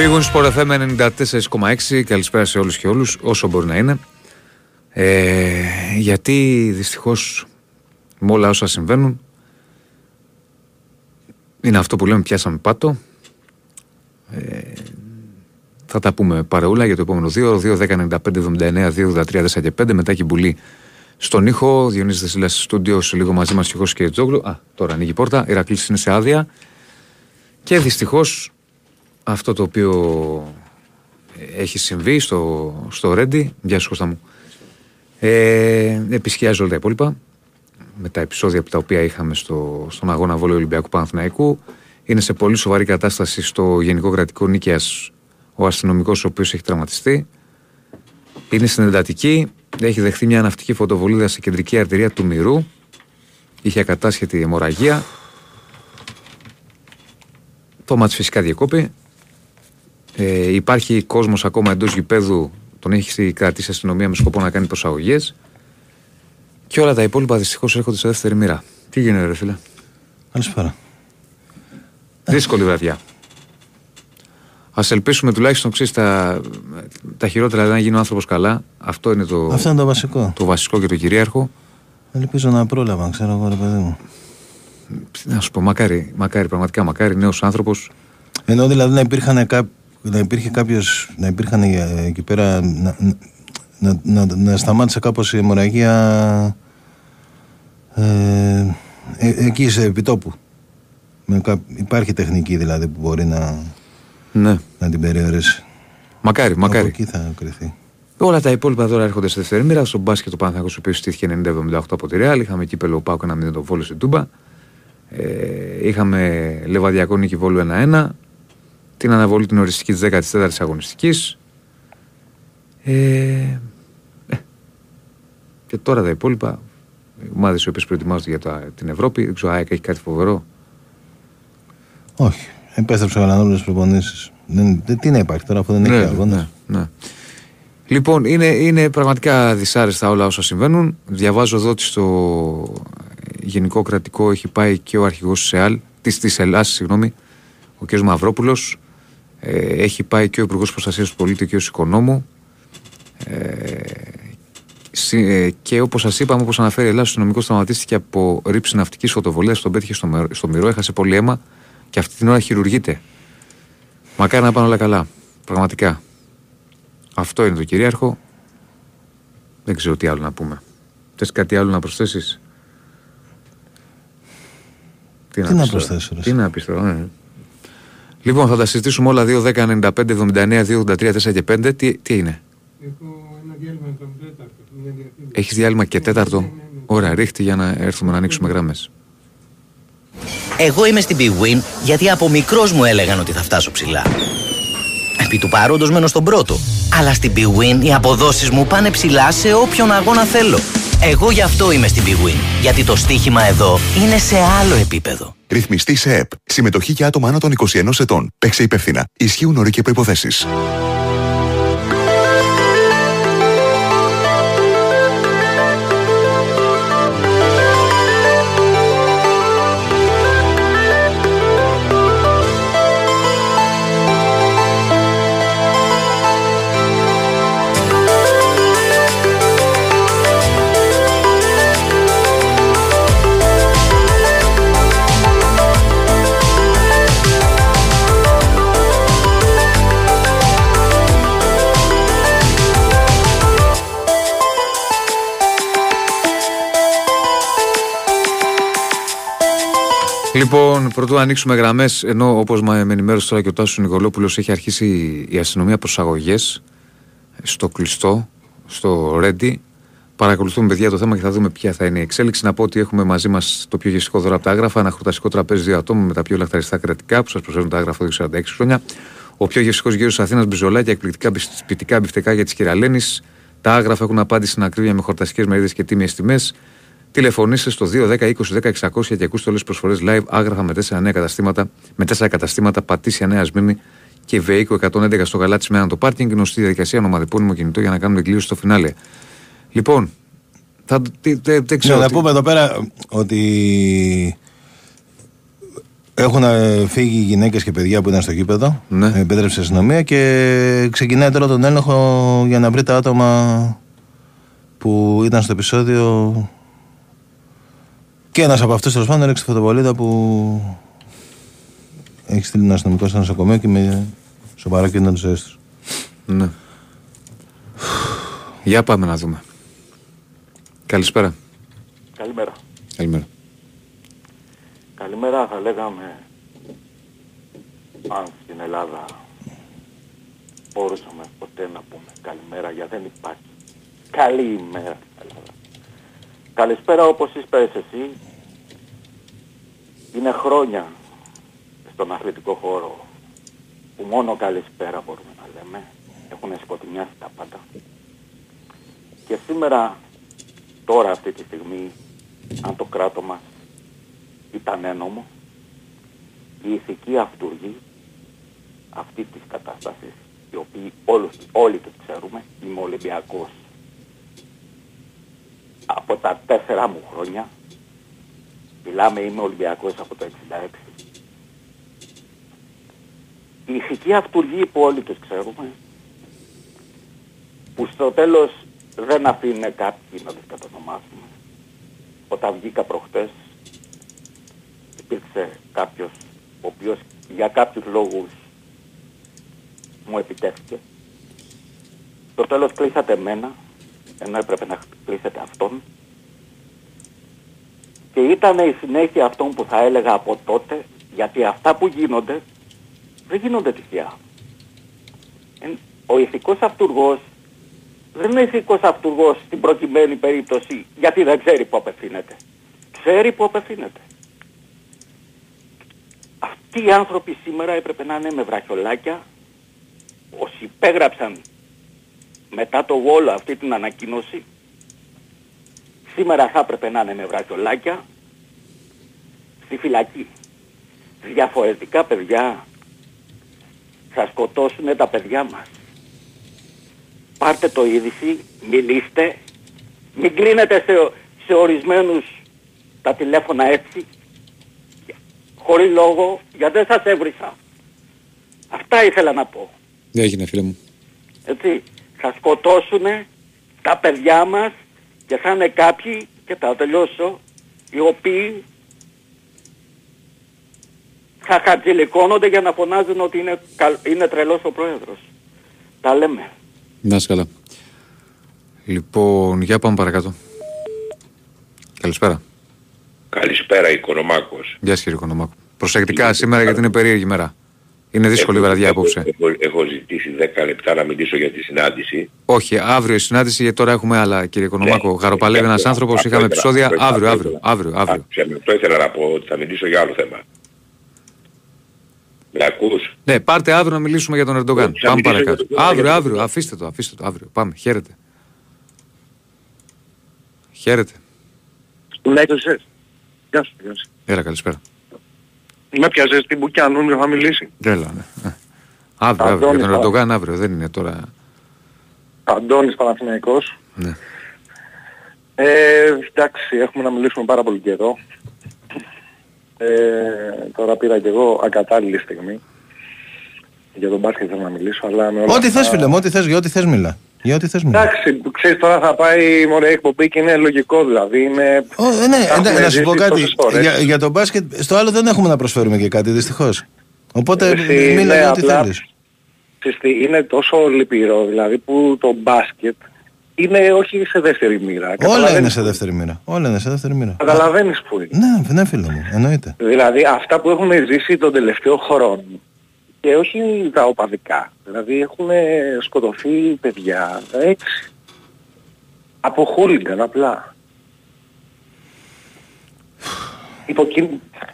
Big Wings Sport FM 94,6. Καλησπέρα σε όλους και όλους, όσο μπορεί να είναι. Ε, γιατί δυστυχώς με όλα όσα συμβαίνουν είναι αυτό που λέμε πιάσαμε πάτο. Ε, θα τα πούμε παρεούλα για το επόμενο 2, 2, 10, 95, 79, 2, 83, 4 και 5. Μετά έχει μπουλή στον ήχο. Διονύσης Δεσίλας στο στούντιο, σε λίγο μαζί μας και εγώ και Τζόγλου. Α, τώρα ανοίγει η πόρτα. Η Ηρακλής είναι σε άδεια. Και δυστυχώς αυτό το οποίο έχει συμβεί στο, στο Ρέντι, γεια σου Κώστα μου, ε, επισκιάζει όλα τα υπόλοιπα με τα επεισόδια τα οποία είχαμε στο, στον αγώνα Βόλιο Ολυμπιακού Παναθηναϊκού. Είναι σε πολύ σοβαρή κατάσταση στο Γενικό Κρατικό Νίκαιας ο αστυνομικός ο οποίος έχει τραυματιστεί. Είναι στην εντατική. Έχει δεχθεί μια ναυτική φωτοβολίδα σε κεντρική αρτηρία του Μυρού. Είχε ακατάσχετη αιμορραγία. Το μάτς φυσικά διακόπη. Ε, υπάρχει κόσμος ακόμα εντός γηπέδου. Τον έχει κρατήσει η αστυνομία με σκοπό να κάνει προσαγωγές. Και όλα τα υπόλοιπα δυστυχώς έρχονται σε δεύτερη μοίρα. Τι γίνεται, ρε φίλε; Καλησπέρα. Δύσκολη βραδιά. Α ελπίσουμε τουλάχιστον ξέρεις τα, τα χειρότερα δηλαδή, να γίνει ο άνθρωπος καλά. Αυτό είναι το, Αυτό είναι το βασικό. το βασικό και το κυρίαρχο. Ελπίζω να πρόλαβα, ξέρω εγώ, ρε παιδί μου. Να σου πω, μακάρι, μακάρι, πραγματικά μακάρι, νέος άνθρωπος. Ενώ δηλαδή να, υπήρχαν κά... να υπήρχε κάποιος, να υπήρχαν ε, εκεί πέρα. Να, να, να, να σταμάτησε κάπως η αιμορραγία. Ε, ε, εκεί σε επιτόπου. Με κα... Υπάρχει τεχνική δηλαδή που μπορεί να, Ναι, να την περιορίσει. μακάρι, Από μακάρι. εκεί θα κρυθεί. Όλα τα υπόλοιπα τώρα έρχονται στη δεύτερη μοίρα. Στον μπάσκετ ο Παναθηναϊκός ο οποίος στήθηκε 90-78 από τη Ρεάλ. Είχαμε κύπελο Πάουκ ένα μηδέν το βόλο στην Τούμπα. Ε, είχαμε Λεβαδιακό νίκη Βόλου 1-1. Την αναβολή την οριστική της 14η αγωνιστικής. Ε, ε, και τώρα τα υπόλοιπα. Ομάδες οι οποίες προετοιμάζονται για τα, την Ευρώπη. Δεν ξέρω, ΑΕΚ έχει κάτι φοβερό. Όχι. Επέστρεψε ο Γαλανόπουλο στις προπονήσεις. Δεν, δεν- τι να υπάρχει τώρα, αφού δεν έχει αγώνα. ναι, ναι. Λοιπόν, είναι, είναι πραγματικά δυσάρεστα όλα όσα συμβαίνουν. Διαβάζω εδώ ότι στο γενικό κρατικό έχει πάει και ο αρχηγός της ΕΑΛ, της, της ΕΛΑΣ, συγγνώμη, ο κ. Μαυρόπουλος, ε, έχει πάει και ο Υπουργός Προστασίας του Πολίτη και ο Οικονόμου. Ε, συ- ε, και όπως σας είπαμε, όπως αναφέρει η Ελλάδα, ο αστυνομικός τραυματίστηκε από ρήψη ναυτικής φωτοβολίας, τον πέτυχε στο, μερο- στο μυρό, έχασε πολύ αίμα και αυτή την ώρα χειρουργείται. Μακάρι να πάνε όλα καλά. Πραγματικά. Αυτό είναι το κυρίαρχο. Δεν ξέρω τι άλλο να πούμε. Θες κάτι άλλο να προσθέσεις; Τι να πεις τώρα; προσθέσω, ρε. Τι να πεις τώρα. ε. Λοιπόν, θα τα συζητήσουμε όλα 2, 10, 95, 79, 2, 83, 4 και 5. Τι, τι είναι; Έχω ένα διάλειμμα τον τέταρτο, μια διαφήμιση. Έχεις διάλειμμα και τέταρτο; Ωραία, ρίχτη για να έρθουμε να ανοίξουμε γραμμέ. Εγώ είμαι στην Big Win γιατί από μικρός μου έλεγαν ότι θα φτάσω ψηλά. Επί του παρόντος μένω στον πρώτο. Αλλά στην Big Win οι αποδόσεις μου πάνε ψηλά σε όποιον αγώνα θέλω. Εγώ γι' αυτό είμαι στην Big Win. Γιατί το στοίχημα εδώ είναι σε άλλο επίπεδο. Ρυθμιστή σε ΕΠ. Συμμετοχή για άτομα άνω των 21 ετών. Παίξε υπεύθυνα. Ισχύουν όροι και προποθέσει. Λοιπόν, πρωτού ανοίξουμε γραμμές, ενώ όπως με ενημέρωσε τώρα και ο Τάσος Νικολόπουλος, έχει αρχίσει η αστυνομία προσαγωγές στο κλειστό, στο Ρέντι. Παρακολουθούμε, παιδιά, το θέμα και θα δούμε ποια θα είναι η εξέλιξη. Να πω ότι έχουμε μαζί μας το πιο γευστικό δώρο από τα άγραφα, ένα χορταστικό τραπέζι δύο ατόμων με τα πιο λαχταριστά κρατικά που σας προσφέρουν τα άγραφα εδώ και 46 χρόνια. Ο πιο γευστικός γύρος της Αθήνας, μπιζολάκια, εκπληκτικά σπιτικά μπιφτεκά για της Κυραλένης. Τα άγραφα έχουν απάντηση στην ακρίβεια με χορταστικές μερίδες και τίμιες τιμές. Τηλεφωνήστε στο 210 20 10 600 και ακούστε όλες τις προσφορές live άγραφα με 4 νέα καταστήματα, με 4 καταστήματα, Πατήσια Νέα Σμύρνη και Βεϊκό 111 στο γαλάτσι με έναν το πάρκινγκ. Γνωστή διαδικασία, ονοματεπώνυμο κινητό για να κάνουμε κλήρωση στο φινάλε. Λοιπόν, θα, τι, δεν, δεν ξέρω. Ναι, να τι- πούμε εδώ πέρα ότι έχουν ε, φύγει γυναίκες και παιδιά που ήταν στο γήπεδο. Ναι. ε, Επέτρεψε η αστυνομία και ξεκινάει τώρα τον έλεγχο για να βρει τα άτομα που ήταν στο επεισόδιο. Και ένας από αυτούς τέλος πάντων έριξε τη φωτοβολίδα που έχει στείλει ένας αστυνομικό στο νοσοκομείο και με σοβαρό κίνδυνο της ζωής τους. Ναι. Για πάμε να δούμε. Καλησπέρα. Καλημέρα. Καλημέρα. Καλημέρα θα λέγαμε αν στην Ελλάδα μπορούσαμε ποτέ να πούμε καλημέρα γιατί δεν υπάρχει. Καλή ημέρα στην Ελλάδα. Καλησπέρα όπως είπες εσύ. Είναι χρόνια στον αθλητικό χώρο που μόνο καλησπέρα μπορούμε να λέμε. Έχουν σκοτεινιάσει τα πάντα. Και σήμερα, τώρα αυτή τη στιγμή, αν το κράτος μας ήταν ένομο, η ηθική αυτούργη αυτής της κατάστασης, οι οποίοι όλους, όλοι τους ξέρουμε, είμαι Ολυμπιακός. Από τα τέσσερα μου χρόνια, μιλάμε είμαι Ολυμπιακός από το 66. Η ηθική αυτούργη που όλοι τους ξέρουμε, που στο τέλος δεν αφήνει κάποιοι να τους κατονομάσουμε. Όταν βγήκα προχτές, υπήρξε κάποιος ο οποίος για κάποιους λόγους μου επιτέθηκε. Στο τέλος κλείσατε εμένα, ενώ έπρεπε να κλείσετε αυτόν. Και ήταν η συνέχεια αυτών που θα έλεγα από τότε, γιατί αυτά που γίνονται, δεν γίνονται τυχαία. Εν- Ο ηθικός αυτούργος δεν είναι ηθικός αυτούργος στην προκειμένη περίπτωση, γιατί δεν ξέρει που απευθύνεται. Ξέρει που απευθύνεται. Αυτοί οι άνθρωποι σήμερα έπρεπε να είναι με βραχιολάκια, όσοι υπέγραψαν μετά το γόλο αυτή την ανακοίνωση, σήμερα θα έπρεπε να είναι με βραχιολάκια στη φυλακή. Διαφορετικά παιδιά θα σκοτώσουν τα παιδιά μας. Πάρτε το είδηση, μιλήστε, μην κλείνετε σε, σε ορισμένους τα τηλέφωνα έτσι, χωρίς λόγο, γιατί δεν σας έβρισα. Αυτά ήθελα να πω. Δεν έγινε φίλε μου. Έτσι, θα σκοτώσουνε τα παιδιά μας και θα είναι κάποιοι, και θα τελειώσω, οι οποίοι θα χατζηλικώνονται για να φωνάζουν ότι είναι, καλ- είναι τρελός ο πρόεδρος. Τα λέμε. Να είσαι καλά. Λοιπόν, για πάμε παρακάτω. Καλησπέρα. Καλησπέρα Οικονομάκος. Γεια σας κύριε Κονομάκο. Προσεκτικά σήμερα γιατί είναι περίεργη μέρα. Είναι δύσκολη η βραδιά απόψε. Έχω, έχω ζητήσει 10 λεπτά να μιλήσω για τη συνάντηση. Όχι, αύριο η συνάντηση γιατί τώρα έχουμε άλλα κύριε Κονομάκο. Ναι, Γαροπαλεύει ένας αυτό- άνθρωπος, αυτό είχαμε ήθελα, επεισόδια αυτό ήθελα, αύριο, αυτό αύριο, ήθελα. αύριο, αύριο. Άκουσε με, Αυτό ήθελα να πω ότι θα μιλήσω για άλλο θέμα. Με ακούς; Ναι, πάρτε αύριο να μιλήσουμε για τον Ερντογάν. Θα Πάμε μιλήσω για παρακάτω. τον Ερντογάν, Αύριο, για τον αύριο, Ερντογάν. αφήστε το, αφήστε το αύριο. Πάμε, χαίρετε. Χαίρετε. Ναι, το ξέρεις. Γεια σου, γεια σου. Έλα, καλησπέρα. Με πιάζες την Μπουκιά, νόμιζα θα μιλήσει. Έλα, ναι. Ε. Αύριο, αύριο. Αντώνης, Για τον α. Ερντογάν αύριο, δεν είναι τώρα. Αντώνης Παναθηναϊκός. Ναι. Ε, εντάξει, έχουμε να μιλήσουμε πάρα πολύ καιρό. Ε, τώρα πήρα και εγώ ακατάλληλη στιγμή. Για τον μπάσκετ θέλω να μιλήσω, αλλά με όλα Ό,τι θες αυτά- φίλε μου, ό,τι θες, για ό,τι θες μιλά. Για ό,τι θες μιλά. Εντάξει, ξέρεις τώρα θα πάει μωρέ εκπομπή και είναι λογικό δηλαδή. Είναι... Ω, ε, ναι, τα εντάξει, έχουμε να σου πω ζήσει κάτι. τόσες φορές. Για, για τον μπάσκετ, στο άλλο δεν έχουμε να προσφέρουμε και κάτι, δυστυχώς. Οπότε Εσύ, μίλα ναι, για ό,τι απλά, θέλεις. ξέρεις τι, είναι τόσο λυπηρό δηλαδή που το μπάσκετ είναι όχι σε δεύτερη μοίρα. Όλα Καταλαβαίνεις είναι σε που- δεύτερη μοίρα. Όλα είναι σε δεύτερη μοίρα. Καταλαβαίνεις που είναι. Ναι, ναι φίλε μου, εννοείται. Δηλαδή αυτά που έχουμε ζήσει τον τελευταίο χρόνο και όχι τα οπαδικά. Δηλαδή έχουν σκοτωθεί παιδιά έτσι. Από χούλιγκαν απλά. Υποκιν...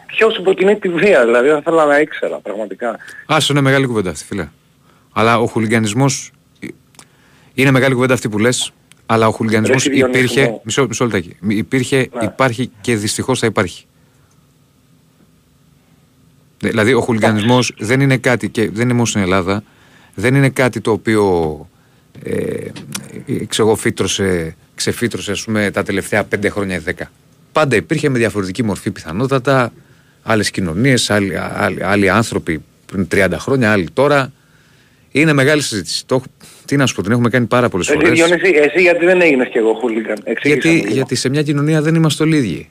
Ποιος υποκινεί τη βία, δηλαδή θα ήθελα να ήξερα πραγματικά. Άσο είναι μεγάλη κουβέντα αυτή, φίλε. Αλλά ο χουλιγανισμός είναι μεγάλη κουβέντα αυτή που λες, αλλά ο χουλιγανισμός Ρε, Διονύση υπήρχε, μου. μισό, μισό λεπτάκι, υπήρχε, Ναι. υπάρχει και δυστυχώς θα υπάρχει. Δηλαδή ο χουλιγανισμός δεν είναι κάτι και δεν είναι μόνο στην Ελλάδα, δεν είναι κάτι το οποίο ε, ξεγοφύτρωσε, ξεφύτρωσε ας πούμε τα τελευταία πέντε χρόνια ή δέκα. Πάντα υπήρχε με διαφορετική μορφή πιθανότατα, άλλες κοινωνίες, άλλοι, άλλοι, άλλοι άνθρωποι πριν 30 χρόνια, άλλοι τώρα. Είναι μεγάλη συζήτηση. Το, έχω- τι να σου πω, την έχουμε κάνει πάρα πολλές Εσύ, φορές. Διονύση, εσύ γιατί δεν έγινες κι εγώ χούλιγκαν; Εξήγησε μου Γιατί, λίγο. γιατί σε μια κοινωνία δεν είμαστε όλοι ίδιοι.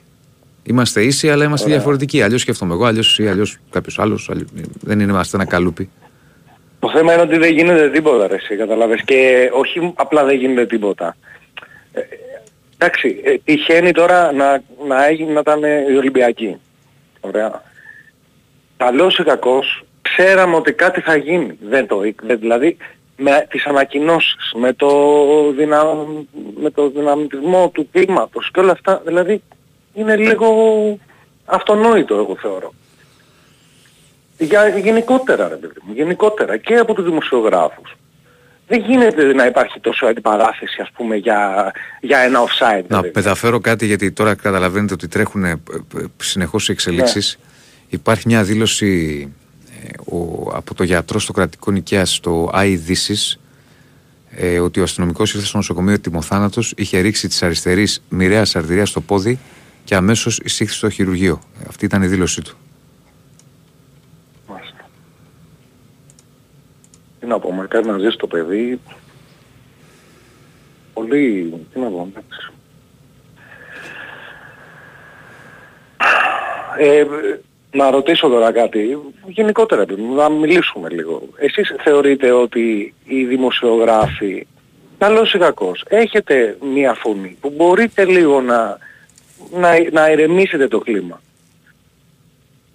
Είμαστε ίσοι, αλλά είμαστε Ωραία. διαφορετικοί. Αλλιώς σκέφτομαι εγώ, αλλιώς εσύ, αλλιώς κάποιος άλλος. Δεν είναι- είμαστε ένα καλούπι. Το θέμα είναι ότι δεν γίνεται τίποτα ρε εσύ, καταλάβες. Και όχι απλά δεν γίνεται τίποτα. Ε, εντάξει, ε, τυχαίνει τώρα να, να, έγινε, να ήταν ε, οι Ολυμπιακοί. Ωραία. Καλός ή κακός, ξέραμε ότι κάτι θα γίνει. Δεν το, δεν, δηλαδή, με τις ανακοινώσεις, με το, δυνα, με το δυναμισμό του κλίματος και όλα αυτά, δηλαδή είναι λίγο αυτονόητο εγώ θεωρώ. Για, γενικότερα ρε παιδί μου, γενικότερα και από τους δημοσιογράφους. Δεν γίνεται να υπάρχει τόσο αντιπαράθεση ας πούμε για, για ένα offside. Να δηλαδή. μεταφέρω κάτι γιατί τώρα καταλαβαίνετε ότι τρέχουν συνεχώς οι εξελίξεις. Ναι. Υπάρχει μια δήλωση ε, ο, από το γιατρό στο κρατικό νοικιά στο iDisis ε, ότι ο αστυνομικός ήρθε στο νοσοκομείο τιμοθάνατος, είχε ρίξει της αριστερής μοιραία αρτηρία στο πόδι και αμέσως εισήχθη στο χειρουργείο. Ε, Αυτή ήταν η δήλωσή του. Μάλιστα. Τι να πω, μακάρι να ζήσει το παιδί. Πολύ, τι να πω, εντάξει. Ε, να ρωτήσω τώρα κάτι, γενικότερα παιδί μου, να μιλήσουμε λίγο. Εσείς θεωρείτε ότι οι δημοσιογράφοι, καλός ή κακός, έχετε μία φωνή που μπορείτε λίγο να, να, να ηρεμήσετε το κλίμα.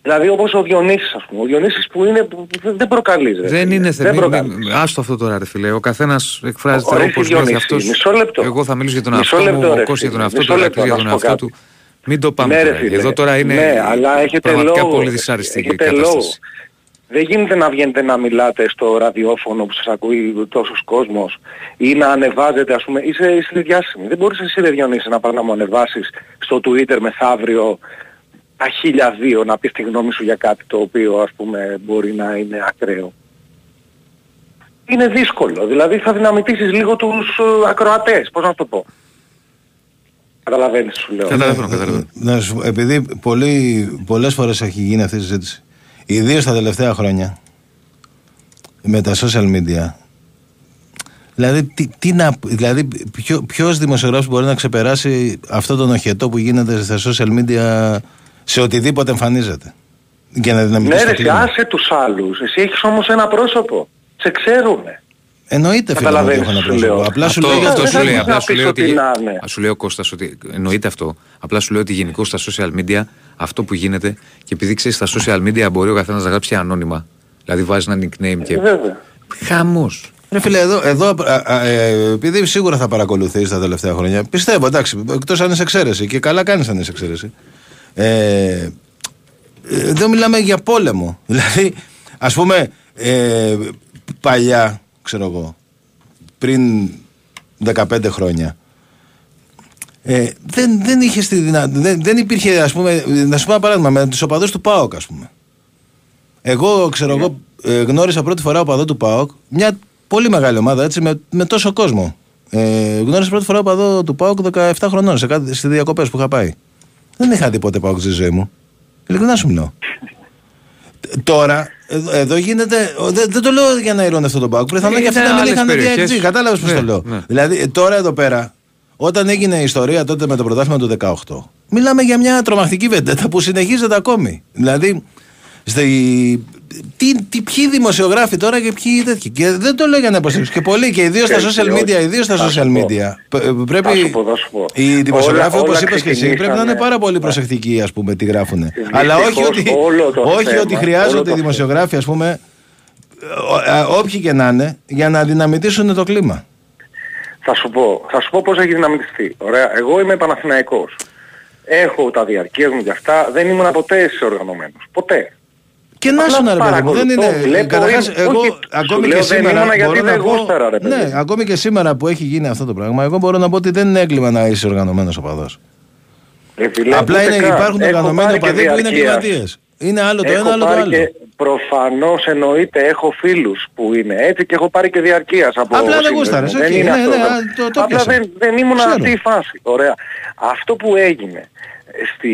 Δηλαδή όπως ο Διονύσης ας πούμε. Ο Διονύσης που είναι, που δεν δεν προκαλείς. ρε Δεν φίλε. είναι Δεν θέμα. προκαλείς. Άστο αυτό τώρα, ρε φίλε. Ο καθένας εκφράζεται Ωραία, όπως εσύ, νιώθει Διονύση, αυτός. μισό λεπτό. Εγώ θα μιλήσω για τον Μισό εαυτό μου, λεπτό, ρε ο Κώστας για τον φίλε, εαυτό του, μισό ο λεπτό, Ηρακλή για να τον σου πω εαυτό κάτι. του. Μην το πάμε Ναι, ρε τώρα. φίλε. Εδώ τώρα είναι ναι, αλλά έχετε πραγματικά λόγο. πολύ δυσάρεστη η έχετε κατάσταση. λόγο. Δεν γίνεται να βγαίνετε να μιλάτε στο ραδιόφωνο που σας ακούει τόσος κόσμος ή να ανεβάζετε ας πούμε, είσαι, είσαι διάσημη. Δεν μπορείς εσύ ρε Διονύση να πας να μου ανεβάσεις στο Twitter μεθαύριο τα χίλια δύο να πεις τη γνώμη σου για κάτι το οποίο ας πούμε μπορεί να είναι ακραίο. Είναι δύσκολο. Δηλαδή θα δυναμητήσεις λίγο τους ε, ακροατές. Πώς να το πω. Καταλαβαίνεις σου λέω. Καταλαβαίνω, καταλαβαίνω. Να σου πω, επειδή πολύ, πολλές φορές έχει γίνει αυτή η συζήτηση, ιδίως τα τελευταία χρόνια, με τα social media, δηλαδή, τι, τι να, δηλαδή ποιο, ποιος δημοσιογράφος μπορεί να ξεπεράσει αυτό τον οχετό που γίνεται στα social media σε οτιδήποτε εμφανίζεται; Για να δυναμητήσει Ναι το ρε, κλίμα. άσε τους άλλους. Εσύ έχεις όμως ένα πρόσωπο. Σε ξέρουνε. Εννοείται φίλε μου ότι Καταλαβαίνεις, έχω ένα σου πρόσωπο. λέω. Απλά σου Αυτό, λέω για αυτό το σου δεν λέει. θα Απλά πεις σου λέει ότι ότι. να είναι. Α, Σου λέει ο Κώστας ότι εννοείται αυτό. Απλά σου λέει ότι γενικώ στα social media αυτό που γίνεται και επειδή ξέρεις στα social media μπορεί ο καθένας να γράψει ανώνυμα. Δηλαδή βάζεις ένα nickname και. Ε, Βέβαια. Χαμός. Ρε φίλε, εδώ, εδώ α, α, ε, επειδή σίγουρα θα παρακολουθείς τα τελευταία χρόνια, πιστεύω, εντάξει, εκτός αν είσαι εξαίρεση και καλά κάνεις αν είσαι εξαίρεση. Ε, ε, εδώ μιλάμε για πόλεμο. Δηλαδή, ας πούμε, ε, παλιά, ξέρω εγώ, πριν 15 χρόνια, ε, δεν, δεν είχε τη δυνα... δεν, δεν υπήρχε, ας πούμε, να σου πω ένα παράδειγμα, με τους οπαδούς του ΠΑΟΚ, ας πούμε. Εγώ, ξέρω εγώ, ε, γνώρισα πρώτη φορά οπαδό του ΠΑΟΚ, μια πολύ μεγάλη ομάδα, έτσι, με, με τόσο κόσμο. Ε, γνώρισα πρώτη φορά οπαδό του ΠΑΟΚ 17 χρονών, σε κάτι, στις διακοπές που είχα πάει. Δεν είχα δει ποτέ ΠΑΟΚ στη ζωή μου. Ειλικρινά σου μιλάω. Ε, Τώρα, εδώ, εδώ γίνεται. ο, Δεν, δεν το λέω για να ηρώνει αυτό τον ΠΑΟΚ. Πιθανόν Ε, και αυτοί είναι να μην άλλες είχαν δει περιοχές. XG. Κατάλαβες πώς Ναι, το λέω. ναι. Δηλαδή, ε, τώρα εδώ πέρα, όταν έγινε η ιστορία τότε με το πρωτάθλημα του 18, μιλάμε για μια τρομακτική βεντέτα που συνεχίζεται ακόμη. Δηλαδή, στη, τι, τι, ποιοι δημοσιογράφοι τώρα και ποιοι τέτοιοι. Και δεν το λέω για να υποστηρίξω. Και πολλοί και ιδίως στα Και social όχι. media. Ιδίως στα Θα σου social πω. media. Π- ε, Πρέπει. Θα σου πω, θα σου πω. Οι δημοσιογράφοι, Όλα- όπως όλα είπες και εσύ, πρέπει να είναι ξεκινήσανε- πάρα πολύ Ναι. προσεκτικοί, ας πούμε, τι γράφουν. Δυστυχώς, Αλλά όχι ότι, όλο το όχι θέμα, ότι όλο χρειάζονται το οι δημοσιογράφοι, ας πούμε, ε, ε, όποιοι και να είναι, για να δυναμητήσουν το κλίμα. Θα σου πω, θα σου πω πώς έχει δυναμητιστεί. Ωραία, εγώ είμαι Παναθηναϊκός. Έχω τα διαρκεία μου και αυτά, δεν ήμουν ποτέ σε οργανωμένος. Ποτέ. Και να Απλά σου να ρε παιδί μου, δεν παρακολουθώ, είναι. βλέπω, Καταρχάς, είμαι- εγώ όχι, σου ακόμη λέω και δεν σήμερα. ήμουνα γιατί μπορώ να δεν πω- γούσταρα, ρε παιδί Ναι, μου. ακόμη και σήμερα που έχει γίνει αυτό το πράγμα, εγώ μπορώ να πω ότι δεν είναι έγκλημα να είσαι οργανωμένος οπαδός. Ρε φίλε, Απλά ούτε είναι, καν. υπάρχουν Έχω οργανωμένοι πάρει και οπαδοί που είναι διαρκείας. εγκληματίε. Είναι άλλο το Έχω ένα, άλλο το πάρει άλλο. Και προφανώς εννοείται έχω φίλους που είναι έτσι και έχω πάρει και διαρκείας από Απλά δεν σύνδεσμο. γούσταρες, Δεν οκ, είναι ναι, αυτό. ναι, δεν- α, το- το Απλά πιάσα. δεν, δεν ήμουν Ξέρω. αυτή η φάση. Ωραία. Αυτό που έγινε στη,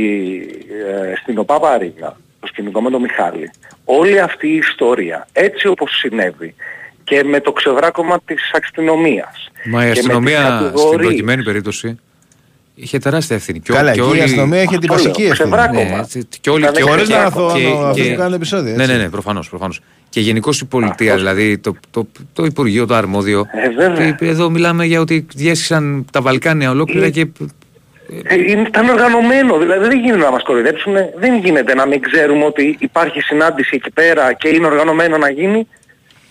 ε, στην ΟΠΑΠ Αρίνα, το σκηνικό με τον Μιχάλη, όλη αυτή η ιστορία, έτσι όπως συνέβη και με το ξεβράκωμα της αστυνομίας. Μα η και με τις αστυνομία στην κατηγορίες. προκειμένη περίπτωση είχε τεράστια ευθύνη. Και, Καλά, και εκεί η αστυνομία είχε την Αυτό βασική λέω, ευθύνη. ξεβράκωμα. Ναι, έτσι, και όλοι Ήταν και Χωρίς και- να και- αθωώνω και- αυτού και- που κάνουν επεισόδια. Ναι, έτσι. ναι, ναι, προφανώς. Προφανώς. Και γενικώ η πολιτεία, Αυτός. δηλαδή το, το, το Υπουργείο, το αρμόδιο. Ε, βέβαια. και Εδώ μιλάμε για ότι διέσχισαν τα Βαλκάνια ολόκληρα και. Ε, είναι- Ήταν οργανωμένο, δηλαδή δεν γίνεται να μας κοροϊδέψουν, δεν γίνεται να μην ξέρουμε ότι υπάρχει συνάντηση εκεί πέρα και είναι οργανωμένο να γίνει.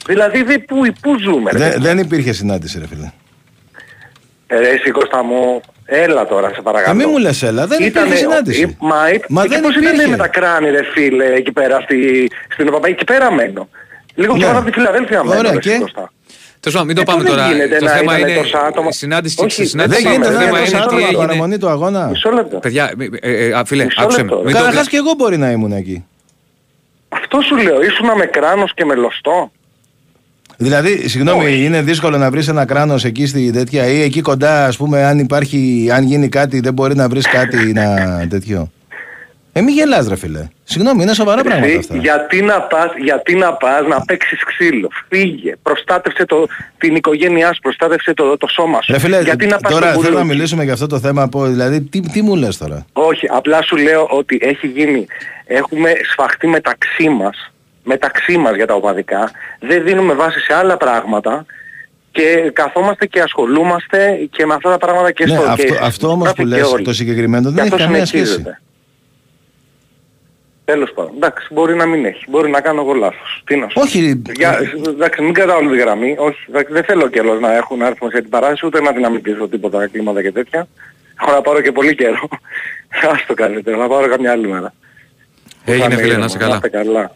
Δηλαδή δε, πού, πού ζούμε ρε. Δεν, δεν υπήρχε συνάντηση, ρε φίλε. Ε, ρε, εσύ Κώστα μου, έλα τώρα σε Α, παρακαλώ. μην μου λες έλα, δεν Ήτανε- υπήρχε συνάντηση. ε, Μα, ε, Μα και δεν πώς υπήρχε. ήταν με τα κράνη ρε φίλε εκεί πέρα στη, στην ΟΠΑΠΑ, εκεί πέρα μένω. Λίγο Ναι. πιο κάτω από τη Φιλαδέλφια μένω. Ωραία, ρε, και; εσύ, Κώστα. Τέλος πάντων, μην το Ε, πάμε δεν τώρα. γίνεται Το να θέμα ήταν είναι τόσα άτομα. η συνάντηση και Όχι, η συνάντηση. Δεν πάμε, γίνεται δεν να Το θέμα είναι είναι τόσα τι άτομα έγινε. παραμονή του αγώνα. Μισό λεπτό. Παιδιά, ε, ε, ε, φίλε, Μισό άκουσε με. λεπτό. Μην το- Καταρχάς και εγώ μπορεί να ήμουν εκεί. Αυτό σου λέω, ήσουνα με κράνος και με λωστό. Δηλαδή, συγγνώμη, Όχι. είναι δύσκολο να βρεις ένα κράνος εκεί στη τέτοια ή εκεί κοντά, ας πούμε, αν υπάρχει, αν γίνει κάτι, δεν μπορεί να βρεις κάτι να τέτοιο. Ε, μη γελάς ρε φίλε. Συγγνώμη, είναι σοβαρά πράγματα Εσύ, αυτά. γιατί να πας, γιατί να πας να παίξεις ξύλο; Φύγε. Προστάτευσε το, την οικογένειά σου, προστάτευσε το, το σώμα σου. Ρε φίλε, γιατί να πας τώρα στο θέλω να μπουλούκι. μιλήσουμε για αυτό το θέμα. Από, δηλαδή, τι, τι μου λες τώρα; Όχι, απλά σου λέω ότι έχει γίνει, έχουμε σφαχτεί μεταξύ μας, μεταξύ μας για τα οπαδικά, δεν δίνουμε βάση σε άλλα πράγματα και καθόμαστε και ασχολούμαστε και με αυτά τα πράγματα και Ναι, στο αυτό, και αυτό όμως γράφει που και λες, όλοι. το συγκεκριμένο Και δεν έχει αυτό καμία σχέση. Συνεχίζεται. Τέλος πάντων. Εντάξει, μπορεί να μην έχει. Μπορεί να κάνω εγώ λάθος. Τι να σου Όχι, Για, εντάξει, μην κρατάω όλη τη γραμμή. Όχι, εντάξει, δεν θέλω κιόλας να έχουν να έρθουν σε την παράσταση, ούτε να δυναμητήσω τίποτα κλίματα και τέτοια. Έχω να πάρω και πολύ καιρό. Ας το καλύτερο, να πάρω καμιά άλλη μέρα. Έγινε Θα είναι φίλε, να ήρεμο, είσαι καλά. είστε καλά.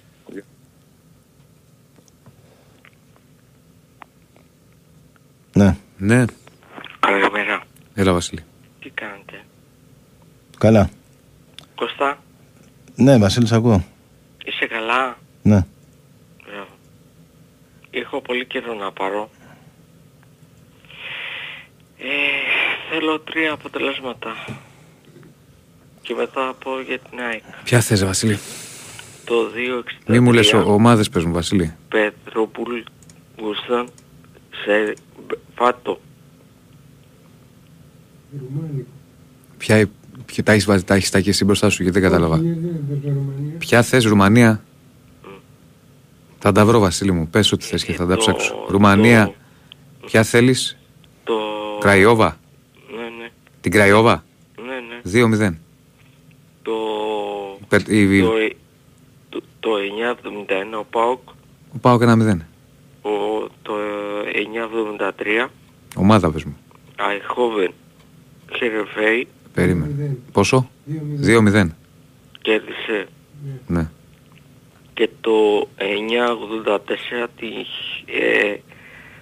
Ναι, Ναι, Καλημέρα. έλα Βασίλη. Τι κάνετε; καλά. Κώστα, Ναι, Βασίλη, σ' ακούω. είσαι καλά; Ναι. Μπράβο. Έχω πολύ καιρό να πάρω. Ε, θέλω τρία αποτελέσματα. Και μετά θα πω για την ΑΕΚ. Ποια θες Βασίλη; Το 2-63. Μη μου λες ο- ομάδες παίζουν Βασίλη. Πετρόπουλ Γουστάν σε Φάτο. Ρουμάνικο. Ποια, ποια τα έχεις βάζει, τα έχεις τα εκεί εσύ μπροστά σου γιατί δεν κατάλαβα. Όχι, δεν παίζω Ρουμανία. Ποια θες Ρουμανία; Θα τα βρω Βασίλη μου. Πες ό,τι θες και θα τα το- ψάξω. Ρουμανία. Ποια θέλεις; Το... Κραϊόβα. Ναι, ναι. Την Κραϊόβα; Ναι, ναι. 2-0. Το... Πε- η- η- Το, το, το 971 ο ΠΑΟΚ. Ο Πάοκ 1-0. Ο, το 973 Ομάδα πες μου. Αϊχόβεν Χερεφέη Περίμενε. Πόσο; 2-0. κέρδισε Ναι. και το 984 τη ε,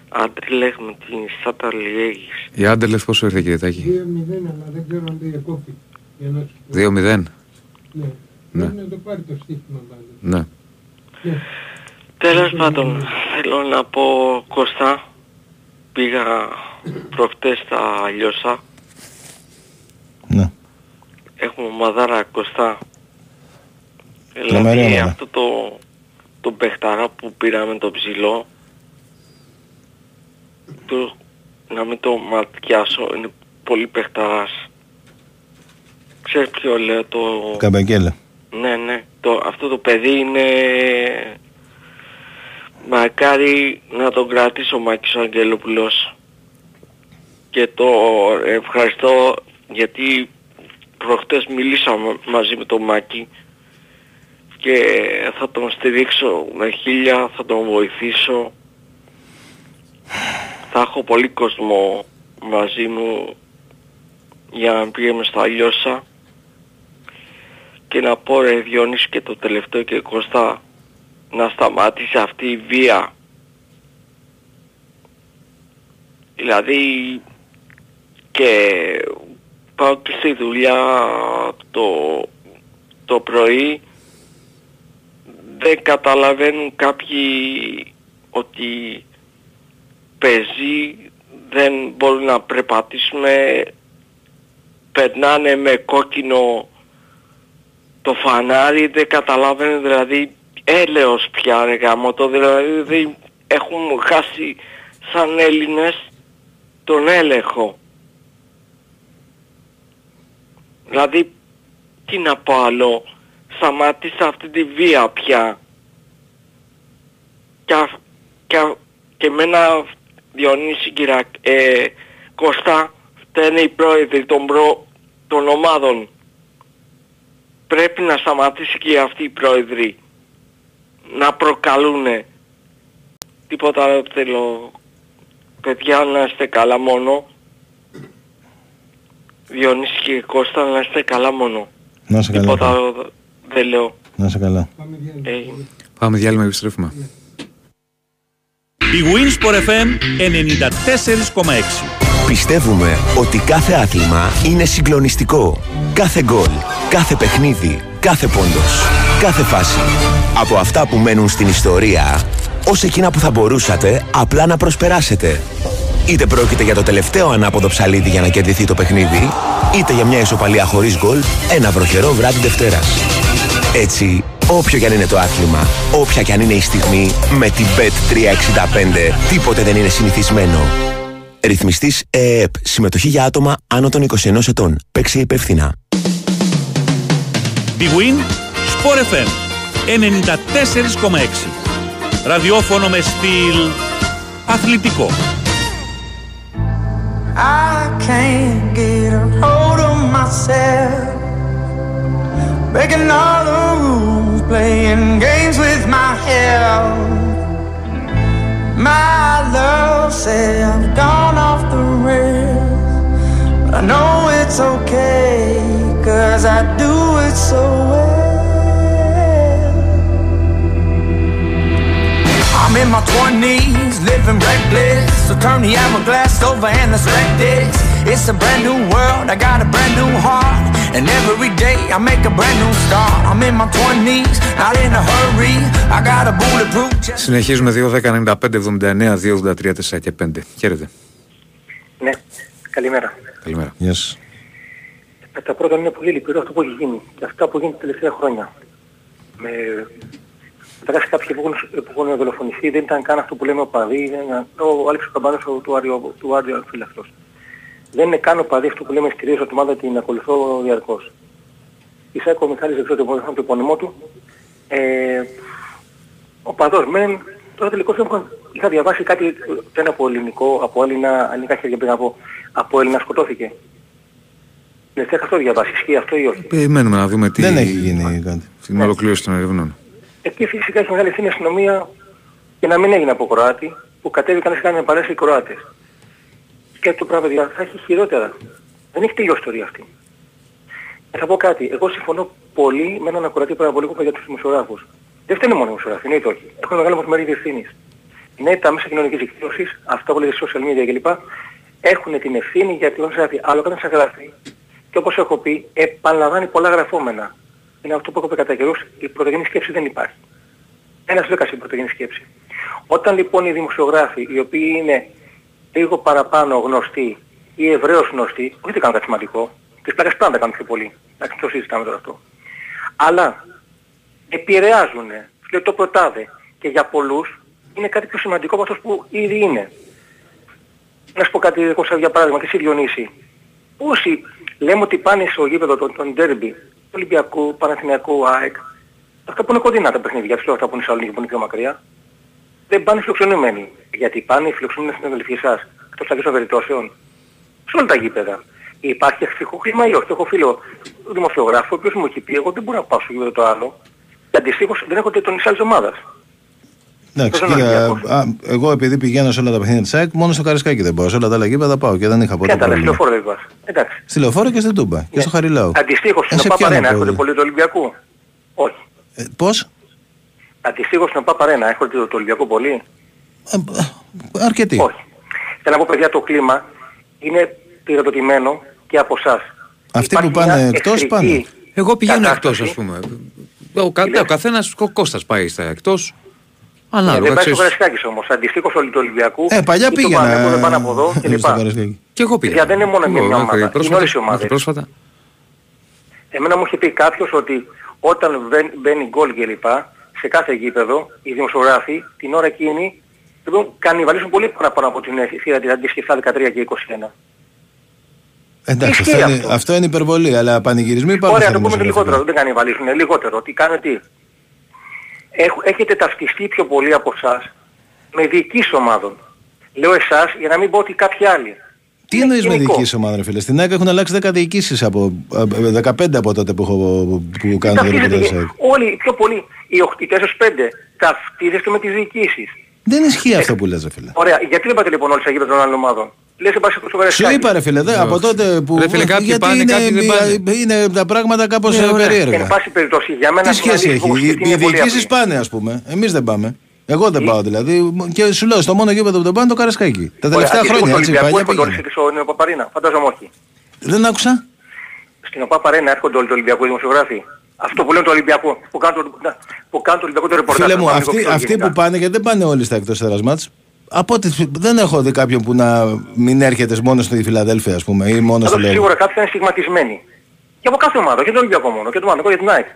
Άντριλεχ με την Σάτα Λιέγης. Η Άντελεφ πόσο ήρθε κύριε Τάκη; 2-0, αλλά δεν ξέρω αν διακόπη. Για να σου πω. 2-0. Ναι. Ναι. Πρέπει να το πάρει το στοίχημα πάντα. Ναι. Ναι. Τέλος πάντων, θέλω να πω Κώστα, πήγα προχτές στα Λιώσα. Ναι. Έχουμε ομαδάρα Κώστα. Τρομερή Δηλαδή ομάδα. αυτό το, το παιχταρά που πήραμε το ψηλό, το, να μην το ματιάσω, είναι πολύ παιχταράς. Ξέρεις ποιο λέω το... Καμπαγγέλα. Ναι, ναι. Το, αυτό το παιδί είναι... Μακάρι να τον κρατήσει ο Μάκης ο Αγγελόπουλος. Και το ευχαριστώ γιατί προχτές μιλήσαμε μαζί με τον Μάκη και θα τον στηρίξω με χίλια, θα τον βοηθήσω. Θα έχω πολύ κόσμο μαζί μου για να πήγαμε στα Λιώσα και να πω ρε Διόνυση και το τελευταίο και Κώστα να σταμάτησε αυτή η βία. Δηλαδή και πάω και στη δουλειά το, το πρωί. Δεν καταλαβαίνουν κάποιοι ότι πεζοί δεν μπορούν να περπατήσουμε περνάνε με κόκκινο το φανάρι δεν καταλάβαινε δηλαδή έλεος πια ρε γάμο το δηλαδή δεν έχουν χάσει σαν Έλληνες τον έλεγχο δηλαδή τι να πω άλλο σταμάτησα αυτή τη βία πια. Και, αυ- και, αυ- και εμένα Διονύση Κυρακ, ε, Κώστα φταίνε οι πρόεδροι των, προ, των ομάδων. Πρέπει να σταματήσει και αυτοί οι πρόεδροι να προκαλούνε. Τίποτα δεν θέλω. Παιδιά να είστε καλά μόνο Διονύση και Κώστα να είστε καλά μόνο Να σε καλά. τίποτα δεν λέω Να σε καλά. ε, Πάμε διάλειμμα επιστρέφουμε. Η Winsport FM 94,6 Πιστεύουμε ότι κάθε άθλημα είναι συγκλονιστικό. Κάθε γκολ, κάθε παιχνίδι, κάθε πόντος, κάθε φάση. Από αυτά που μένουν στην ιστορία, ως εκείνα που θα μπορούσατε απλά να προσπεράσετε. Είτε πρόκειται για το τελευταίο ανάποδο ψαλίδι για να κερδιθεί το παιχνίδι, είτε για μια ισοπαλία χωρίς γκολ ένα βροχερό βράδυ Δευτέρας. Έτσι, όποιο κι αν είναι το άθλημα, όποια κι αν είναι η στιγμή, με την Bet365 τίποτε δεν είναι συνηθισμένο. Ρυθμιστής ΕΕΠ. Συμμετοχή για άτομα άνω των 21 ετών. Παίξε υπεύθυνα. Big Win Sport FM 94,6 Ραδιόφωνο με στυλ αθλητικό. I can't get a hold of myself. Breaking all the rules, playing games with my health. My love said I've gone off the rails. But I know it's okay, cause I do it so well. I'm in my 20s, living reckless. So turn the hourglass over and let's wreck this. It's a brand new world, I got a brand new heart. And every day I make a brand new start. I'm in my 20s, not in a hurry. I got a bulletproof chest. Συνεχίζουμε 2, 10, 95, 79, 2, 83, 4 και 5. Χαίρετε. Ναι, καλημέρα. Καλημέρα. Γεια σας. Κατά πρώτον είναι πολύ λυπηρό αυτό που έχει γίνει και αυτά που γίνει τα τελευταία χρόνια. Με... Καταρχάς κάποιοι που έχουν, που έχουν δολοφονηθεί δεν ήταν καν αυτό που λέμε οπαδοί, είναι ο Άλεξος Καμπάνος ο- του Άριο, του Άριο Φύλακτος. Δεν είναι καν οπαδοί αυτό που λέμε στηρίζω την ομάδα την ακολουθώ διαρκώς. Ισάκο ο Μιχάλης δεν ξέρω το το επώνυμό του. Ε, ο παδός μεν, τώρα τελικώς δεν έχω- είχα διαβάσει κάτι, δεν από ελληνικό, από Έλληνα, ελληνικά χέρια πριν από, από Έλληνα σκοτώθηκε. Ναι, θα αυτό διαβάσει, ισχύει αυτό ή όχι; Περιμένουμε να δούμε τι. Δεν έχει γίνει κάτι. Στην ολοκλήρωση των ερευνών. Εκεί φυσικά έχει μεγάλη ευθύνη η αστυνομία και να μην έγινε από Κροάτι, που κατέβηκαν να κάνουν παρέσει οι Κροάτες. Και το πράγμα παιδιά θα έχει χειρότερα. Δεν έχει τελειώσει η ιστορία αυτή. Και θα πω κάτι. Εγώ συμφωνώ πολύ με έναν ακροατή πριν από λίγο που είπα για τους δημοσιογράφους. Δεν φταίνε μόνο οι δημοσιογράφοι, εννοείται όχι. Έχουν μεγάλο μας μερίδιο ευθύνης. Ναι, τα μέσα κοινωνικής δικτύωσης, αυτά που λέτε social media κλπ. έχουν την ευθύνη γιατί όταν σε γράφει. Αλλά όταν σε γράφει, και όπως έχω πει, επαναλαμβάνει πολλά γραφόμενα. Είναι αυτό που έχω πει κατά καιρούς, η πρωτογενή σκέψη δεν υπάρχει. Ένας δέκας η πρωτογενή σκέψη. Όταν λοιπόν οι δημοσιογράφοι, οι οποίοι είναι λίγο παραπάνω γνωστοί ή ευρέως γνωστοί, όχι δεν κάνουν κάτι σημαντικό, τις πλάκες πάντα κάνουν πιο πολύ. Εντάξει, το συζητάμε τώρα αυτό. Αλλά επηρεάζουν, λέει το προτάδε, και για πολλούς είναι κάτι πιο σημαντικό από αυτός που ήδη είναι. Να σου πω κάτι εγώ σαν για παράδειγμα και εσύ Διονύση. Όσοι λέμε ότι πάνε στο γήπεδο των, των ντέρμπι, του Ολυμπιακού, Παναθηναϊκού, ΑΕΚ, αυτά που είναι κοντινά τα παιχνίδια, τους λέω αυτά που είναι Σαλονίκη που είναι πιο μακριά, δεν πάνε φιλοξενούμενοι. Γιατί πάνε φιλοξενούμενοι στην αδελφή σας, εκτός των περιπτώσεων. Σε όλα τα γήπεδα. Υπάρχει ευτυχό χρήμα ή όχι; Έχω φίλο δημοσιογράφο, ο οποίος μου έχει πει, εγώ δεν μπορώ να πάω στο γήπεδο το άλλο. Και αντιστοίχως δεν έχω τον της άλλης ομάδας. Εντάξει, Δεν είναι κοίτα, Ολυμπιακός. α, εγώ επειδή πηγαίνω σε όλα τα παιχνίδια της ΑΕΚ, μόνο στο Καρισκάκι δεν πάω. Σε όλα τα άλλα γήπεδα πάω και δεν είχα ποτέ Και τα πρόβλημα. λεωφόρο δεν πας. Εντάξει. Στη λεωφόρο και στην Τούμπα και στο Χαριλάου. Αντιστοίχως Ε, στην σε ΟΠΑ ποιον Παρένα να πω, έρχονται δε. πολλοί του Ολυμπιακού; Όχι. Ε, πώς; Αντιστοίχως στην ΟΠΑ Παρένα έρχονται του Ολυμπιακού πολύ; Αρκετοί. Όχι. Θέλω να πω παιδιά το κλίμα είναι πυροδοτημένο και από εσάς. Αυτοί Υπάρχει που πάνε μια εκτός εχθρική πάνε. Εγώ πηγαίνω κατάσταση. εκτός ας πούμε. Ο, κα, ο καθένας, ο Κώστας πάει στα εκτός. Ναι, Ανάλογα, δεν πάει στο ξέρεις. Καρασκάκης όμως. Αντιστοίχως όλοι του Ολυμπιακού. Ε, παλιά ή του πήγαινα. Παναθηναϊκού δεν πάνε από εδώ κλπ. στο Καρασκάκι. Και εγώ πήγα. Για δεν είναι μόνο μια, μια ομάδα. Είναι πρόσφατα, όλες οι μέχρι ομάδες. πρόσφατα. Εμένα μου είχε πει κάποιος ότι όταν μπαίνει- μπαίνει γκολ κλπ. σε κάθε γήπεδο οι δημοσιογράφοι την ώρα εκείνη λοιπόν, κανιβαλίζουν πολύ παραπάνω από την θύρα της αντίστοιχη 13 και 21. Εντάξει, Ισχύει αυτό είναι, αυτό. αυτό είναι υπερβολή, αλλά πανηγυρισμοί υπάρχουν. Ωραία, στα το πούμε δημοσιογραφικά. λιγότερο, δεν κανιβαλίζουν, λιγότερο. Τι κάνετε τι. Έχ- έχετε ταυτιστεί πιο πολύ από εσάς με διοικήσεις ομάδων. Λέω εσάς για να μην πω ότι κάποιοι άλλοι. Τι εννοείς με γενικό. δική σου ομάδα, ρε φίλε; Στην ΑΕΚ έχουν αλλάξει 10 διοικήσεις από ε, ε, 15 από τότε που, έχω, που κάνω το Ταυτίζετε ρεπορτάζ. και- ΑΕΚ. όλοι, πιο πολύ, οι 8, οι 4-5 ταυτίζεστε με τις διοικήσεις. Δεν ισχύει αυτό που λες, ρε φίλε. Ωραία, γιατί δεν πάτε λοιπόν όλοι στα γήπεδα των άλλων ομάδων; Λες σε πάση στο Σου Καραϊσκάκι. είπα ρε φίλε, δε, από τότε που. Ρε φίλε, κάποιοι γιατί πάνε, είναι, κάποιοι δεν πάνε. είναι τα πράγματα κάπως Ναι, ωραία. περίεργα. Εν πάση περιπτώσει, για μένα Τι σχέση είναι έχει, αλήθεια, οι, όπως οι είναι πολύ διοικήσει απλή. πάνε, ας πούμε. Εμείς δεν πάμε. Εγώ δεν πάω δηλαδή. Και σου λέω, στο μόνο γήπεδο που δεν πάνε το Καρασκάκι. Τα Ωραία, τελευταία αντίστοιχος χρόνια του έτσι. Ολυμπιακού Παλιά έρχονται όλοι πήγαινε. στην Οπαπαρίνα. Φαντάζομαι όχι. Δεν άκουσα. Στην Οπαπαρίνα έρχονται όλοι του Ολυμπιακούς δημοσιογράφοι. Αυτό που λένε το Ολυμπιακό, που κάνουν το, που κάνουν το Ολυμπιακό το ρεπορτάζ. Φίλε το μου, Παναθηναϊκό αυτοί, πιο αυτοί γενικά. που πάνε, γιατί δεν πάνε όλοι στα εκτός έδρας μάτς, Από ό,τι δεν έχω δει κάποιον που να μην έρχεται μόνο στη Φιλαδέλφια, ας πούμε, ή μόνο στο Εδώ Λέγο. σίγουρα κάποιοι θα είναι στιγματισμένοι. Και από κάθε ομάδα, και τον Ολυμπιακό μόνο, και τον Μάνο, και την ΑΕΚ.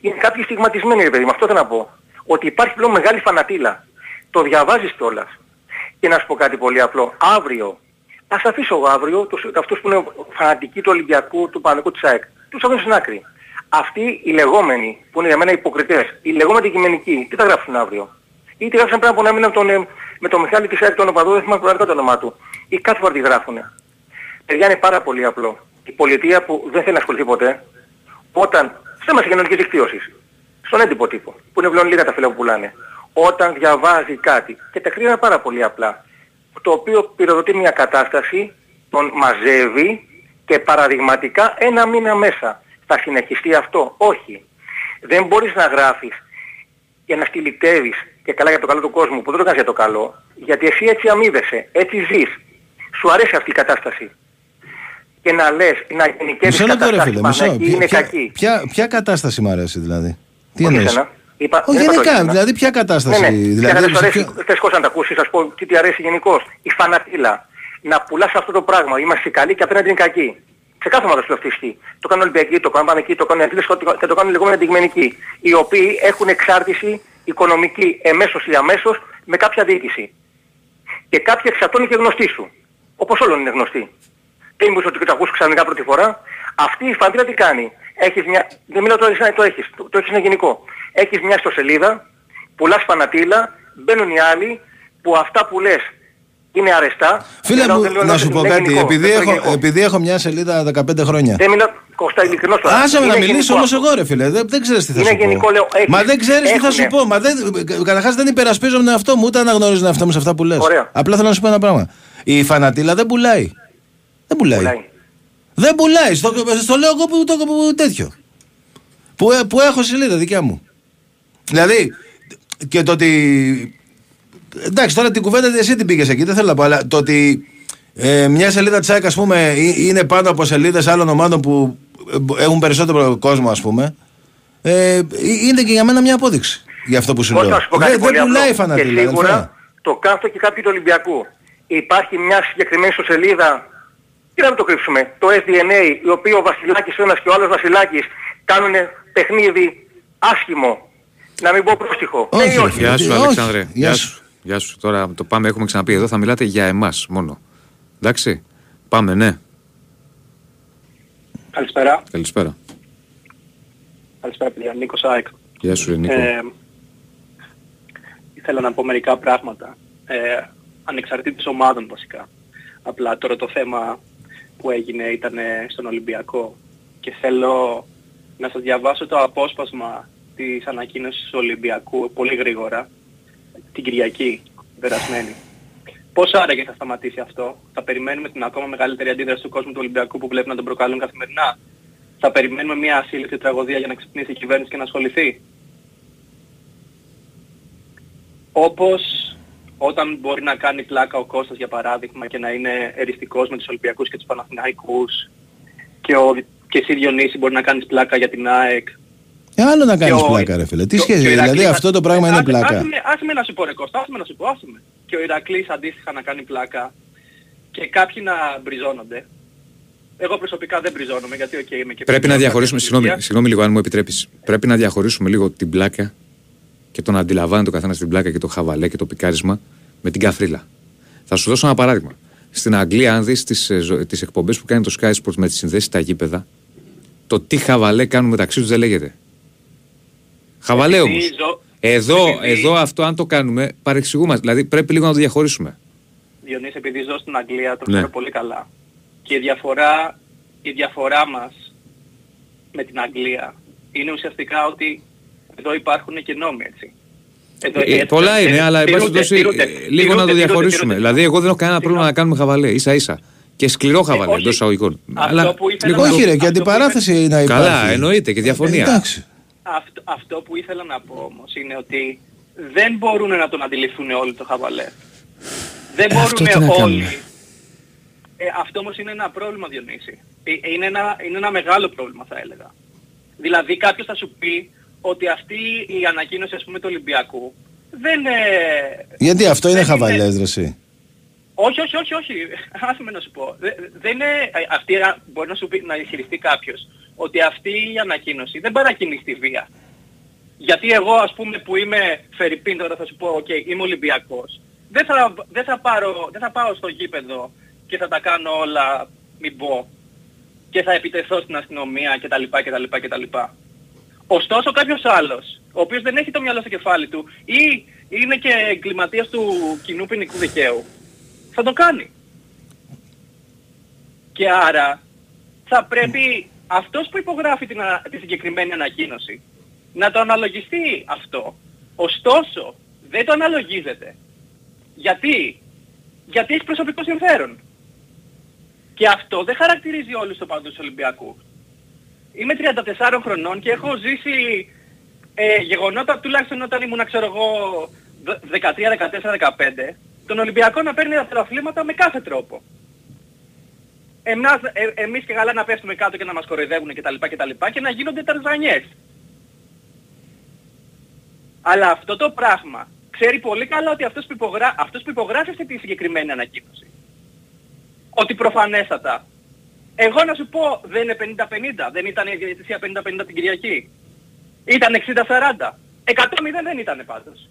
Είναι κάποιοι στιγματισμένοι, ρε παιδί μου, αυτό θέλω να πω. Ότι υπάρχει πλέον μεγάλη φανατήλα. Το διαβάζεις κιόλας. Και να σου πω κάτι πολύ απλό. Αύριο, ας αφήσω εγώ αύριο τους, αυτούς που είναι φανατικοί του Ολυμπιακού, του Πανικού της ΑΕΚ. Τους αφήσω στην άκρη. Αυτοί οι λεγόμενοι, που είναι για μένα υποκριτές, οι λεγόμενοι αντικειμενικοί, τι θα γράψουν αύριο; Ή τι γράψαν πριν από ένα μήνα με τον, ε, με τον Μιχάλη της ΑΕΚ, τον οπαδό, δεν θυμάμαι πραγματικά το όνομά του. Ή κάθε φορά τι γράφουνε. Παιδιά είναι πάρα πολύ απλό. Η πολιτεία που δεν θέλει να ασχοληθεί ποτέ, όταν, σε μας κοινωνικής δικτύωσης, στον έντυπο τύπο, που είναι πλέον λίγα τα φύλλα που πουλάνε, όταν διαβάζει κάτι, και τα κρίνει πάρα πολύ απλά, το οποίο πυροδοτεί μια κατάσταση, τον μαζεύει και παραδειγματικά ένα μήνα μέσα. Θα συνεχιστεί αυτό; Όχι. Δεν μπορείς να γράφεις για να στυλιτεύεις και καλά για το καλό του κόσμου, που δεν το κάνεις για το καλό, γιατί εσύ έτσι αμείβεσαι, έτσι ζεις. Σου αρέσει αυτή η κατάσταση. Και να λες, να γενικεύεις Μισό λεπτό, ρε κατάσταση φίλε, πάνω μισό. εκεί είναι Ποια, κακή. ποια, ποια κατάσταση μου αρέσει δηλαδή; Τι Όχι εννοείς; εσένα. Είπα, Όχι, δεν είπα το γενικά, εσένα. δηλαδή ποια κατάσταση. Ναι, ναι. δηλαδή, Δηλαδή, σε σου αρέσει, ποιο- θες πώς να τα ακούσεις, ας πω τι τι αρέσει γενικώς. Η φανατήλα. να πουλάς αυτό το πράγμα. Είμαστε καλοί και απέναντι είναι κακοί. Σε κάθε ομάδα σου αυτή ισχύει. Το κάνουν Ολυμπιακοί, το κάνουν Πανεκοί, το κάνουν Αθλητές και το κάνουν λεγόμενοι αντιγμενικοί. Οι οποίοι έχουν εξάρτηση οικονομική εμέσως ή αμέσως με κάποια διοίκηση. Και κάποιοι εξαρτώνται και γνωστοί σου. Όπως όλων είναι γνωστοί. Δεν μου ότι το ακούς ξανά πρώτη φορά. Αυτή η φαντήλα τι κάνει; Έχεις μια... Δεν μιλάω τώρα εσένα, το έχεις. Το, το έχεις ένα γενικό. Έχεις μια ιστοσελίδα, πουλάς φανατήλα, μπαίνουν οι άλλοι που αυτά που λες είναι αρεστά. Φίλε Ενώ μου, δεν λέω να να- σου πω είναι κάτι. γενικό. Επειδή Δεν είναι έχω, γενικό. επειδή έχω μια σελίδα 15 χρόνια. Δεν μιλάω, Κώστα, ειλικρινώς τώρα. Άσε με να Είναι μιλήσω γενικό όμως αυτό. εγώ ρε φίλε, δεν, δεν ξέρεις τι θα Είναι σου πω. γενικό, λέω, έχεις- Μα δεν ξέρεις τι θα σου έχουνε. πω. Μα δεν, καταρχάς δεν υπερασπίζομαι τον εαυτό μου, ούτε αναγνωρίζω τον εαυτό μου σε αυτά που λες. Ωραία. Απλά θέλω να σου πω ένα πράγμα. Η φανατήλα δεν πουλάει. Δεν πουλάει. Δεν πουλάει. Στο, στο λέω εγώ που, το, που τέτοιο. Που, ε- που έχω σελίδα δικιά μου. Δηλαδή, και το ότι. Εντάξει, τώρα την κουβέντα εσύ την πήγες εκεί, δεν θέλω να πω, αλλά το ότι ε, μια σελίδα τσάκ, ας πούμε, ε- είναι πάνω από σελίδες άλλων ομάδων που ε, έχουν περισσότερο κόσμο, ας πούμε. Ε, ε, είναι και για μένα μια απόδειξη για αυτό που σου Κώστα, λέω. να σου πω κάτι Δεν, πολύ δεν απλό. πουλάει Και φανατήλα. σίγουρα αδελφέ. το κάνουν και κάποιοι του Ολυμπιακού. Υπάρχει μια συγκεκριμένη ιστοσελίδα, τι να μην το κρύψουμε, το SDNA, η οποία ο Βασιλάκης ο ένας και ο άλλος Βασιλάκης κάνουν παιχνίδι άσχημο. Να μην πω πρόστιχο. Ναι ή Όχι, όχι. Γεια σου, όχι. Αλεξάνδρε. Γεια Γεια σου. Σου. Γεια σου. Τώρα το πάμε, έχουμε ξαναπεί εδώ, θα μιλάτε για εμάς μόνο. Εντάξει. Πάμε, ναι. Καλησπέρα. Καλησπέρα. Καλησπέρα παιδιά. Νίκος ΑΕΚ. Γεια σου, Νίκο. Ε, ήθελα να πω μερικά πράγματα. Ε, ανεξαρτήτως ομάδων βασικά. Απλά τώρα το θέμα που έγινε ήταν στον Ολυμπιακό και θέλω να σας διαβάσω το απόσπασμα της ανακοίνωσης του Ολυμπιακού πολύ γρήγορα την Κυριακή περασμένη. Πώς άραγε θα σταματήσει αυτό; Θα περιμένουμε την ακόμα μεγαλύτερη αντίδραση του κόσμου του Ολυμπιακού που βλέπει να τον προκαλούν καθημερινά; Θα περιμένουμε μια ασύλληπτη τραγωδία για να ξυπνήσει η κυβέρνηση και να ασχοληθεί; Όπως όταν μπορεί να κάνει πλάκα ο Κώστας για παράδειγμα και να είναι εριστικός με τους Ολυμπιακούς και τους Παναθηναϊκούς και, ο, και εσύ Διονύση μπορεί να κάνεις πλάκα για την ΑΕΚ. Ε, άλλο να Και κάνει ο- πλάκα, ρε φίλε. Τι και ο- σχέση, και ο δηλαδή Ηρακλής- αυτό το πράγμα Ε, είναι άσε- πλάκα. Άσε με, άσε με να σου πω ρε Κώστα, άσε με να σου πω, άσε με. Και ο Ηρακλής αντίστοιχα να κάνει πλάκα και κάποιοι να μπριζώνονται. Εγώ προσωπικά δεν μπριζώνομαι γιατί οκ είμαι και Πρέπει να πιο διαχωρίσουμε, ηλικία. συγγνώμη, συγγνώμη λίγο αν μου επιτρέπεις. Πρέπει να διαχωρίσουμε λίγο την πλάκα και το να αντιλαμβάνεται ο καθένας την πλάκα και το χαβαλέ και το πικάρισμα με την καφρίλα. Θα σου δώσω ένα παράδειγμα. Στην Αγγλία, αν δεις τις εκπομπές που κάνει το Sky Sports με τις συνδέσεις στα γήπεδα, το τι χαβαλέ κάνουν μεταξύ τους δεν λέγεται. Χαβαλέ όμως. Επειδή ζω- Εδώ, επειδή- εδώ αυτό αν το κάνουμε, παρεξηγούμαστε. Δηλαδή πρέπει λίγο να το διαχωρίσουμε. Διονύση, επειδή ζω στην Αγγλία, το Ναι. ξέρω πολύ καλά. Και η διαφορά, η διαφορά μας με την Αγγλία είναι ουσιαστικά ότι εδώ υπάρχουν και νόμοι, έτσι. Εδώ, Ε, έτσι, πολλά ε, είναι, αλλά εν πάση τηρούνται, περιπτώσει, τηρούνται, ε, λίγο να τηρούνται, το τηρούνται, διαχωρίσουμε. τηρούνται. Δηλαδή, εγώ δεν έχω κανένα πρόβλημα να κάνουμε χαβαλέ, ίσα ίσα. Και σκληρό χαβαλέ όχι. εντός εισαγωγικών. Αυτό που ήθελα λίγο να- να Όχι, το- ρε, και αντιπαράθεση να υπάρχει. Καλά, εννοείται και διαφωνία. Εντάξει. Αυτό, αυτό που ήθελα να πω όμως είναι ότι δεν μπορούν να τον αντιληφθούν όλοι το χαβαλέ. Δεν Ε, αυτό μπορούμε τι να όλοι. κάνουμε; Ε, αυτό όμως είναι ένα πρόβλημα Διονύση. Ε, είναι, ένα, είναι ένα μεγάλο πρόβλημα θα έλεγα. Δηλαδή κάποιος θα σου πει ότι αυτή η ανακοίνωση ας πούμε του Ολυμπιακού δεν... Ε, Γιατί αυτό είναι δεν χαβαλές, ρε, εσύ. Όχι, όχι, όχι, όχι. Άσε με να σου πω. Δε- Δεν είναι, ε, αυτή, α, μπορεί να σου πει, να ισχυριστεί κάποιος ότι αυτή η ανακοίνωση δεν παρακινεί στη βία. Γιατί εγώ ας πούμε που είμαι φερειπείν τώρα θα σου πω, οκ, είμαι Ολυμπιακός. Δεν θα, δεν, θα πάρω, δεν θα πάω στο γήπεδο και θα τα κάνω όλα μην πω και θα επιτεθώ στην αστυνομία κτλ. κτλ, κτλ. Ωστόσο κάποιος άλλος, ο οποίος δεν έχει το μυαλό στο κεφάλι του ή είναι και εγκληματίας του κοινού ποινικού δικαίου, θα το κάνει. Και άρα θα πρέπει αυτός που υπογράφει την, α- τη συγκεκριμένη ανακοίνωση να το αναλογιστεί αυτό. Ωστόσο, δεν το αναλογίζεται. Γιατί; Γιατί έχει προσωπικό συμφέρον. Και αυτό δεν χαρακτηρίζει όλους τους οπαδούς του Ολυμπιακού. Είμαι 34 χρονών και έχω ζήσει ε, γεγονότα τουλάχιστον όταν ήμουν, ξέρω εγώ, 13, 14, 15, τον Ολυμπιακό να παίρνει τα τεραφλήματα με κάθε τρόπο. Εμάς, ε, εμείς και καλά να πέφτουμε κάτω και να μας κοροϊδεύουν κτλ. Και, τα λοιπά και να γίνονται ταρζανιές. Αλλά αυτό το πράγμα ξέρει πολύ καλά ότι αυτός που, υπογρά... αυτός που υπογράφει αυτή τη συγκεκριμένη ανακοίνωση ότι προφανέστατα. Εγώ να σου πω δεν είναι 50-50, δεν ήταν η διαιτησία 50-50 την Κυριακή. Ήταν 60-40. 100-0 δεν ήταν πάντως.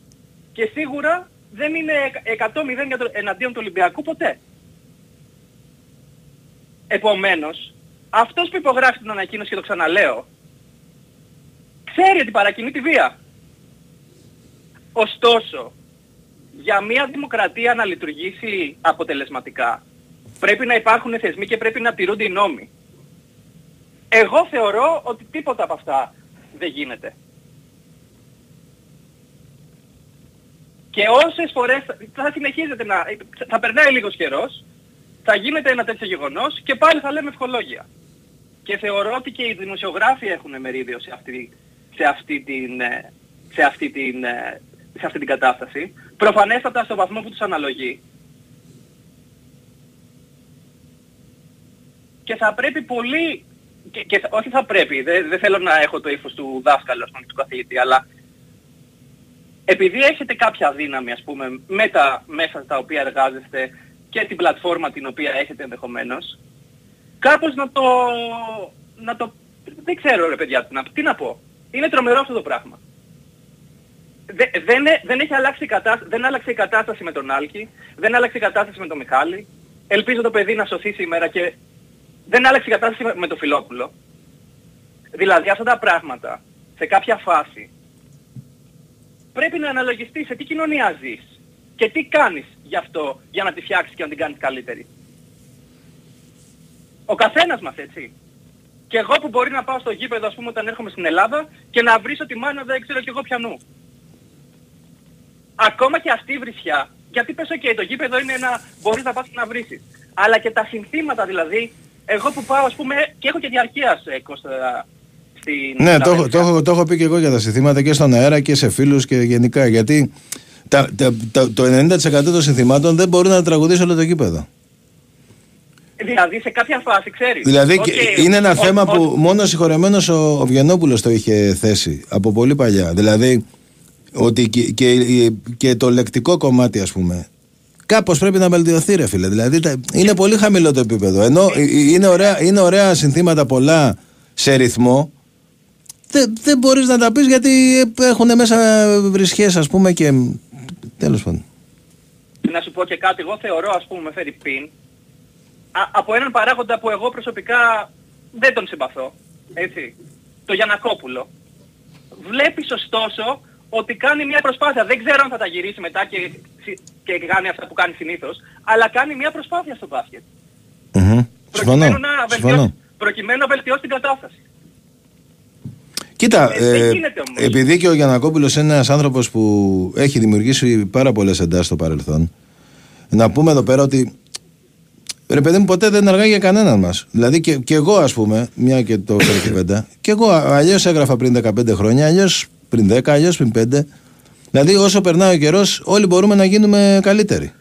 Και σίγουρα δεν είναι 100-0 για το, εναντίον του Ολυμπιακού ποτέ. Επομένως, αυτός που υπογράφει την ανακοίνωση και το ξαναλέω, ξέρει ότι παρακινεί τη βία. Ωστόσο, για μια δημοκρατία να λειτουργήσει αποτελεσματικά, πρέπει να υπάρχουν θεσμοί και πρέπει να τηρούνται οι νόμοι. Εγώ θεωρώ ότι τίποτα από αυτά δεν γίνεται. Και όσες φορές θα συνεχίζεται να... θα περνάει λίγος καιρός, θα γίνεται ένα τέτοιο γεγονός και πάλι θα λέμε ευχολόγια. Και θεωρώ ότι και οι δημοσιογράφοι έχουν μερίδιο σε αυτή, σε αυτή, την, ε, σε αυτή, την, ε, σε αυτή την κατάσταση. Προφανέστατα στο βαθμό που τους αναλογεί. Και θα πρέπει πολύ, και, και όχι θα πρέπει, δεν, δεν θέλω να έχω το ύφος του δάσκαλου, ας πούμε, του καθηγητή, αλλά επειδή έχετε κάποια δύναμη, ας πούμε, με τα μέσα τα οποία εργάζεστε και την πλατφόρμα την οποία έχετε ενδεχομένως, κάπως να το... Να το δεν ξέρω ρε παιδιά, τι να, τι να πω. Είναι τρομερό αυτό το πράγμα. Δε, δεν, ε- δεν έχει αλλάξει η κατάσταση, δεν άλλαξε η κατάσταση με τον Άλκη, δεν άλλαξε η κατάσταση με τον Μιχάλη. Ελπίζω το παιδί να σωθεί σήμερα και δεν άλλαξε η κατάσταση με τον Φιλόπουλο. Δηλαδή αυτά τα πράγματα σε κάποια φάση πρέπει να αναλογιστείς σε τι κοινωνία ζεις και τι κάνεις γι' αυτό για να τη φτιάξεις και να την κάνεις καλύτερη. Ο καθένας μας έτσι. Και εγώ που μπορεί να πάω στο γήπεδο ας πούμε όταν έρχομαι στην Ελλάδα και να βρίσω τη μάνα δεν ξέρω κι εγώ πιανού. Ακόμα και αυτή η βρισιά, γιατί πες ok το γήπεδο είναι ένα, μπορείς να πας και να βρίσεις. Αλλά και τα συνθήματα δηλαδή, εγώ που πάω ας πούμε και έχω και διαρκείας ε, Κώστα, στην Ναι, το, έχω- Φιλαδέλφια. το, έχω- το έχω πει και εγώ για τα συνθήματα και στον αέρα και σε φίλους και γενικά. Γιατί τα, τα, τα- το 90% των συνθημάτων δεν μπορούν να τραγουδήσει όλο το γήπεδο. Δηλαδή σε κάποια φάση ξέρεις. Δηλαδή Οκ, και είναι ένα ο- θέμα ο- που μόνο συγχωρεμένος ο, ο Βγενόπουλος το είχε θέσει από πολύ παλιά. Δηλαδή ότι και, και, και το λεκτικό κομμάτι ας πούμε κάπως πρέπει να βελτιωθεί ρε φίλε. Δηλαδή τα- είναι πολύ χαμηλό το επίπεδο. Ενώ ε, ε, είναι ωραία, είναι ωραία συνθήματα πολλά σε ρυθμό δεν, δεν μπορείς να τα πεις γιατί έχουν μέσα βρισχές ας πούμε και τέλος πάντων. να σου πω και κάτι, εγώ θεωρώ ας πούμε φέρει πιν από έναν παράγοντα που εγώ προσωπικά δεν τον συμπαθώ, έτσι, το Γιανακόπουλο. Βλέπεις ωστόσο ότι κάνει μια προσπάθεια, δεν ξέρω αν θα τα γυρίσει μετά και, και κάνει αυτά που κάνει συνήθως, αλλά κάνει μια προσπάθεια στο μπάσκετ. Μμμ. Συμφωνώ. Προκειμένου να, βελτιώσει, Συμφωνώ. προκειμένου να βελτιώσει την κατάσταση. Κοίτα, Ε, δεν ε, γίνεται όμως. επειδή και ο Γιανακόπουλος είναι ένας άνθρωπος που έχει δημιουργήσει πάρα πολλές εντάσεις στο παρελθόν, να πούμε εδώ πέρα ότι ρε παιδί μου ποτέ δεν αργά για κανέναν μας. Δηλαδή και, και εγώ ας πούμε, μια και το έφερε και πέντα, και εγώ αλλιώς έγραφα πριν 15 χρόνια, αλλιώς πριν 10, αλλιώς πριν 5. Δηλαδή όσο περνάει ο καιρός όλοι μπορούμε να γίνουμε καλύτεροι.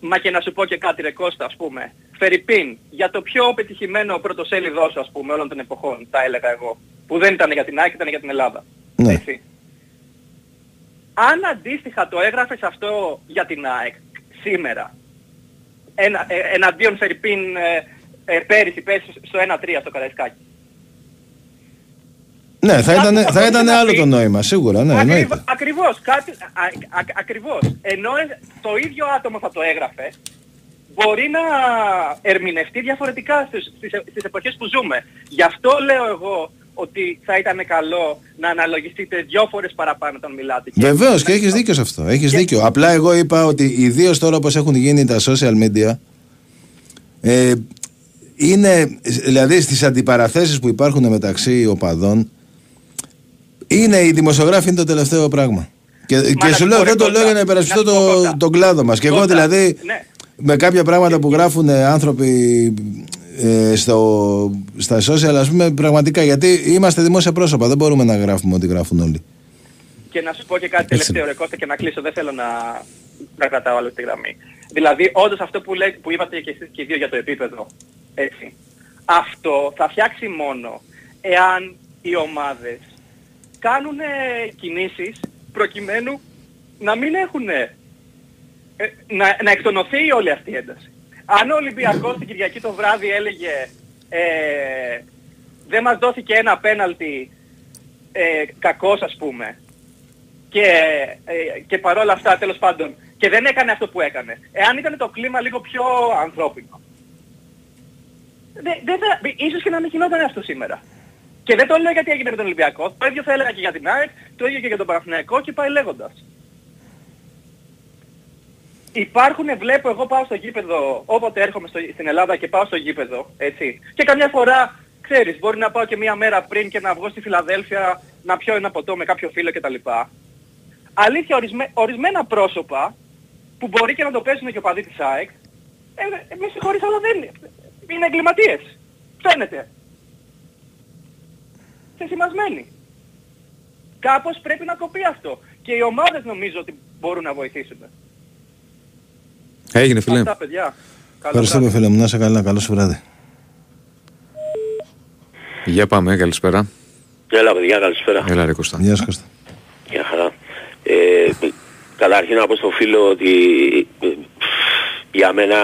Μα και να σου πω και κάτι ρε Κώστα, ας πούμε. Φερρυπίν, για το πιο πετυχημένο πρωτοσέλιδό σου, ας πούμε, όλων των εποχών, τα έλεγα εγώ. Που δεν ήταν για την ΑΕΚ, ήταν για την Ελλάδα. Ναι. Έτσι. Αν αντίστοιχα το έγραφες αυτό για την ΑΕΚ σήμερα, ένα, ε, εναντίον Φερρυπίν ε, ε, πέρυσι, πέρυσι στο 1-3 στο Καραϊσκάκι. Ναι, θα Κάτι ήταν, θα θα μπορούσε ήταν να άλλο πει. το νόημα, σίγουρα, ναι, εννοείται. Ακριβώς, ακριβώς, κάτι, α, α, ακριβώς. Ενώ ε, το ίδιο άτομο θα το έγραφε, μπορεί να ερμηνευτεί διαφορετικά στις, στις, στις εποχές που ζούμε. Γι' αυτό λέω εγώ ότι θα ήταν καλό να αναλογιστείτε δυο φορές παραπάνω όταν μιλάτε. Και- Βεβαίως και έχεις δίκιο σε αυτό. Έχεις δίκιο. Απλά εγώ είπα ότι ιδίως τώρα όπως έχουν γίνει τα social media, ε, είναι, δηλαδή στις αντιπαραθέσεις που υπάρχουν μεταξύ οπαδών, είναι οι δημοσιογράφοι είναι το τελευταίο πράγμα. Και, και να σου σου λέω, πω, ρε δεν το Κώστα, λέω για να υπερασπιστώ να σου πω, το, Κώστα. τον κλάδο μας. Και εγώ Κώστα, δηλαδή, ναι. Με κάποια πράγματα που γράφουν άνθρωποι ε, στο, στα social, ας πούμε, πραγματικά, γιατί είμαστε δημόσια πρόσωπα, δεν μπορούμε να γράφουμε ό,τι γράφουν όλοι. Και να σου πω και κάτι Έτσι. τελευταίο ρε Κώστα και να κλείσω, δεν θέλω να, να κρατάω άλλο τη γραμμή. Δηλαδή όντως αυτό που, λέει, που είπατε και εσείς και οι δύο για το επίπεδο, έτσι, αυτό θα φτιάξει μόνο εάν οι ομάδες κάνουν κινήσεις προκειμένου να μην έχουν, ε, να, να εκτονωθεί όλη αυτή η ένταση. αν ο Ολυμπιακός την Κυριακή το βράδυ έλεγε ε, δεν μας δόθηκε ένα πέναλτι ε, κακός ας πούμε και, ε, και παρόλα αυτά τέλος πάντων και δεν έκανε αυτό που έκανε. Εάν ήταν το κλίμα λίγο πιο ανθρώπινο. Δεν, δεν θα, ίσως και να μην γινόταν αυτό σήμερα. Και δεν το λέω γιατί έγινε με τον Ολυμπιακό. Το ίδιο θα έλεγα και για την ΑΕΚ, το ίδιο και για τον Παναθηναϊκό και πάει λέγοντας. Υπάρχουν, βλέπω, εγώ πάω στο γήπεδο, όποτε έρχομαι στο, στην Ελλάδα και πάω στο γήπεδο, έτσι. Και καμιά φορά, ξέρεις, μπορεί να πάω και μία μέρα πριν και να βγω στη Φιλαδέλφια να πιω ένα ποτό με κάποιο φίλο κτλ. Αλήθεια, ορισμέ, ορισμένα πρόσωπα, που μπορεί και να το παίζουν και ο παδί της ΑΕΚ, ε, ε, με συγχωρείς, αλλά δεν είναι. Είναι εγκληματίες. Φαίνεται. Θεσημασμένοι. Κάπως πρέπει να κοπεί αυτό. Και οι ομάδες νομίζω ότι μπορούν να βοηθήσουν. Έγινε φίλε. Αυτά παιδιά. Καλό Ευχαριστούμε φίλε μου, να είσαι καλά, καλό σου βράδυ. Για πάμε, καλησπέρα. Έλα παιδιά, καλησπέρα. Έλα ρε Κώστα. Γεια σου Κώστα. Γεια χαρά. Ε, καταρχήν να πω στο φίλο ότι ε, για μένα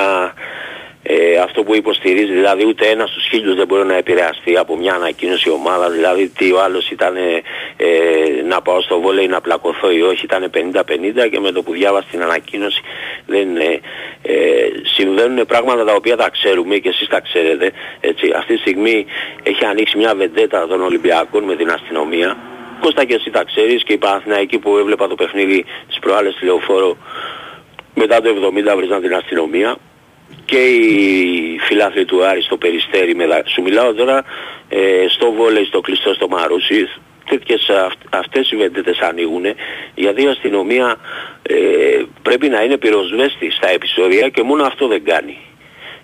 ε, αυτό που υποστηρίζει, δηλαδή ούτε ένας στους χίλιους δεν μπορεί να επηρεαστεί από μια ανακοίνωση ομάδα, δηλαδή τι ο άλλος ήταν ε, να πάω στο βόλεϊ να πλακωθώ ή όχι, ήταν 50-50 και με το που διάβασα την ανακοίνωση δεν ε, ε, συμβαίνουν πράγματα τα οποία τα ξέρουμε και εσείς τα ξέρετε. Έτσι. Αυτή τη στιγμή έχει ανοίξει μια βεντέτα των Ολυμπιακών με την αστυνομία. Κώστα και εσύ τα ξέρεις και η Παναθηναϊκή που έβλεπα το παιχνίδι της προάλλες στη Λεωφόρο μετά το 70 βρίζαν την αστυνομία και οι φιλάθλοι του Άρη στο Περιστέρι με, σου μιλάω τώρα ε, στο βόλεϊ, στο κλειστό, στο Μαρούσι τέτοιες αυ- αυτές οι βεντέτες ανοίγουν γιατί η αστυνομία ε, πρέπει να είναι πυροσβέστη στα επεισόδια και μόνο αυτό δεν κάνει.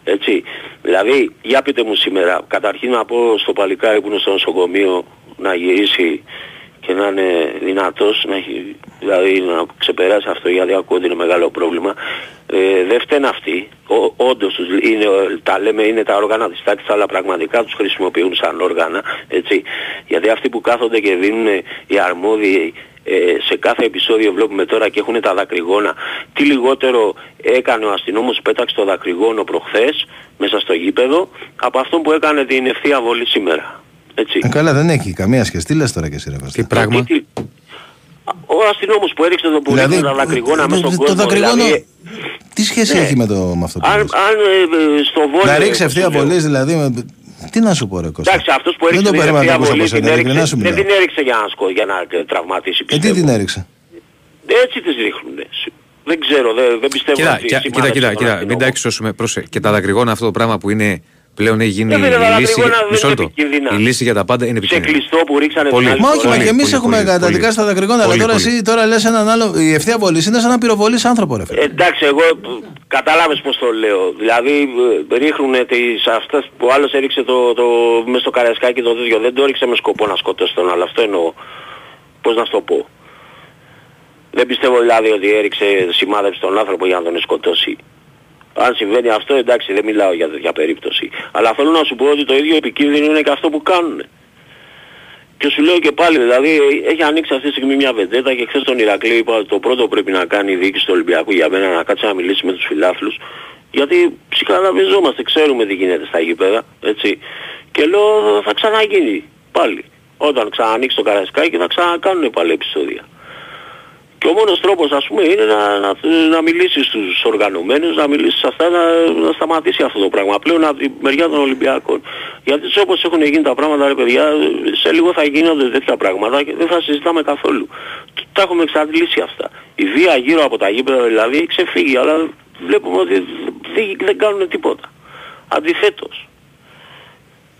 Έτσι. Δηλαδή, για πείτε μου σήμερα, καταρχήν να πω στο παλικάρι που είναι στο νοσοκομείο να γυρίσει και να είναι δυνατός, να έχει, δηλαδή να ξεπεράσει αυτό γιατί ακούω ότι είναι μεγάλο πρόβλημα. Ε, δεν φταίνε αυτοί, Ο, όντως τους, είναι, τα λέμε είναι τα όργανα της τάξης αλλά πραγματικά τους χρησιμοποιούν σαν όργανα, έτσι. Γιατί αυτοί που κάθονται και δίνουν οι αρμόδιοι ε, σε κάθε επεισόδιο βλέπουμε τώρα και έχουν τα δακρυγόνα. Τι λιγότερο έκανε ο αστυνόμος πέταξε το δακρυγόνο προχθές μέσα στο γήπεδο από αυτό που έκανε την ευθεία βολή σήμερα. Έτσι. Ε, καλά, δεν έχει καμία σχέση. Τι λες τώρα και εσύ ρε Κώστα. Τι πράγμα; Ο αστυνόμος που έριξε το πουλί Δηλαδή, τα δακρυγόνα μέσα στον το κόσμο. δακρυγόνο δηλαδή, Τι σχέση Ναι. έχει με, το, με αυτό που αν, λες; αν ε, ε, στο βόλιο... Να ρίξει ευθεία βολής δηλαδή. Με... Τι να σου πω ρε Κώστα; Εντάξει, αυτός που Δεν έριξε το την περίμενα να ευθεία το ακούσω βολή από την σένα, ειλικρινά έριξε, σου δεν μιλάω. την έριξε για να, σκο, για να ε, τραυματίσει Ε, τι πιστεύω. την έριξε; Έτσι τις ρίχνουν. Δεν ξέρω, δεν, δεν πιστεύω Κοίτα, ότι κοίτα, κοίτα, κοίτα, κοίτα, μην τα εξώσουμε. Πρόσεχε. Και τα δακρυγόνα αυτό το πράγμα που είναι πλέον έχει γίνει Ε, βέβαια, τα η λύση. δακρυγόνα δεν Μισό είναι λεπτό. επικίνδυνα. Η λύση για τα πάντα είναι Σε επικίνδυνη. κλειστό που ρίξανε Πολύ. την άλλη Μα όχι, φορά. μα και εμείς πολύ, έχουμε πολύ, καταδικάσει πολύ. τα δακρυγόνα. Αλλά Πολύ, τώρα πολύ. εσύ τώρα λες έναν άλλο. Η ευθεία βολή είναι σαν να πυροβολεί άνθρωπο, ρε φίλε. Ε, Εντάξει, εγώ ε, κατάλαβες πώς το λέω. Δηλαδή ε, ρίχνουν τις αυτές που ο άλλος έριξε το, το, μες στο καρασκάκι το τέτοιο. Δεν το έριξε με σκοπό να σκοτώσει τον άλλο. Αυτό εννοώ. Πώς να σου το πω. Δεν πιστεύω δηλαδή ότι έριξε σημάδεψε τον άνθρωπο για να τον σκοτώσει. Αν συμβαίνει αυτό εντάξει δεν μιλάω για τέτοια περίπτωση. Αλλά θέλω να σου πω ότι το ίδιο επικίνδυνο είναι και αυτό που κάνουν. Και σου λέω και πάλι, δηλαδή έχει ανοίξει αυτή τη στιγμή μια βεντέτα και χθες τον Ηρακλή είπα ότι το πρώτο που πρέπει να κάνει η διοίκηση του Ολυμπιακού για μένα να κάτσει να μιλήσει με τους φιλάθλους γιατί ψυχαναβιζόμαστε, ξέρουμε τι γίνεται στα γήπεδα, έτσι. Και λέω θα ξαναγίνει πάλι. Όταν ξανανοίξει το καρασκάκι θα ξανακάνουν πάλι επεισόδια. Και ο μόνος τρόπος ας πούμε είναι να, να, να μιλήσεις στους οργανωμένους, να μιλήσεις σε αυτά, να, να σταματήσει αυτό το πράγμα. Πλέον από τη μεριά των Ολυμπιακών. Γιατί έτσι όπως έχουν γίνει τα πράγματα ρε παιδιά, σε λίγο θα γίνονται τέτοια πράγματα και δεν θα συζητάμε καθόλου. Τα έχουμε εξαντλήσει αυτά. Η βία γύρω από τα γήπεδα δηλαδή έχει ξεφύγει, αλλά βλέπουμε ότι δεν, δεν κάνουν τίποτα. Αντιθέτως.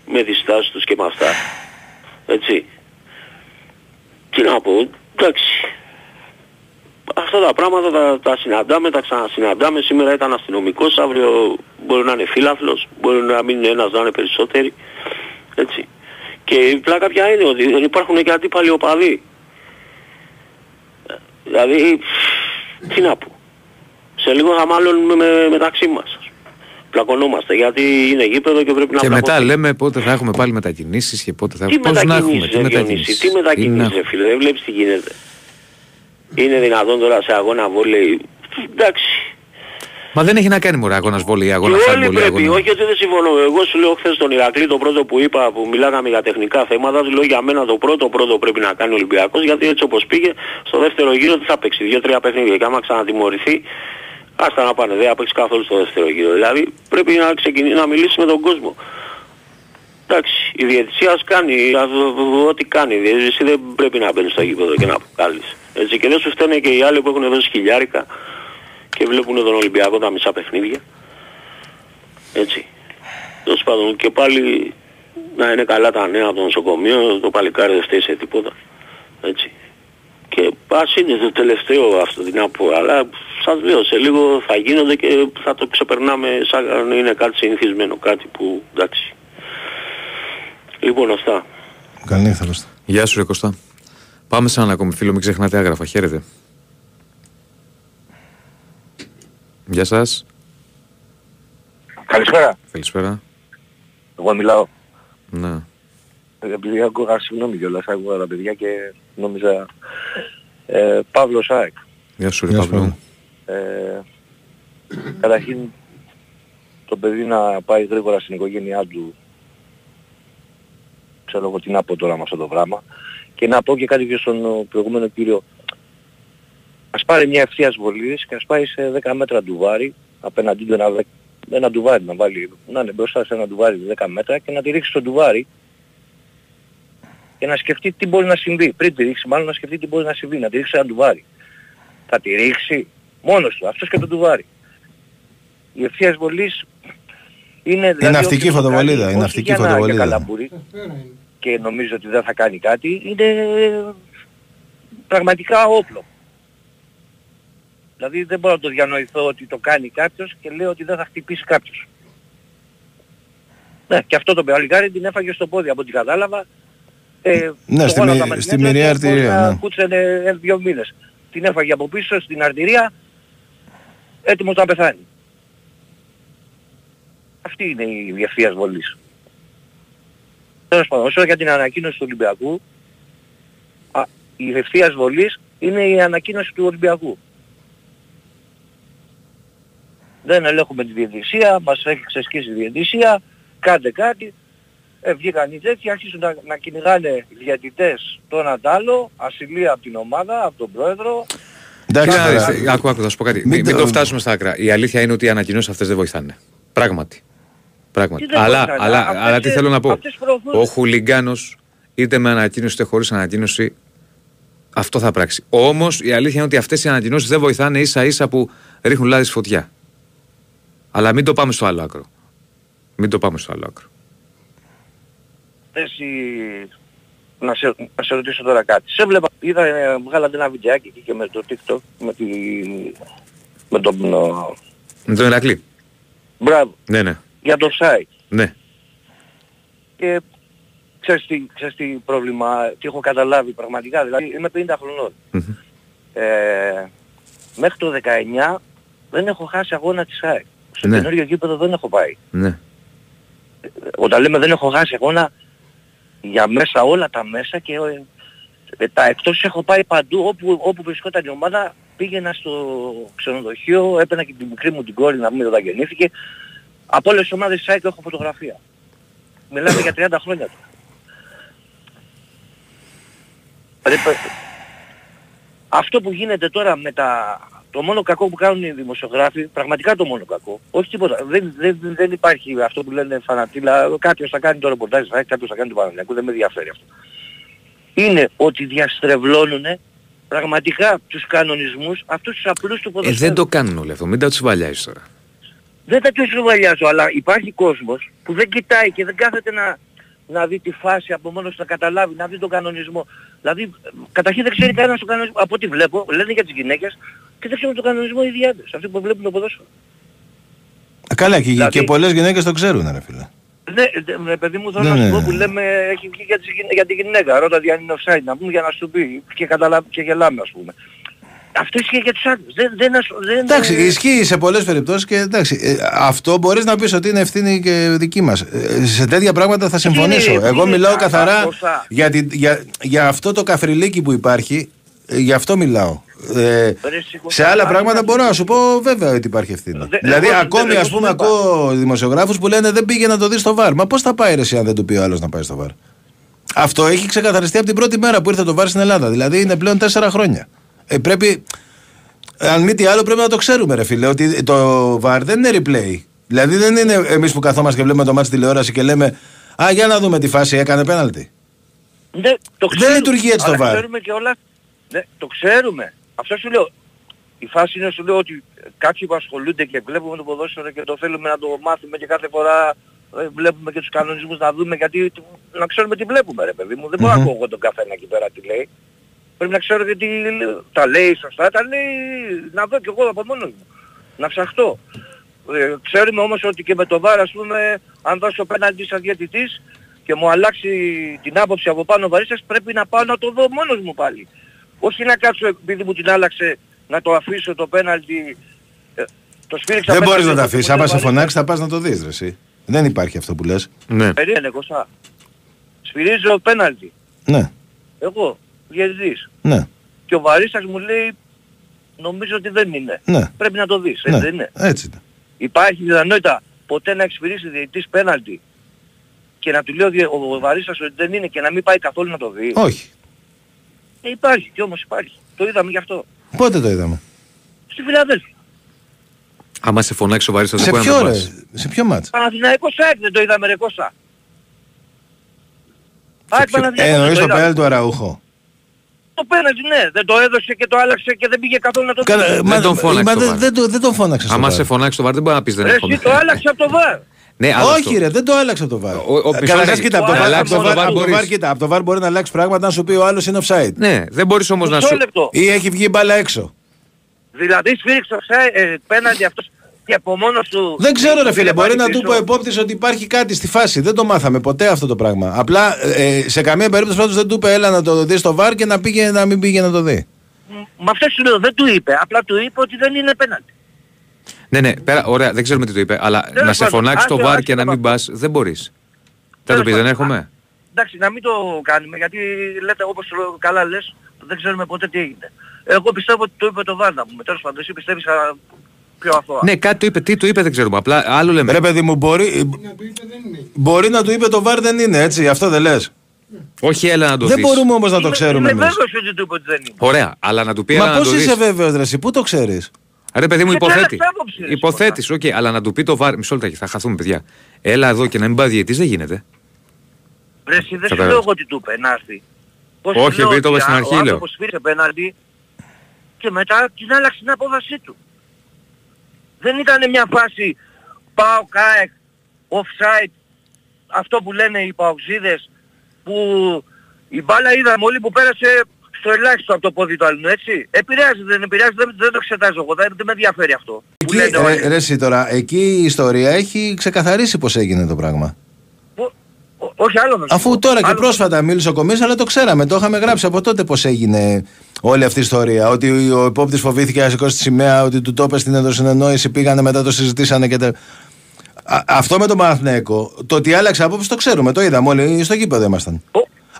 Με τις στάσεις τους και με αυτά. Έτσι. Τι να πω, εντάξει. Αυτά τα πράγματα τα, τα συναντάμε, τα ξανασυναντάμε. Σήμερα ήταν αστυνομικός, αύριο μπορεί να είναι φίλαθλος, μπορεί να μην είναι ένας, να είναι περισσότεροι. Έτσι. Και η πλάκα πια είναι ότι δεν υπάρχουν και αντίπαλοι οπαδοί. Ε, Δηλαδή, τι να πω. Σε λίγο θα μάλλον με, μεταξύ μας. Πλακωνόμαστε γιατί είναι γήπεδο και πρέπει να Και μετά πλακωθεί. λέμε πότε θα έχουμε πάλι μετακινήσεις και πότε θα Τι Πώς να έχουμε, μετακινήσεις, τι ρε Διονύση, μετακινήσεις. τι Τι να μετακινήσεις, έχουμε. ρε φίλε, δεν βλέπεις τι γίνεται. Είναι δυνατόν τώρα σε αγώνα βόλεϊ; Εντάξει. Μα δεν έχει να κάνει μωρέ αγώνας βόλεϊ, Και αγώνας όλοι χάντμπολ ή πρέπει, αγώνας. όχι ότι δεν συμφωνώ. Εγώ σου λέω χθες τον Ηρακλή το πρώτο που είπα που μιλάγαμε για τεχνικά θέματα, σου λέω για μένα το πρώτο πρώτο πρέπει να κάνει ο Ολυμπιακός γιατί έτσι όπως πήγε στο δεύτερο γύρο τι θα παίξει, δύο-τρία παιχνίδια και άμα ξανατιμωρηθεί άστα να πάνε, δεν θα παίξει καθόλου στο δεύτερο γύρο. Δηλαδή πρέπει να, ξεκινήσει, να μιλήσει με τον κόσμο. Εντάξει, η διαιτησία ας κάνει α- ό,τι κάνει. Δηλαδή, Εσύ δεν πρέπει να μπαίνεις στο γήπεδο και να αποκάλεις. Έτσι και δεν σου φταίνε και οι άλλοι που έχουν δώσει χιλιάρικα και βλέπουν τον Ολυμπιακό τα μισά παιχνίδια. Έτσι. Τέλος πάντων και πάλι να είναι καλά τα νέα από το νοσοκομείο, το παλικάρι δεν φταίει σε τίποτα. Έτσι. Και ας είναι το τελευταίο αυτό την άπο, αλλά σας λέω σε λίγο θα γίνονται και θα το ξεπερνάμε σαν να είναι κάτι συνηθισμένο, κάτι που εντάξει. Λοιπόν αυτά. Καλή νύχτα, Κώστα. Γεια σου, ρε Κωστά. Πάμε σε έναν ακόμη φίλο, μην ξεχνάτε άγραφα. Χαίρετε. Γεια σας. Καλησπέρα. Καλησπέρα. Εγώ μιλάω. Ναι. Επειδή άκουγα, συγγνώμη κιόλας, άκουγα τα παιδιά και νόμιζα ε, Παύλος ΑΕΚ. Γεια σου, ρε Γεια σου, Παύλο. Ε, καταρχήν το παιδί να πάει γρήγορα στην οικογένειά του ξέρω εγώ τι να πω τώρα με αυτό το πράγμα και να πω και κάτι και στον ο, προηγούμενο κύριο ας πάρει μια ευθείας βολής και ας πάει σε 10 μέτρα ντουβάρι απέναντί του ένα, δε- ένα ντουβάρι να βάλει να είναι μπροστά σε ένα ντουβάρι 10 μέτρα και να τη ρίξει στο ντουβάρι και να σκεφτεί τι μπορεί να συμβεί. Πριν τη ρίξει μάλλον να σκεφτεί τι μπορεί να συμβεί. Να τη ρίξει ένα ντουβάρι. Θα τη ρίξει μόνος του, αυτός και το ντουβάρι. Η ευθείας βολής είναι δηλαδή ναυτική όποιος το φωτοβολίδα, κάνει, η όχι ναυτική για να- για φωτοβολίδα. Καλαμπούρι και νομίζω ότι δεν θα κάνει κάτι, είναι πραγματικά όπλο. Δηλαδή δεν μπορώ να το διανοηθώ ότι το κάνει κάποιος και λέω ότι δεν θα χτυπήσει κάποιος. Ναι, και αυτό το παλικάρι την έφαγε στο πόδι από ό,τι κατάλαβα. Ε, Ναι, το στη γόνατα μυ- με την στη ένταση μοιραία μπορεί αρτηρία, να ναι. Κούτσανε ε, δύο μήνες. Την έφαγε από πίσω στην αρτηρία, έτοιμος να πεθάνει. Αυτή είναι η ευθείας βολής. Τέλος πάντων, όσο για την ανακοίνωση του Ολυμπιακού, α, η ευθείας βολής είναι η ανακοίνωση του Ολυμπιακού. Δεν ελέγχουμε τη διαιτησία, μας έχει ξεσκίσει η διαιτησία, κάντε κάτι. Ε, βγήκαν οι τέτοιοι, άρχισαν να, να κυνηγάνε διαιτητές τον αντάλλο, ασυλία από την ομάδα, από τον πρόεδρο. Εντάξει, τώρα. Άκου, άκου, άκου, θα σου πω κάτι. Μην Μην, μην το- το φτάσουμε στα άκρα. Η αλήθεια είναι ότι οι ανακοινώσεις αυτές δεν βοηθάνε. Πράγματι. Πράγματι. Τι δεν Αλλά, βοηθάνε, αλλά, αυτές, αλλά τι ε, θέλω να πω. αυτές προωθούν. Ο χουλιγκάνος, είτε με ανακοίνωση είτε χωρίς ανακοίνωση, αυτό θα πράξει. Όμως η αλήθεια είναι ότι αυτές οι ανακοινώσεις δεν βοηθάνε ίσα ίσα που ρίχνουν λάδι στη φωτιά. Αλλά μην το πάμε στο άλλο άκρο. Μην το πάμε στο άλλο άκρο. Εσύ, να σε, να σε ρωτήσω τώρα κάτι. Σε βλέπα, είδα, ε, βγάλατε ένα βιντεάκι εκεί και με το TikTok, με, τη, με τον... ο, Με τον Ερακλή. μπράβο, Ναι, ναι. Για το site. ναι. Και ξέρεις τι, ξέρεις τι πρόβλημα, τι έχω καταλάβει πραγματικά, δηλαδή είμαι 50 χρονών. Μμμ. Ε, μέχρι το 19 δεν έχω χάσει αγώνα της ΑΕΚ. Στο Ναι. καινούριο γήπεδο δεν έχω πάει. ναι. Όταν λέμε δεν έχω χάσει αγώνα για μέσα όλα τα μέσα και ε, τα εκτός έχω πάει παντού όπου, όπου βρισκόταν η ομάδα πήγαινα στο ξενοδοχείο, έπαιρνα και την μικρή μου την κόρη να μην όταν γεννήθηκε. Από όλες τις ομάδες της ΑΕΚ έχω φωτογραφία. Μιλάμε για 30 χρόνια τώρα. Δηλαδή, πε- αυτό που γίνεται τώρα με τα... Το μόνο κακό που κάνουν οι δημοσιογράφοι, πραγματικά το μόνο κακό, όχι τίποτα. Δεν, δεν, δεν υπάρχει αυτό που λένε φανατήλα, κάποιος θα κάνει το ρεπορτάζ, θα- κάποιος θα κάνει το Παναγιακό, δεν με ενδιαφέρει αυτό. Είναι ότι διαστρεβλώνουν πραγματικά τους κανονισμούς, αυτούς τους απλούς του Ε, ποδοσφαίρου. δεν το κάνουν όλοι αυτό. Μην τα τους βαλιάζεις τώρα. Δεν τα τους βαλιάζω, αλλά υπάρχει κόσμος που δεν κοιτάει και δεν κάθεται να, να δει τη φάση από μόνος του να καταλάβει, να δει τον κανονισμό. Δηλαδή, ε, καταρχήν δεν ξέρει κανένας τον κανονισμό. Από ό,τι βλέπω, λένε για τις γυναίκες και δεν ξέρουν τον κανονισμό οι διάδες, αυτοί που βλέπουν το ποδόσφαιρο. Ε, Καλά, και, Δηλαδή- και πολλές γυναίκες το ξέρουν, ρε φίλε. Ναι, δε- με παιδί μου θέλω Ναι, να σου ναι, πω ναι. που λέμε έχει βγει για, τις, γυ- για τη γυναίκα. Ρώτα αν είναι offside να πούμε για να σου πει και, καταλα... και γελάμε ας πούμε. Αυτό ισχύει για τους άλλους. Δεν, δεν, ασ- δεν, Εντάξει, ισχύει σε πολλές περιπτώσεις και εντάξει, ε, αυτό μπορείς να πεις ότι είναι ευθύνη και δική μας. Ε, σε τέτοια πράγματα θα συμφωνήσω. Είναι- Εγώ είναι μιλάω τα- καθαρά τα ποσά. για, την- για, για αυτό το καφριλίκι που υπάρχει, ε, γι' αυτό μιλάω. Ε, σε άλλα πράγματα μπορώ να σου πω βέβαια ότι υπάρχει ευθύνη. δηλαδή, εγώ- ακόμη εγώ ας σου πούμε, είπα. ακούω δημοσιογράφους που λένε δεν πήγε να το δεις στο βαρ. Μα πώς θα πάει ρε, εσύ αν δεν του πει ο άλλος να πάει στο βαρ. Αυτό έχει ξεκαθαριστεί από την πρώτη μέρα που ήρθε το βαρ στην Ελλάδα. Δηλαδή είναι πλέον τέσσερα χρόνια. Ε, πρέπει, αν μη τι άλλο, πρέπει να το ξέρουμε, ρε φίλε, ότι το βαρ δεν είναι replay. Δηλαδή δεν είναι εμείς που καθόμαστε και βλέπουμε το μάτι τηλεόραση και λέμε Α, για να δούμε τη φάση, έκανε πέναλτι. Ναι, το Δεν ξέρουμε, λειτουργεί έτσι το αλλά VAR. Ξέρουμε και όλα. Ναι, το ξέρουμε. Αυτό σου λέω. Η φάση είναι σου λέω ότι κάποιοι που ασχολούνται και βλέπουμε το ποδόσφαιρο και το θέλουμε να το μάθουμε και κάθε φορά ε, βλέπουμε και τους κανονισμούς να δούμε γιατί να ξέρουμε τι βλέπουμε ρε παιδί μου. Δεν μπορώ να Μμμ. ακούω εγώ τον καθένα εκεί πέρα τι λέει. Πρέπει να ξέρω γιατί τα λέει σωστά, τα λέει να δω κι εγώ από μόνος μου. Να ψαχτώ. Ε, ξέρουμε όμως ότι και με το βάρος ας πούμε αν δώσω πέναντι σαν διαιτητής και μου αλλάξει την άποψη από πάνω ο βαρίστας πρέπει να πάω να το δω μόνος μου πάλι. Όχι να κάτσω επειδή μου την άλλαξε να το αφήσω το πέναλτι. Ε, το σφύριξα Δεν μπορείς πέναλτι, να τα το αφήσεις. που Άμα λέει σε ο φωνάξεις, θα πας να το δεις, ρε. εσύ. Δεν υπάρχει αυτό που λες. Ναι. Περίμενε Κωστά. Σφυρίζω πέναλτι. Ναι, Εγώ, διαιτητής. ναι, Και ο βαρίστας μου λέει νομίζω ότι δεν είναι. ναι. Πρέπει να το δεις, έτσι ναι. δεν είναι. Έτσι είναι. Υπάρχει δυνατότητα ποτέ να εξυπηρήσει διαιτητής πέναλτι και να του λέει ο διε- ο βαρίστας ότι δεν είναι και να μην πάει καθόλου να το δει. Όχι. Ε, υπάρχει και όμως υπάρχει. Το είδαμε γι' αυτό. Πότε το είδαμε; Στη Φιλαδέλφια. Άμα σε φωνάξει ο Βαρύς θα Σε το πω να ποιο το ρε, πας. σε ποιο μάτς; Παναθηναϊκός ΑΕΚ δεν το είδαμε ρε Κώστα. ΑΕΚ Παναθηναϊκός Ε, δεν εννοείς το είδαμε. πέναλτι του Αραούχο. Το πέναλτι ναι, δεν το έδωσε και το άλλαξε και δεν πήγε καθόλου να το δει. Καλά, Δεν μα- τον φώναξε μα το δεν- βάρ. δεν το- Δεν τον φώναξες στο Άμα βάρ. σε φωνάξει το Βαρ δεν μπορεί να πεις δεν Ρε, έρχομαι. εσύ το άλλαξε από το βάρ. Ναι, άλλο Όχι, αυτό. ρε, δεν το άλλαξε από το βάρ. ο- μισό Καταρχάς, λεπτό. κοίτα, από το Το βάρ- άλλαξε από το από το βάρ- VAR από το βάρ, μπορείς. κοίτα, από το βάρ μπορεί να αλλάξει πράγματα να σου πει ο άλλος είναι offside. Ναι, δεν μπορείς όμως να Μισό σου. λεπτό. Ή έχει βγει μπάλα έξω. Δηλαδή σφύριξε το ε, πέναλτι αυτός και από μόνος του... Δεν ξέρω, ρε το φίλε, πήρε μπορεί πάλι να του πίσω. πω επόπτης ότι υπάρχει κάτι στη φάση. Δεν το μάθαμε ποτέ αυτό το πράγμα. Απλά ε, σε καμία περίπτωση πάντως δεν του είπε έλα να το δεις στο βάρ και να, πήγε, να μην πήγε να το δει. Μα αυτό σου λέω, δεν του είπε. Απλά του είπε ότι δεν είναι πέναλτι. Ναι, ναι, πέρα, ωραία, δεν ξέρουμε τι το είπε. Αλλά Τέλος να σε πάντων, φωνάξεις το άσε- Βαρ άσε και το να μην βάρ. πας, δεν μπορείς. Θα το Τέλος πεις, δεν πάντων. έρχομαι. Εντάξει, να μην το κάνουμε, γιατί λέτε όπως το καλά λες, δεν ξέρουμε ποτέ τι έγινε. Εγώ πιστεύω ότι το είπε το Βάρνα μου. Τέλος πάντων, εσύ πιστεύεις α, πιο αθώα. Ναι, κάτι το είπε, τι το είπε δεν ξέρουμε. Απλά άλλο λέμε. Ρε παιδί μου, μπορεί, μπορεί να του είπε το βάρ δεν είναι έτσι, αυτό δεν λες. Όχι, έλα να το Δεν δεις. μπορούμε όμως να το Είμαι- ξέρουμε Είμαι εμείς. βέβαιος ότι του είπε ότι δεν είναι. Ωραία, αλλά να του πει έλα Μα να πώς το είσαι δεις. βέβαιος, Ρε, εσύ, πού το ξέρεις; Ρε παιδί μου, Γιατί υποθέτει. άλλαξε άποψη, ρε, Υποθέτεις, οκ, αλλά να του πει το VAR. Μισό λεπτάκι, θα χαθούμε, παιδιά. Έλα εδώ και να μην πάει διαιτής δεν γίνεται. Ρε, εσύ δεν σου Κατάλαβες. λέω εγώ τι του είπε, να έρθει. Πώς Όχι, σου λέω επειδή το ότι είπα στην α- αρχή, Ο λέω. άνθρωπος πήρε πέναλτι και μετά την άλλαξε την απόφασή του. Δεν ήταν μια φάση πάω check, offside, αυτό που λένε οι παοκτσήδες, που η μπάλα είδαμε όλοι που πέρασε στο ελάχιστο από το πόδι του άλλου, έτσι. Επηρεάζει, δεν επηρεάζει, δεν, δεν το εξετάζω εγώ, δεν, δεν με ενδιαφέρει αυτό. Που Εκεί, λένε όλοι. ρε, ρε, εσύ τώρα, εκεί η ιστορία έχει ξεκαθαρίσει πώς έγινε το πράγμα. Ό- όχι άλλο να σου Αφού πω. τώρα και Άλλο- πρόσφατα μίλησε ο Κομίς, αλλά το ξέραμε, το είχαμε γράψει από τότε πώς έγινε όλη αυτή η ιστορία. Ότι ο υπόπτης φοβήθηκε να σηκώσει τη σημαία, ότι του το είπε στην ενδοσυνεννόηση, πήγανε μετά το συζητήσανε και. τα- Α, αυτό με τον Παναθηναίκο, το ότι άλλαξε απόψη το ξέρουμε, το είδαμε όλοι, στο γήπεδο ήμασταν.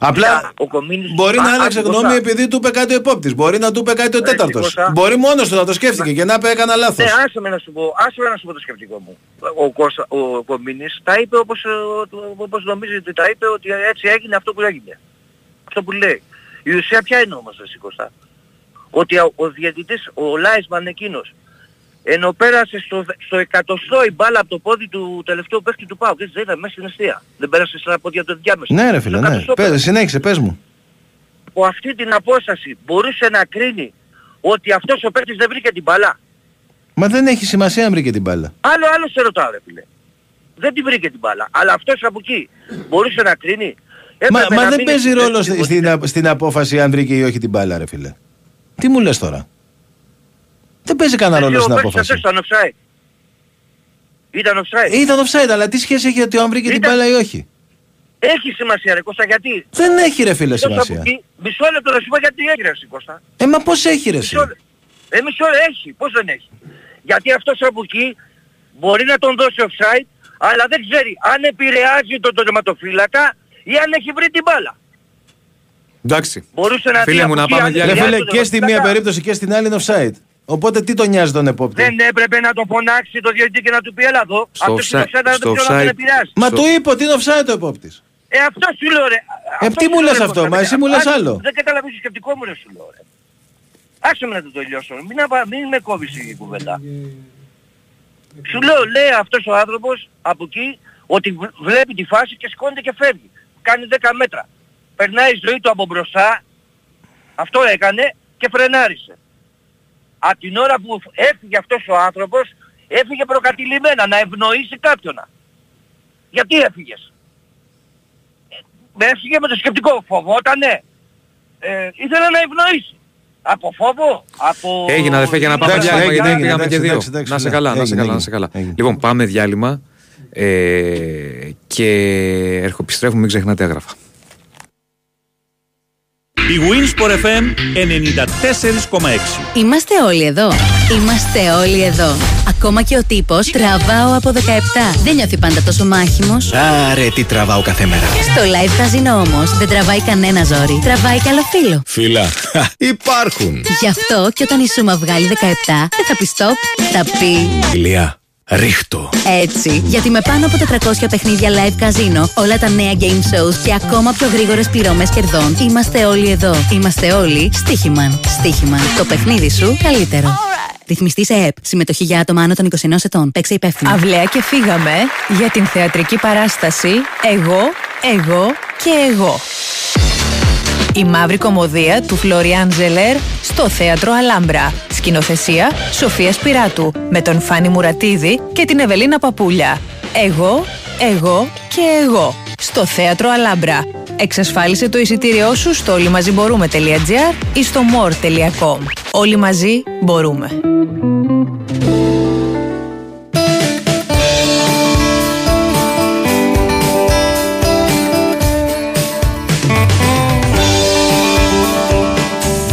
Απλά ο Κομίνης- μπορεί Α, να άλλαξε άκου, γνώμη Κώστα. επειδή του είπε κάτι ο υπόπτη. Μπορεί να του είπε κάτι ο Ρε, τέταρτος. Κώστα. Μπορεί μόνος του να το σκέφτηκε και να είπε έκανα λάθος. Ναι, άσε με να σου πω, άσε με να σου πω το σκεπτικό μου. Ο, Κώστα, ο Κομίνης τα είπε όπως, ε, το- όπως νομίζει ότι τα είπε ότι έτσι έγινε αυτό που έγινε. Αυτό που λέει. Η ουσία ποια είναι όμως εσύ Κώστα; Ότι ο, ο διαιτητής, ο Λάισμαν εκείνος, ενώ πέρασε στο, στο εκατοστό η μπάλα από το πόδι του τελευταίου παίχτη του Πάου. Έτσι δεν ήταν μέσα στην αιστεία. Δεν πέρασε στα πόδια του ενδιάμεσα. Ναι, ρε φίλε, Στο ναι. εκατοστό Πες, συνέχισε, πες μου. από αυτή την απόσταση μπορούσε να κρίνει ότι αυτός ο παίκτης δεν βρήκε την μπάλα; Μα δεν έχει σημασία αν βρήκε την μπάλα. Άλλο, άλλο σε ρωτάω ρε φίλε. Δεν την βρήκε την μπάλα. Αλλά αυτός από εκεί μπορούσε να κρίνει; Μα, Έπρεπε μα να δεν μείνει παίζει στη ρόλο θέση στη- του στην, α- στην απόφαση αν βρήκε ή όχι την μπάλα, ρε φίλε. Τι μου λες τώρα; Δεν παίζει κανένα ρόλο ο στην παίκτης απόφαση. αυτός ήταν offside. Ήταν offside. Ήταν offside, αλλά τι σχέση έχει ότι αν βρήκε την Ήταν- μπάλα ή όχι; Έχει σημασία ρε Κώστα γιατί; Δεν έχει ρε φίλε Εκτός από σημασία. εκεί, Μισό λεπτό να σου πω γιατί έχει ρε εσύ, Κώστα. Ε, μα πώς έχει ρε εσύ; Μισό λεπτό. Ε, μισό λεπτό έχει. Πώς δεν έχει; Γιατί αυτός από εκεί μπορεί να τον δώσει offside αλλά δεν ξέρει αν επηρεάζει τον τερματοφύλακα ή αν έχει βρει την μπάλα. Εντάξει. Μπορούσε να Φίλε δει μου, από να εκεί πάμε αν για Ρε δεν φίλε, χρειάζεται και το στη να μία κάνει. περίπτωση και στην άλλη είναι offside. Οπότε τι τον νοιάζει τον επόπτη; Δεν έπρεπε να το φωνάξει το διαιτητή και να του πει έλα εδώ. Στο Αυτός είναι offside- offside, να στο το ξέρω να τον offside- επηρεάσει. Μα του είπε ότι είναι offside ο επόπτης. Ε, αυτό σου λέω ρε. Ε, Αυτό τι σου μου λέω, λες ρε, αυτό, Κώστα, μα δεν- εσύ μου λες άκου, άλλο. Δεν καταλαβαίνεις το σκεπτικό μου ρε σου λέω ρε. Άσε με να το τελειώσω. Μην, απα- μην με κόβεις η κουβέντα. Σου λέω, λέει αυτός ο άνθρωπος από εκεί ότι β- βλέπει τη φάση και σηκώνεται και φεύγει. Κάνει 10 μέτρα. Περνάει η ζωή του από μπροστά. Αυτό έκανε και φρενάρισε. Από την ώρα που έφυγε αυτός ο άνθρωπος, έφυγε προκατηλημένα να ευνοήσει κάποιον. Γιατί έφυγες; Ε, Έφυγε με το σκεπτικό. Φοβότανε; Ε, ήθελε να ευνοήσει. Από φόβο, από... Έγινε αδερφέ για να πάμε Εντάξει, διάλειμμα έγινε, γιατί έγινε, πήγαμε και εντάξει, δύο. εντάξει, εντάξει, Να σε ναι. καλά, να σε Έγινε, καλά, να έγινε, σε καλά. έγινε. Λοιπόν, πάμε διάλειμμα ε, και ερχοπιστρέφουμε, μην ξεχνάτε έγραφα. Η Winsport FM 94,6. Είμαστε όλοι εδώ. Είμαστε όλοι εδώ. Ακόμα και ο τύπος τραβάω από 17. Δεν νιώθει πάντα τόσο μάχημος. Άρε, τι τραβάω κάθε μέρα. Στο live καζίνο όμως δεν τραβάει κανένα ζόρι. Τραβάει καλό φίλο. Φίλα, υπάρχουν. Γι' αυτό και όταν η Σούμα βγάλει 17 δεν θα πεις stop, θα πει Ηλία, ρίχτω. έτσι. Γιατί με πάνω από 400 παιχνίδια live καζίνο, όλα τα νέα game shows και ακόμα πιο γρήγορες πληρώμες κερδών, είμαστε όλοι εδώ. Είμαστε όλοι στοίχημαν. Στοίχημαν. Το παιχνίδι σου καλύτερο. Ρυθμιστή σε ΕΠ. Συμμετοχή για άτομα άνω των 21 ετών. Παίξε υπεύθυνα. Αυλαία και φύγαμε για την θεατρική παράσταση «Εγώ, εγώ και εγώ». Η μαύρη κομμωδία του Φλωριάν Ζελέρ στο Θέατρο Αλάμπρα. Σκηνοθεσία Σοφία Σπυράτου με τον Φάνη Μουρατίδη και την Ευελίνα Παπούλια. Εγώ, εγώ και εγώ. Στο Θέατρο Αλάμπρα. Εξασφάλισε το εισιτήριό σου στο όλοιμαζιμπορούμε.gr ή στο more.com. Όλοι μαζί μπορούμε.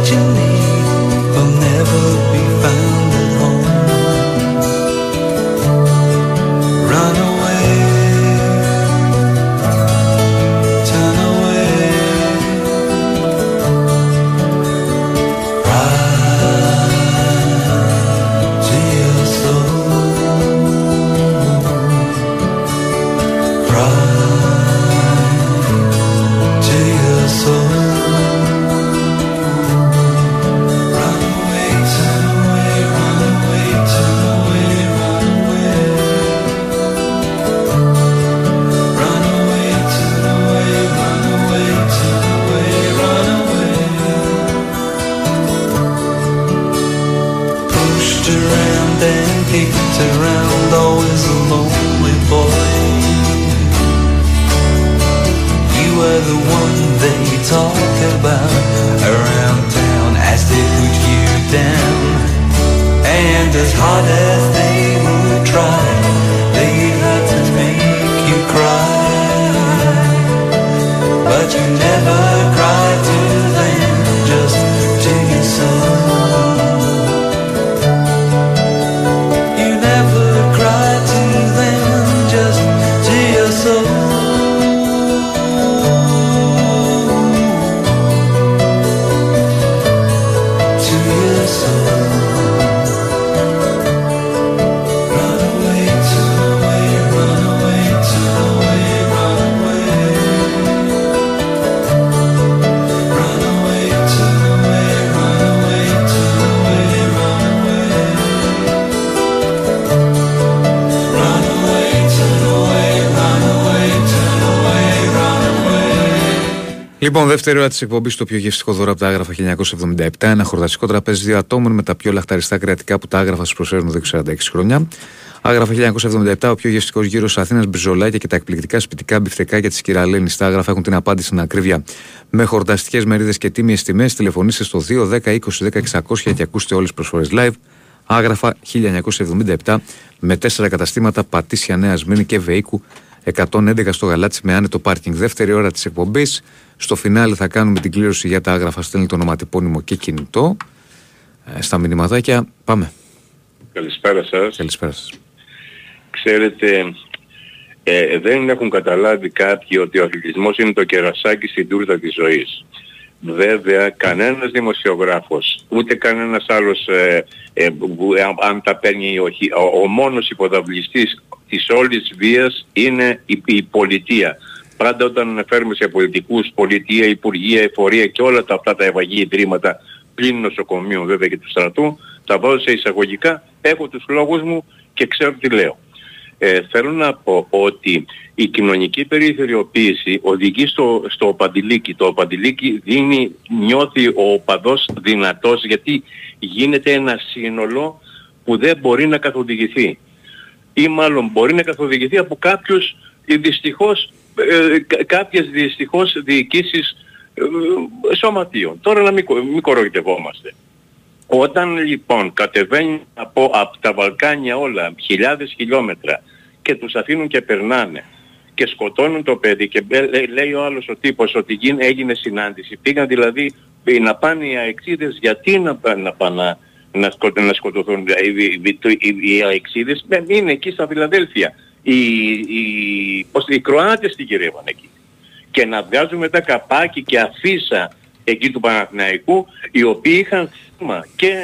That you need will never be δεύτερη ώρα της εκπομπής, το πιο γευστικό δώρο από τα άγραφα 1977. Ένα χορταστικό τραπέζι δύο ατόμων με τα πιο λαχταριστά κρεατικά που τα άγραφα σας προσφέρουν εδώ και 46 χρόνια. Άγραφα 1977, ο πιο γευστικός γύρος Αθήνας, μπριζολάκια και τα εκπληκτικά σπιτικά μπιφτεκάκια της κυρα-Λένης. Τα άγραφα έχουν την απάντηση στην ακρίβεια. Με χορταστικές μερίδες και τίμιες τιμές, τηλεφωνήστε στο 2 10 20 10 600 και ακούστε όλες τις προσφορές live. Άγραφα 1977 με τέσσερα καταστήματα Πατήσια Νέα Σμύρνη και Βεϊκού 111 στο Γαλάτσι με άνετο πάρκινγκ. Δεύτερη ώρα της εκπομπής. Στο φινάλε θα κάνουμε την κλήρωση για τα άγραφα. Στέλνει το ονοματεπώνυμο και κινητό. Ε, στα μηνυματάκια πάμε. Καλησπέρα σας. Καλησπέρα σας. Ξέρετε, ε, δεν έχουν καταλάβει κάποιοι ότι ο αθλητισμός είναι το κερασάκι στην τούρτα της ζωής. Βέβαια, κανένας δημοσιογράφος, ούτε κανένας άλλος, ε, ε, που, ε, αν τα παίρνει ή όχι, ο, ο μόνος υποδαβλιστής της όλης βίας είναι η, η πολιτεία. Πάντα όταν αναφέρουμε σε πολιτικούς, πολιτεία, υπουργεία, εφορία και όλα τα, αυτά τα ευαγή ιδρύματα πλην νοσοκομείων βέβαια και του στρατού, τα βάζω σε εισαγωγικά, έχω τους λόγους μου και ξέρω τι λέω. Ε, θέλω να πω ότι η κοινωνική περιθωριοποίηση οδηγεί στο, στο παντιλίκι. Το παντιλίκι δίνει, νιώθει ο οπαδός δυνατός γιατί γίνεται ένα σύνολο που δεν μπορεί να καθοδηγηθεί. Ή μάλλον μπορεί να καθοδηγηθεί από κάποιους ε, δυστυχώς, ε, κα- κάποιες δυστυχώς διοικήσεις ε, σωματείων. Τώρα να μην, κο- μην κοροϊδευόμαστε. Όταν λοιπόν κατεβαίνουν από, από τα Βαλκάνια όλα χιλιάδες χιλιόμετρα και τους αφήνουν και περνάνε και σκοτώνουν το παιδί και μπε- λέ- λέει ο άλλος ο τύπος ότι γίν- έγινε συνάντηση. Πήγαν δηλαδή ε, να πάνε οι αεξίδες γιατί να πάνε να, πάνε να, να, σκο- να σκοτωθούν οι, οι, οι, οι, οι αεξίδες. Ε, Είναι εκεί στα Φιλαδέλφια. Οι, οι, πώς, οι Κροάτες την γυρεύαν εκεί και να βγάζουν μετά καπάκι και αφίσα εκεί του Παναθηναϊκού οι οποίοι είχαν θύμα και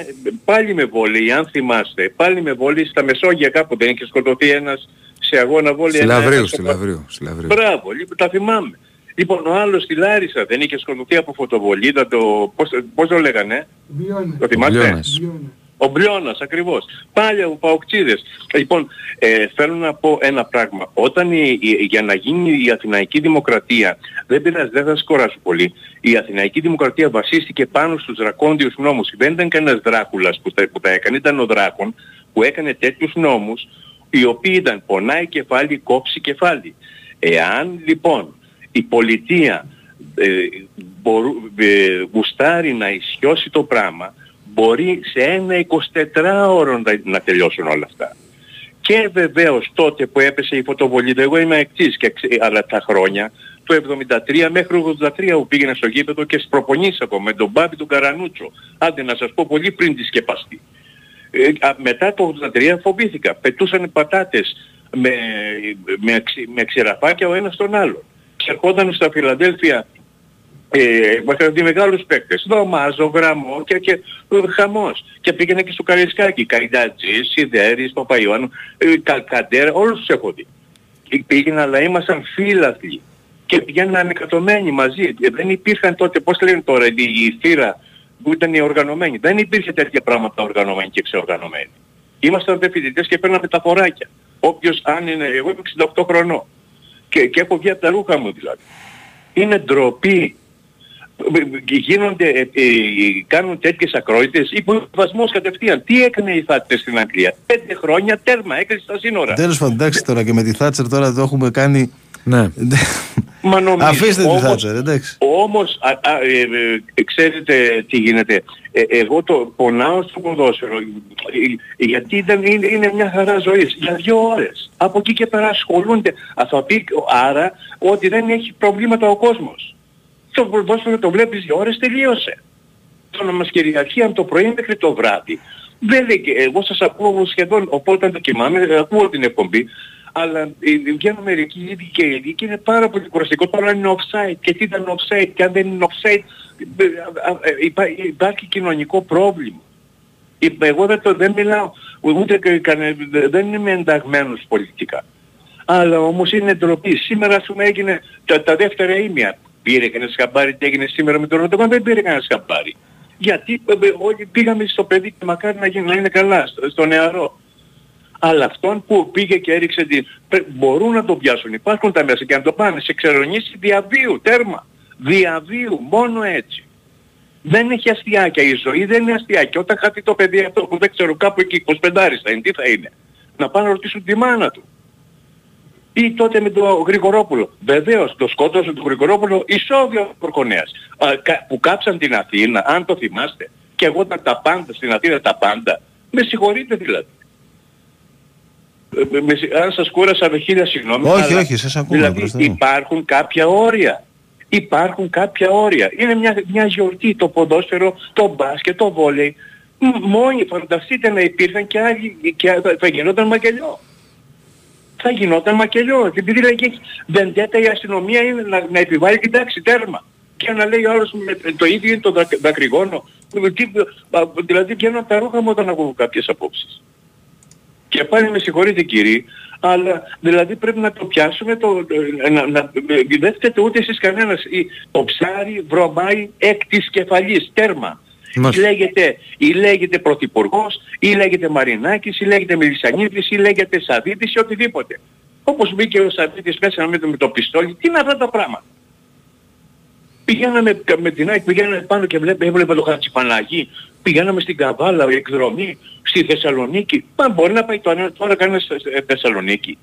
πάλι με βόλεϊ αν θυμάστε πάλι με βόλεϊ στα Μεσόγεια κάπου δεν είχε σκοτωθεί ένας σε αγώνα βόλεϊ Στη ένα- Λαβρίου, ένας- στη Λαβρίου. Στη Λαβρίου. Μπράβο, λοιπόν, τα θυμάμαι. Λοιπόν, ο άλλος στη Λάρισα δεν είχε σκοτωθεί από φωτοβολίδα το... Πώς, πώς το λέγανε, Βιώνε. το θυμάστε; Μπλιώνας. Ο Μπλιώνας ακριβώς. Πάλι από Παοκτσίδες. Λοιπόν, ε, θέλω να πω ένα πράγμα. Όταν η, η- για να γίνει η Αθηναϊκή Δημοκρατία, δεν πειράζει, δεν θα σας κοράσω πολύ, η Αθηναϊκή Δημοκρατία βασίστηκε πάνω στους δρακόντιους νόμους. Δεν ήταν κανένας δράκουλας που τα, που τα έκανε, ήταν ο δράκον που έκανε τέτοιους νόμους, οι οποίοι ήταν πονάει κεφάλι, κόψει κεφάλι. Εάν λοιπόν η πολιτεία ε, μπορού, ε, γουστάρει να ισιώσει το πράγμα, μπορεί σε ένα 24ωρο να, να τελειώσουν όλα αυτά. Και βεβαίως τότε που έπεσε η φωτοβολίδα, εγώ είμαι εξής, και, ξε- αλλά τα χρόνια, το 73 μέχρι 83 που πήγαινα στο γήπεδο και προπονείς ακόμα με τον Μπάμπη τον Καρανούτσο. Άντε να σας πω πολύ πριν τη σκεπαστεί. Ε, α, μετά το 83 φοβήθηκα. Πετούσαν πατάτες με, με, ξε- με ξεραφάκια ο ένας τον άλλο. Και ερχόταν στα Φιλαδέλφια ε, είχαν δει μεγάλους παίκτες. Δωμάζο, Γραμμό και, και ε, χαμός. Και πήγαινε και στο Καρισκάκι. Καϊντατζής, Σιδέρης, Παπαϊωάννου, ε, Κα- Καντέρα, όλους τους έχω δει. Και Πήγαινα αλλά ήμασταν φίλαθλοι. Και πηγαίναν ανεκατομένοι μαζί. Ε, Δεν υπήρχαν τότε, πώς λένε τώρα, η, η θύρα που ήταν οι οργανωμένοι. Δεν υπήρχε τέτοια πράγματα οργανωμένοι και ξεοργανωμένοι. Ήμασταν δε φοιτητές και παίρναμε τα φοράκια. Όποιος αν είναι, εγώ είμαι 68 χρονών. Και, και έχω βγει από τα ρούχα μου δηλαδή. Είναι ντροπή. Γίνονται, ε, ε, κάνουν τέτοιες ακρόητες υποβασμός κατευθείαν. Τι έκανε η Θάτσερ στην Αγγλία; Πέντε χρόνια τέρμα έκλεισε τα σύνορα. Τέλος πάντων, εντάξει τώρα και με τη Θάτσερ τώρα το έχουμε κάνει. Ναι. Μα νομίζω, Αφήστε τη όμως- Θάτσερ, εντάξει. Όμως, α, α, ε, ε, ξέρετε τι γίνεται. Ε, εγώ το πονάω στο ποδόσφαιρο. Ε, γιατί ήταν, είναι, είναι μια χαρά ζωής. Για δύο ώρες. Από εκεί και πέρα ασχολούνται. Α, θα πει άρα ότι δεν έχει προβλήματα ο κόσμος. Το ποδόσφαιρο το βλέπεις δύο ώρες τελείωσε. Το να μας κυριαρχεί από το πρωί μέχρι το βράδυ. Δεν λέει, και- εγώ σας ακούω σχεδόν, οπότε το κοιμάμαι, ε, ακούω την εκπομπή, αλλά ε, βγαίνουν μερικοί ήδη και ήδη και είναι πάρα πολύ κουραστικό τώρα είναι offside και τι ήταν offside και αν δεν είναι offside ε, α, α, ε, υπά- υπάρχει κοινωνικό πρόβλημα. Ε, Εγώ δεν, το, δεν μιλάω, ούτε και κανε- δεν είμαι ενταγμένος πολιτικά. Αλλά όμως είναι ντροπή. Σήμερα ας πούμε έγινε τα, τα δεύτερα ήμια. Πήρε κανένας χαμπάρι τι έγινε σήμερα με τον Ροντογάν, δεν πήρε κανένας χαμπάρι. Γιατί ε, ε, όλοι πήγαμε στο παιδί και μακάρι να, γίνει, να είναι καλά, στο, στο νεαρό. Αλλά αυτόν που πήγε και έριξε την... πρέ- μπορούν να το πιάσουν, υπάρχουν τα μέσα και να το πάνε σε ξερονίσει διαβίου, τέρμα. Διαβίου, μόνο έτσι. Δεν έχει αστιάκια η ζωή, δεν είναι αστιάκια. Όταν χαθεί το παιδί αυτό που δεν ξέρω κάπου εκεί, 25 θα είναι, τι θα είναι. Να πάνε να ρωτήσουν τη μάνα του. Ή τότε με τον Γρηγορόπουλο. Βεβαίως, το σκότωσε του Γρηγορόπουλο ισόβιο Κορκονέας. Α, κα- που κάψαν την Αθήνα, αν το θυμάστε. Και εγώ ήταν τα πάντα στην Αθήνα, τα πάντα. Με συγχωρείτε δηλαδή. Ε, με συγ- αν σας κούρασα με χίλια συγγνώμη. Όχι, αλλά όχι, σας ακούμε, Δηλαδή προς Θεού. υπάρχουν κάποια όρια. Υπάρχουν κάποια όρια. Είναι μια, μια γιορτή το ποδόσφαιρο, το μπάσκετ, το βόλεϊ. Μ- Μόνοι φανταστείτε να υπήρχαν και άλλοι και θα, θα γινόταν μακελιό. Θα γινόταν μακελιό. Επειδή λέγει βεντέτα η αστυνομία είναι να, να επιβάλλει την τάξη τέρμα. Και να λέει ο άλλος με το ίδιο είναι το δακ- δακρυγόνο. Τι, α, δηλαδή βγαίνω από τα ρούχα μου όταν ακούω κάποιες απόψεις. Και πάλι με συγχωρείτε κύριοι, αλλά δηλαδή πρέπει να το πιάσουμε, το, να, να, δεν φταίτε ούτε εσείς κανένας. Η- Το ψάρι βρωμάει εκ της κεφαλής, τέρμα. Μάλιστα. Λέγεται, ή λέγεται Πρωθυπουργός, ή λέγεται Μαρινάκης, ή λέγεται Μελισανίδης, ή λέγεται Σαββίδης ή οτιδήποτε. Όπως μπήκε ο Σαββίδης μέσα με το, με το πιστόλι, τι είναι αυτά τα πράγματα. Πηγαίναμε με την ΑΕΚ, πηγαίναμε πάνω και βλέπε, έβλεπε το Χατζηπαναγί. Πηγαίναμε στην Καβάλα, εκδρομή, στη Θεσσαλονίκη. Μα μπορεί να πάει τώρα, τώρα κανένας στη Θεσσαλονίκη.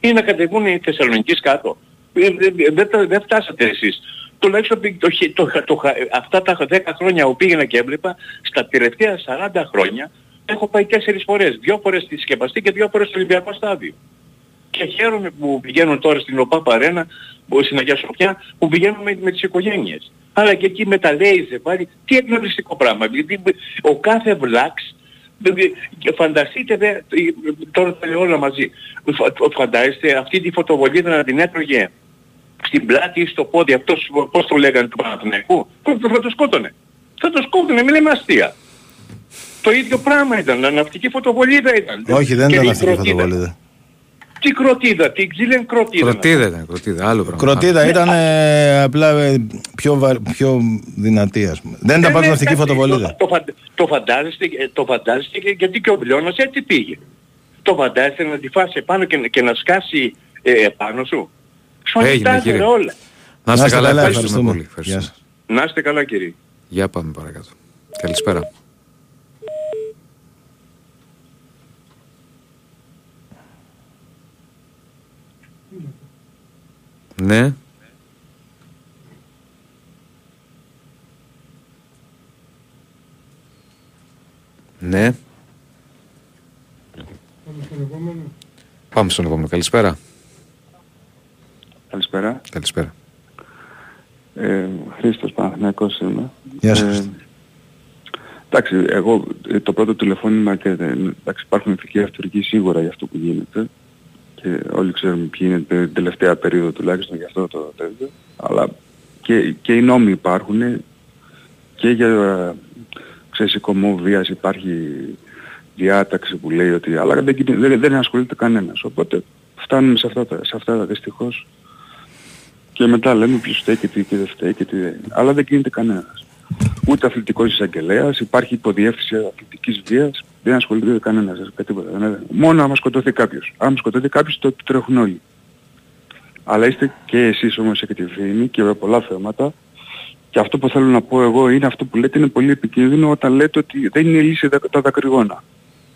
Ή να κατεβούν οι Θεσσαλονικείς κάτω. Ε, Δεν δεν τα- δεν φτάσατε εσείς. Τουλάχιστον πη- το, χε- το, το, αυτά τα 10 χρόνια που πήγαινα και έβλεπα, στα τελευταία 40 χρόνια έχω πάει τέσσερις φορές. Δύο φορές στη Σκεπαστή και δύο φορές στο Ολυμπιακό Στάδιο. Και χαίρομαι που πηγαίνουν τώρα στην ΟΠΑ Παρένα, που- στην Αγία Σοφιά, που πηγαίνουν με, με τις οικογένειες. Αλλά και εκεί με τα λέιζε πάλι, τι εκνευριστικό πράγμα. Γιατί ο κάθε βλάξ, δηλαδή, και φανταστείτε, δε, τώρα τα λέω όλα μαζί, Φα- φαντάζεστε αυτή τη φωτοβολίδα να την έτρωγε στην πλάτη ή στο πόδι αυτός, πώς το λέγανε του Παναθηναϊκού, θα το- θα το σκότωνε. Θα το σκότωνε, μην λέμε αστεία. Το ίδιο πράγμα ήταν, ναυτική φωτοβολίδα ήταν. Όχι, δεν Και ήταν η αυτή η κροτίδα. φωτοβολίδα. Τι κροτίδα, τι ξύλεν κροτίδα. Κροτίδα ήταν, κροτίδα, άλλο πράγμα. Κροτίδα ήταν ε, απλά ε, πιο, βα- πιο δυνατή, ας πούμε. Δεν ήταν Ε, πάντα ναι, ναυτική εντάξει, φωτοβολίδα. Το, το, φαν- το φαντάζεστε, ε, το φαντάζεστε και- γιατί και ο Μπλιώνας έτσι πήγε. Το φαντάζεστε να τη φάσει επάνω και, να- και να σκάσει ε, επάνω σου; Σου Έγινε, ανοιχτάζουν κύριε. όλα. Να είστε καλά, ευχαριστούμε ευχαριστούμε. πολύ. Ευχαριστούμε. Γεια σας. Να είστε καλά κύριε. Για πάμε παρακάτω. Καλησπέρα. Ναι. Ναι. Πάμε στον επόμενο. Πάμε στον επόμενο. Καλησπέρα. Καλησπέρα. Καλησπέρα. Ε, Χρήστος Παναθηναϊκός είμαι. Γεια σας. Ε, εντάξει, εγώ ε, το πρώτο τηλεφώνημα και ε, εντάξει, υπάρχουν ηθικοί αυτοργοί σίγουρα για αυτό που γίνεται και όλοι ξέρουμε ποιοι είναι την τελευταία περίοδο τουλάχιστον για αυτό το τέτοιο αλλά και, και οι νόμοι υπάρχουν και για ε, ξέρεις οικομό βίας υπάρχει διάταξη που λέει ότι αλλά δεν, κινη- δεν, δεν ασχολείται κανένας οπότε φτάνουμε σε αυτά, τα- σε αυτά τα δυστυχώς και μετά λέμε ποιος φταίει και τι και δεν φταίει και τι δεν. Αλλά δεν γίνεται κανένας. Ούτε αθλητικός εισαγγελέας, υπάρχει υποδιεύθυνση αθλητικής βίας, δεν ασχολείται κανένας με τίποτα. Δεν- Μόνο άμα σκοτωθεί κάποιος. Άμα σκοτωθεί κάποιος το τρέχουν όλοι. Αλλά είστε και εσείς όμως έχετε ευθύνη και για πολλά θέματα. Και αυτό που θέλω να πω εγώ είναι αυτό που λέτε είναι πολύ επικίνδυνο όταν λέτε ότι δεν είναι λύση τα- τα δακρυγόνα.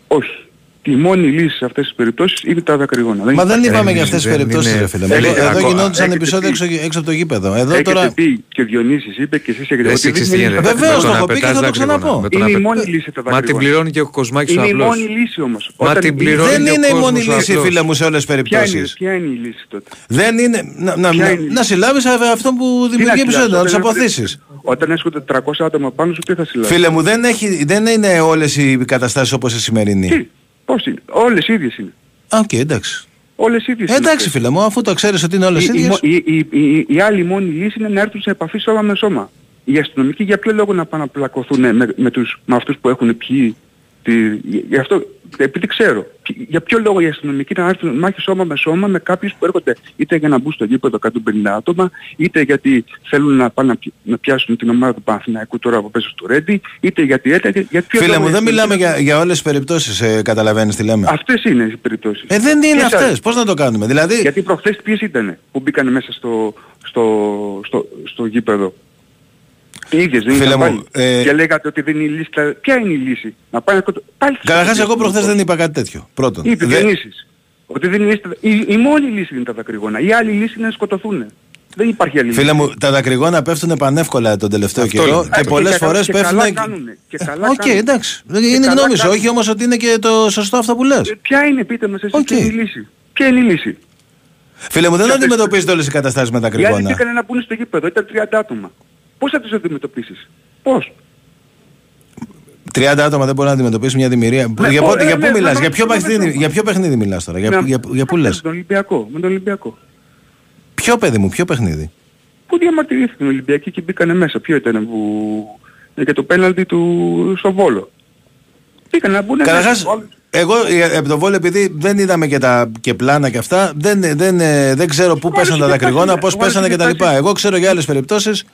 Όχι. Η μόνη λύση σε αυτές τις περιπτώσεις είναι τα δακρυγόνα. Μα δεν υπάρχει. είπαμε για αυτές τις περιπτώσεις, ρε φίλε. Εδώ, εδώ γινόντουσαν επεισόδια έξω, έξω από το γήπεδο. Εδώ έχετε τώρα... πει και ο Διονύσης είπε και εσείς έχετε Εσύ ότι ξέρεις δεν τι είναι γίνεται. λύση. Βεβαίως Με το να έχω πει και πετάς θα το δάκρυγονα. ξαναπώ. Με το Είναι να η πε- μόνη λύση τα Μα την δακρυγόνα. πληρώνει και ο Κοσμάκης ο Είναι η απλός. μόνη λύση όμως. Μα Όταν την η- πληρώνει Δεν και ο είναι η μόνη κόσμος ο λύση, απλός. φίλε μου, σε όλες τις Ποια είναι, περιπτώσεις. ποια είναι η λύση τότε; Δεν είναι. Να, να, Ποια να, είναι η να συλλάβεις α- αυτό που δημιουργεί να επεισόδια, να τους συλλάβεις, όταν αποθήσεις. Όταν έρχονται 300 άτομα πάνω σου, τι θα συλλάβεις; Φίλε μου, δεν, έχει, δεν είναι όλες οι καταστάσεις όπως η σημερινή. Τι, πώς είναι. Όλες οι ίδιες είναι. Α, οκ, εντάξει. Όλες οι ίδιες είναι. Εντάξει, αυτές. φίλε μου, αφού το ξέρεις ότι είναι όλες Η- η, ίδιες. μο- η, η, η, η άλλη μόνη λύση είναι να έρθουν σε επαφή σώμα με σώμα. Οι αστυνομικοί για ποιο λόγο να πάνε να πλακωθούν με, με, τους, με αυτούς που έχουν πιει Τη, γι' αυτό, επειδή ξέρω, για ποιο λόγο οι αστυνομικοί να έρθουν μάχη σώμα με σώμα με κάποιους που έρχονται είτε για να μπουν στο γήπεδο 150 άτομα, είτε γιατί θέλουν να πάνε να, πι- να πιάσουν την ομάδα του Παναθηναϊκού τώρα που παίζει στο Ρέντι, είτε γιατί έτσι, για, για ποιο Φίλε λόγο μου, οι δεν μιλάμε αστυνομικοί- για, για όλες τις περιπτώσεις, ε, καταλαβαίνεις τι λέμε. Αυτές είναι οι περιπτώσεις. Ε, δεν είναι Ποιες αυτές. άλλες; Πώς να το κάνουμε. Δηλαδή, Γιατί προχθές ποιες ήταν που μπήκαν μέσα στο, στο, στο, στο γήπεδο; Οι ίδιες δεν Φίλε ήταν μου, πάλι. ε, Και λέγατε ότι δεν είναι η λύση. τα- Ποια είναι η λύση; Να πάνε κοντά. Πάλι στους καταρχάς, εγώ αστυνομικούς. προχθές δεν είπα κάτι τέτοιο. Πρώτον. Είπε Δεν- γεννήσεις. Ότι δεν είναι λύση. τα- Η, η μόνη λύση είναι τα δακρυγόνα. Η άλλη λύση είναι να σκοτωθούν. Δεν υπάρχει άλλη λύση. Φίλε μου, τα δακρυγόνα πέφτουν πανεύκολα τον τελευταίο Αυτό καιρό λέω. και Ε, πολλές και φορές καλά- και πέφτουν. καλά κάνουνε. Και καλά Οκ, κάνουνε. εντάξει. Και Είναι καλά γνώμη σου. κάνουνε. Όχι όμως ότι είναι και το σωστό αυτό που λες. Ε, Ποια είναι, πείτε μας εσείς, Οκ. ποια είναι η λύση. Ποια είναι η λύση; Φίλε μου, δεν αντιμετωπίζονται όλες οι καταστάσεις με τα Οι άλλοι δακρυγόνα. πήγανε να μπουν στο γήπεδο, ήταν 30 άτομα. Πώς θα τους αντιμετωπίσεις; Πώς; 30 άτομα δεν μπορεί να αντιμετωπίσει μια δημιουργία. Ναι, για, ω, πότε- ε, για ναι, πού μιλάς, ναι, για, ποιο ναι, ναι, παιχνίδι, ναι. για ποιο παιχνίδι μιλάς τώρα, για, Ναι. για, για πού λες; Με τον Ολυμπιακό. Με τον Ολυμπιακό. Ποιο παιδί μου, ποιο παιχνίδι; Πού διαμαρτυρήθηκαν οι Ολυμπιακοί και μπήκανε μέσα. Ποιο ήταν που... ε, για το πέναλτι του στο Βόλο. Πήγαν να μπουν Καταρχάς, μέσα. Όλοι- εγώ ε, από το βόλιο, επειδή δεν είδαμε και τα και πλάνα και αυτά, δεν, δεν, ε, δεν ξέρω πού πέσανε τα είχε δακρυγόνα, φτάσει, πώς ο άλλος πέσανε είχε κτλ. φτάσει. Εγώ ξέρω για άλλες περιπτώσεις.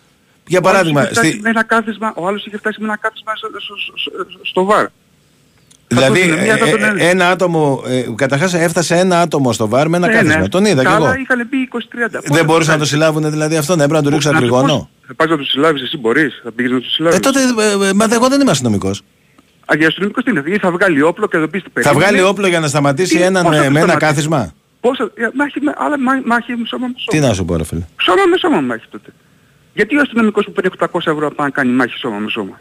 Για ο άλλος παράδειγμα, είχε φτάσει στη, με ένα κάθισμα, ο άλλος είχε φτάσει με ένα κάθισμα στο, στο, στο, στο βαρ. δηλαδή δώσουν μία, ε, θα τον ε, έλεγε. ένα άτομο, ε, καταρχάς έφτασε ένα άτομο στο βάρ με ένα Ναι, κάθισμα. ναι. Τον είδα κι Τα άλλα εγώ. είχαν πει 20-30. Πώς Δεν θα μπορούσαν να το κάνεις. συλλάβουν δηλαδή αυτό, να έπρεπε να του ρίξει Να τους δακρυγόνο. πώς- Θα πας να τους συλλάβεις εσύ μπορείς, θα πήγες να τους Ε, συλλάβεις. τότε, ε, ε, μα εγώ δεν είμαι αστυνομικός. Α, για αστυνομικός τι είναι, ή θα βγάλει όπλο και θα πεις στο Θα περίμενε. βγάλει όπλο για να σταματήσει Τι- έναν πώς θα ε, το με ένα σταματήσει; κάθισμα; Πώς θα, ε, μάχη με, άλλα μάχη, μάχη σώμα με Τι σώμα. να σου πω, ρε φίλε. Σώμα με σώμα μάχη τότε. Γιατί ο αστυνομικός που παίρνει 800 ευρώ να πάει να κάνει μάχη σώμα με σώμα.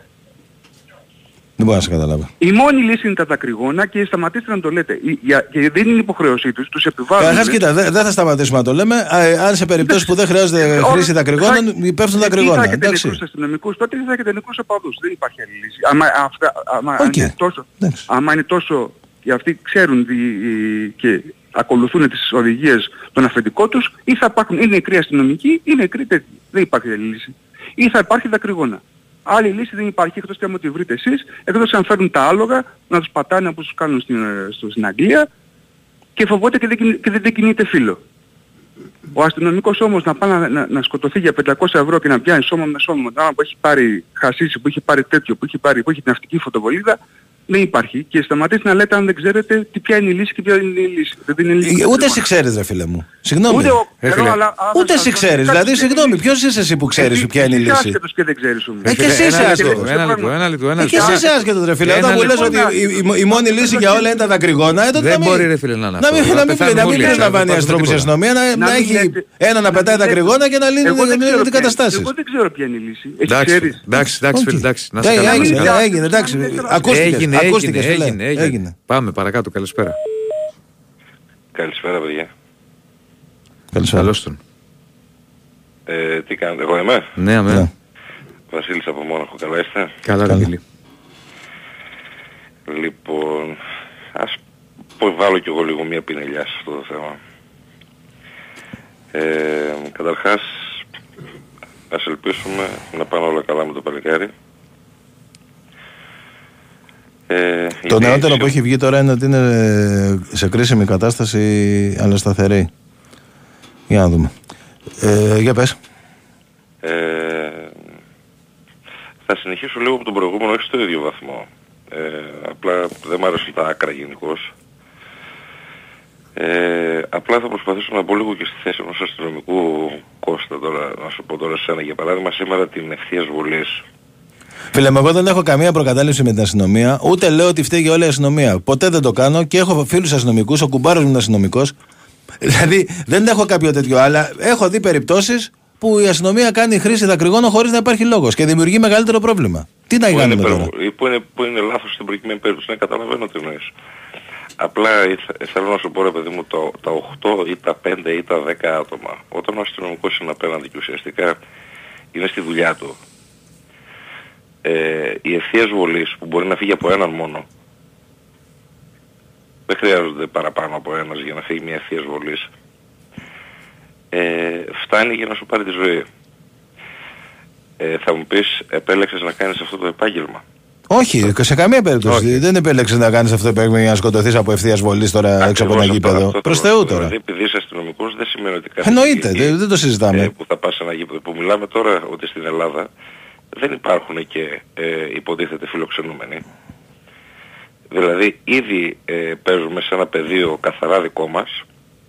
Δεν μπορώ να σε καταλάβω. Η μόνη λύση είναι τα δακρυγόνα και σταματήστε να το λέτε. Η- για- Και δεν είναι υποχρέωσή τους, τους επιβάλλουν. Καταρχάς, κοίτα, δεν δεν θα σταματήσουμε να το λέμε. Α, ε, Αν σε περιπτώσει που δεν χρειάζεται χρήση δακρυγόνων, πέφτουν Θα δακρυγόνα. έχετε Εντάξει. νεκρούς αστυνομικούς, τότε θα έχετε νεκρούς οπαδούς. Δεν υπάρχει άλλη λύση. Άμα, αυτά, άμα Οκ. είναι τόσο, άμα είναι τόσο, και αυτοί ξέρουν τι- και ακολουθούν τις οδηγίες των αφεντικών τους, ή θα υπάρχουν, είναι νεκροί αστυνομικοί, ή νεκροί τέτοιοι. Δεν υπάρχει άλλη λύση. Ή θα υπάρχει δακρυγόνα. Άλλη λύση δεν υπάρχει εκτός και άμα τη βρείτε εσείς, εκτός αν φέρουν τα άλογα να τους πατάνε όπως τους κάνουν στην, ε, στο- στην Αγγλία και φοβόται και δεν, κινη- και δεν κινείται φίλο. Ο αστυνομικός όμως να πάει να, να, να σκοτωθεί για 500 ευρώ και να πιάνει σώμα με σώμα με τον άνθρωπο που έχει πάρει χασίσι, που έχει πάρει τέτοιο, που έχει, πάρει, που έχει την ναυτική φωτοβολίδα, δεν υπάρχει. Και σταματήστε να λέτε αν δεν ξέρετε τι ποια είναι η λύση και ποια είναι η λύση. Δεν είναι η λύση. Ε, Ούτε εσύ ξέρεις, ρε φίλε μου. Συγγνώμη. Ούτε ο- Ρε ξέρω, φίλε. αλλά- αλλά Ούτε θα εσύ σας- ξέρεις. θα Δηλαδή, σας- συγγνώμη, ποιος είσαι εσύ που ξέρεις Εσύ- ποια είναι η εσύ λύση; άσχετος και δεν ξέρεις όμως. Ε, και εσύ είσαι Ένα άσχετος. λεπτό, ένα λεπτό, ένα λεπτό, ένα Ε, και λεπτό. εσύ είσαι άσχετος, ρε φίλε. Ένα Όταν μου λες λεπτό. ότι η- η- η μόνη λύση για όλα είναι τα δακρυγόνα, ε, τότε Δεν να μην- μπορεί, ρε φίλε, να είναι να μην- αυτό. να Να μην πεθάνουμε να μην όλοι, περιλαμβάνει δεν η αστυνομική υπάρχει αστυνομία, να- Να να μην έχει λέτε- ένα να πετάει μην λέτε- δακρυγόνα και να λύνει Εγώ δεν ξέρω τι ποια- καταστάσεις. Εγώ δεν ξέρω ποια είναι η λύση. Εσύ Εντάξει, ξέρεις. εντάξει, εντάξει, φίλε, εντάξει. Να σε Ε, καλά, να σε Έγινε, καλά. έγινε, εντάξει. Ακούστηκε. Έγινε, Ακούστηκες, έγινε, φίλε. έγινε, έγινε. Έγινε. Πάμε παρακάτω, καλησπέρα. Καλησπέρα παιδιά. Καλησπέρα. Καλώς τον. Ε, τι κάνετε, εγώ είμαι; Ναι, αμέ. Βασίλης από Μόναχο, καλά είστε; Καλά, ρε φίλε. Λοιπόν, ας πω βάλω κι εγώ λίγο μια πινελιά σε αυτό το θέμα. Ε, καταρχάς, ας ελπίσουμε να πάνε όλα καλά με το παλικάρι. Ε, Το είναι νεότερο έτσι- που έχει βγει τώρα είναι ότι είναι ε, σε κρίσιμη κατάσταση αλλά σταθερή. Για να δούμε. Ε, για πες. Ε, θα συνεχίσω λίγο από τον προηγούμενο, όχι στο ίδιο βαθμό. Ε, απλά δεν μ' άρεσαν τα άκρα γενικώς. Ε, απλά θα προσπαθήσω να μπω λίγο και στη θέση ενός αστυνομικού Κώστα τώρα, να σου πω τώρα σένα για παράδειγμα σήμερα την ευθείας βολής. Φίλε μου, εγώ δεν έχω καμία προκατάληψη με την αστυνομία, ούτε λέω ότι φταίει όλη η αστυνομία. Ποτέ δεν το κάνω και έχω φίλους αστυνομικούς, ο κουμπάρος μου είναι αστυνομικός. Δηλαδή δεν έχω κάποιο τέτοιο, αλλά έχω δει περιπτώσεις που η αστυνομία κάνει χρήση δακρυγόνων χωρίς να υπάρχει λόγος και δημιουργεί μεγαλύτερο πρόβλημα. Τι να που, είναι κάνουμε τώρα; υπερβο- ή που, είναι, που είναι λάθος στην προκειμένη περίπτωση; Ναι, καταλαβαίνω τι εννοείς. Απλά ήθ- θέλω να σου πω ρε παιδί μου το, τα 8 ή τα 5 ή τα 10 άτομα όταν ο αστυνομικός είναι απέναντι και ουσιαστικά είναι στη δουλειά του ε, οι ευθείες βολής που μπορεί να φύγει από έναν μόνο δεν χρειάζονται παραπάνω από ένας για να φύγει μια ευθείας βολής ε, φτάνει για να σου πάρει τη ζωή. Ε, θα μου πεις επέλεξες να κάνεις αυτό το επάγγελμα; Όχι, σε καμία περίπτωση. Δεν επέλεξες να κάνεις αυτό το επάγγελμα για να σκοτωθείς από ευθείας βολής τώρα έξω από ένα Ακριβώς γήπεδο. αυτό Προς το Θεού λέω. τώρα. Δηλαδή επειδή είσαι αστυνομικός δεν σημαίνει ότι κάθε Εννοείται, εκεί, δεν, δεν το συζητάμε. ε, που θα πας σε ένα γήπεδο. Που μιλάμε τώρα ότι στην Ελλάδα δεν υπάρχουν και ε, υποτίθεται φιλοξενούμενοι. Δηλαδή ήδη ε, παίζουμε σε ένα πεδίο καθαρά δικό μας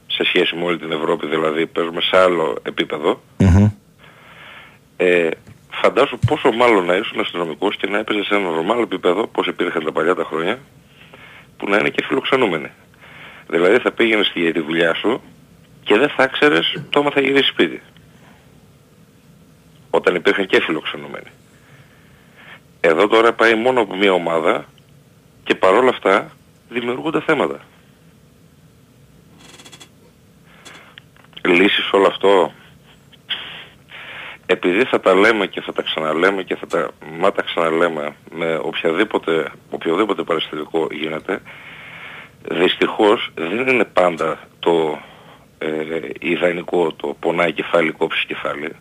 σε σχέση με όλη την Ευρώπη δηλαδή παίζουμε σε άλλο επίπεδο. Ε, φαντάσου πόσο μάλλον να ήσουν αστυνομικός και να έπαιζες σε ένα νορμάλ επίπεδο, όπως υπήρχαν τα παλιά τα χρόνια, που να είναι και φιλοξενούμενοι. Δηλαδή θα πήγαινες για τη δουλειά σου και δεν θα ξέρεις το άμα θα γυρίσεις σπίτι. Όταν υπήρχαν και φιλοξενούμενοι. Εδώ τώρα πάει μόνο από μια ομάδα και παρόλα αυτά δημιουργούνται θέματα. Λύσεις σε όλο αυτό επειδή θα τα λέμε και θα τα ξαναλέμε και θα τα, μα τα ξαναλέμε με οποιαδήποτε, οποιοδήποτε παραστατικό γίνεται, δυστυχώς δεν είναι πάντα το ε, ιδανικό το πονάει κεφάλι, κόψεις κεφάλι.